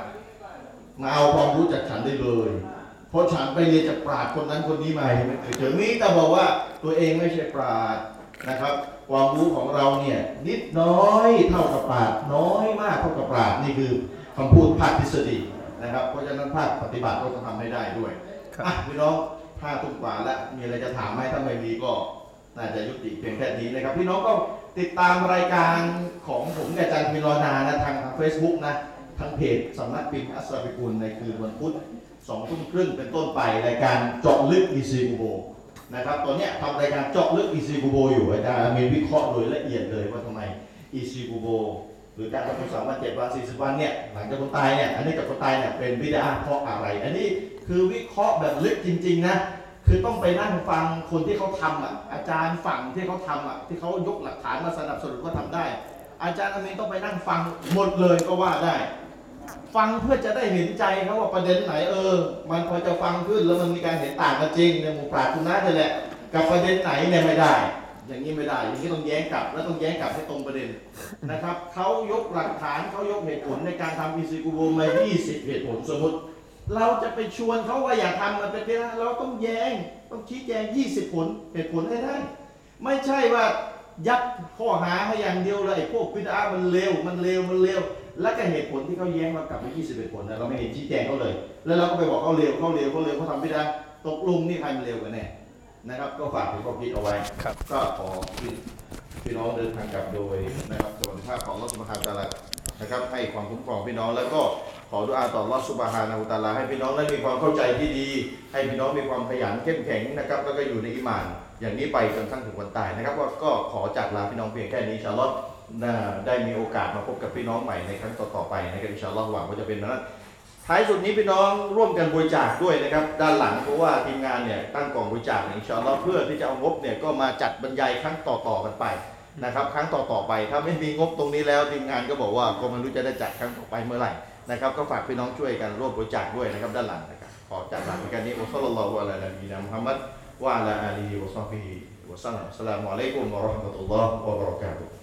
มาเอาความรู้จากฉันได้เลยเพราะฉันไปเรียนจากปราชญ์คนนั้นคนนี้มายังไม่เคยเจอมีแต่บอกว่าตัวเองไม่ใช่ปราชญ์นะครับผความรู้ของเราเนี่ยนิดน้อยเท่ากับปราดน้อยมากเท่ากับปราดนี่คือคำพูดภาคทฤษฎีนะครับ เพราะฉะนั้นภาคปฏิบัติก็จะทำให้ได้ด้วยครับอะพี่น้องห้าทุ่มกว่าแล้วมีอะไรจะถามไหมถ้าไม่มีก็น่าจะยุติเพียงแค่นี้นะครับ พี่น้องก็ติดตามรายการของผมกับอาจารย์พิรอนานะทางทาง Facebook นะทางเพจสำนักพิมพ์อัสราบิกุลในคืนวันพุธ สองทุ่มครึ่งเป็นต้นไปรายการเจาะลึกอีซีกูโบนะครับตอนนี้ทำรายการเจาะลึกอีซีกูโบอยู่อาจารย์มีวิเคราะห์โดยละเอียดเลยว่าทำไมอีซีกูโบหรือการทำบุญสามวันเจ็ดวันสี่สิบวันเนี่ยหลังจากคนตายเนี่ยอันนี้กับคนตายเนี่ยเป็นบิดอะฮ์เพราะอะไร อันนี้คือวิเคราะห์แบบลึกจริง ๆ นะ คือต้องไปนั่งฟังคนที่เขาทำอะอาจารย์ฝั่งที่เขาทำอะที่เขายกหลักฐานมาสนับสนุนว่าทำได้ อาจารย์อเมนต้องไปนั่งฟังหมดเลยก็ว่าได้ ฟังเพื่อจะได้เห็นใจเขาว่าประเด็นไหนเออ มันพอจะฟังขึ้นแล้วมันมีการเห็นต่างกันจริงในหมู่ปราชญ์คุณนะนี่แหละ กับประเด็นไหนเนี่ยไม่ได้ อย่างนี้ไม่ได้ อย่างนี้ต้องแย้งกลับ แล้วต้องแย้งกลับให้ตรงประเด็นนะครับเขายกหลักฐานเขายกเหตุผลในการทำอีซีกูโบมา 20 เหตุผลสมมติ เราจะไปชวนเขาว่าอย่าทำมันเป็นไปได้เราต้องแยง้งต้องชี้แจง 20 ผลเหตุผลให้ได้ ไม่ใช่ว่ายัดข้อหาให้อย่างเดียวเลยพวกพิดามันเลวมันเลวมันเลว แล้วก็เหตุผลที่เขาแย้งเรากลับไป20เหตุผลนะเราไม่เห็นชี้แจงเขาเลย แล้วเราก็ไปบอกเขาเลวเขาเลวเขาเลวเขาทำพิดาตกลงนี่ใครมันเลวกันแน่นะครับ ก็ฝากถึงข้อคิดเอาไว้ครับก็ขอพี่น้องเดินทางกลับโดยนะครับสวัสดิภาพของรัฐมหาตาลานะครับให้ความคุ้มครองพี่น้องแล้วก็ขอดุอาต่อรัสุบฮานาอุตาลาให้พี่น้องได้มีความเข้าใจที่ดี ให้พี่น้องมีความขยันเข้มแข็งนะครับแล้วก็อยู่ในอิมาน อย่างนี้ไปจนทั้งถึงวันตายนะครับก็ก็ขอจากลาพี่น้องเพียงแค่นี้อินชาอัลลอฮ์น่า ได้มีโอกาสมาพบกับพี่น้องใหม่ในครั้งต่อๆไปนะครับอินชาอัลลอฮ์หวังว่าจะเป็นนั้นท้ายสุดนี้พี่น้องร่วมกันบริจาคด้วยนะครับ ด้านหลังเพราะว่าทีมงานเนี่ยตั้งกล่องบริจาคเนี่อินชาอัลลอฮ์เพื่อที่จะเอางบเนี่ยก็มาจัดบรรยายครั้งต่อๆกันไปนะครับ ครั้งต่อๆไป ถ้าไม่มีงบตรงนี้แล้วทีมงานก็บอกว่าก็ไม่รู้จะได้จัดครั้งต่อไปเมื่อไหร่นะครับก็ฝากพี่น้องช่วยกันร่วมบริจาคด้วยนะครับด้านหลังนะครับขอจัดหลังกันนี้อัสลลอฮุอะลัยนบีนะมุฮัมมัดวะอะลาอาลีฮิวะซอฮบิฮิวะซัลลัมอัสสลามุอะลัยกุมวะเราะห์มะตุลลอฮ์วะบะเราะกาตุฮ์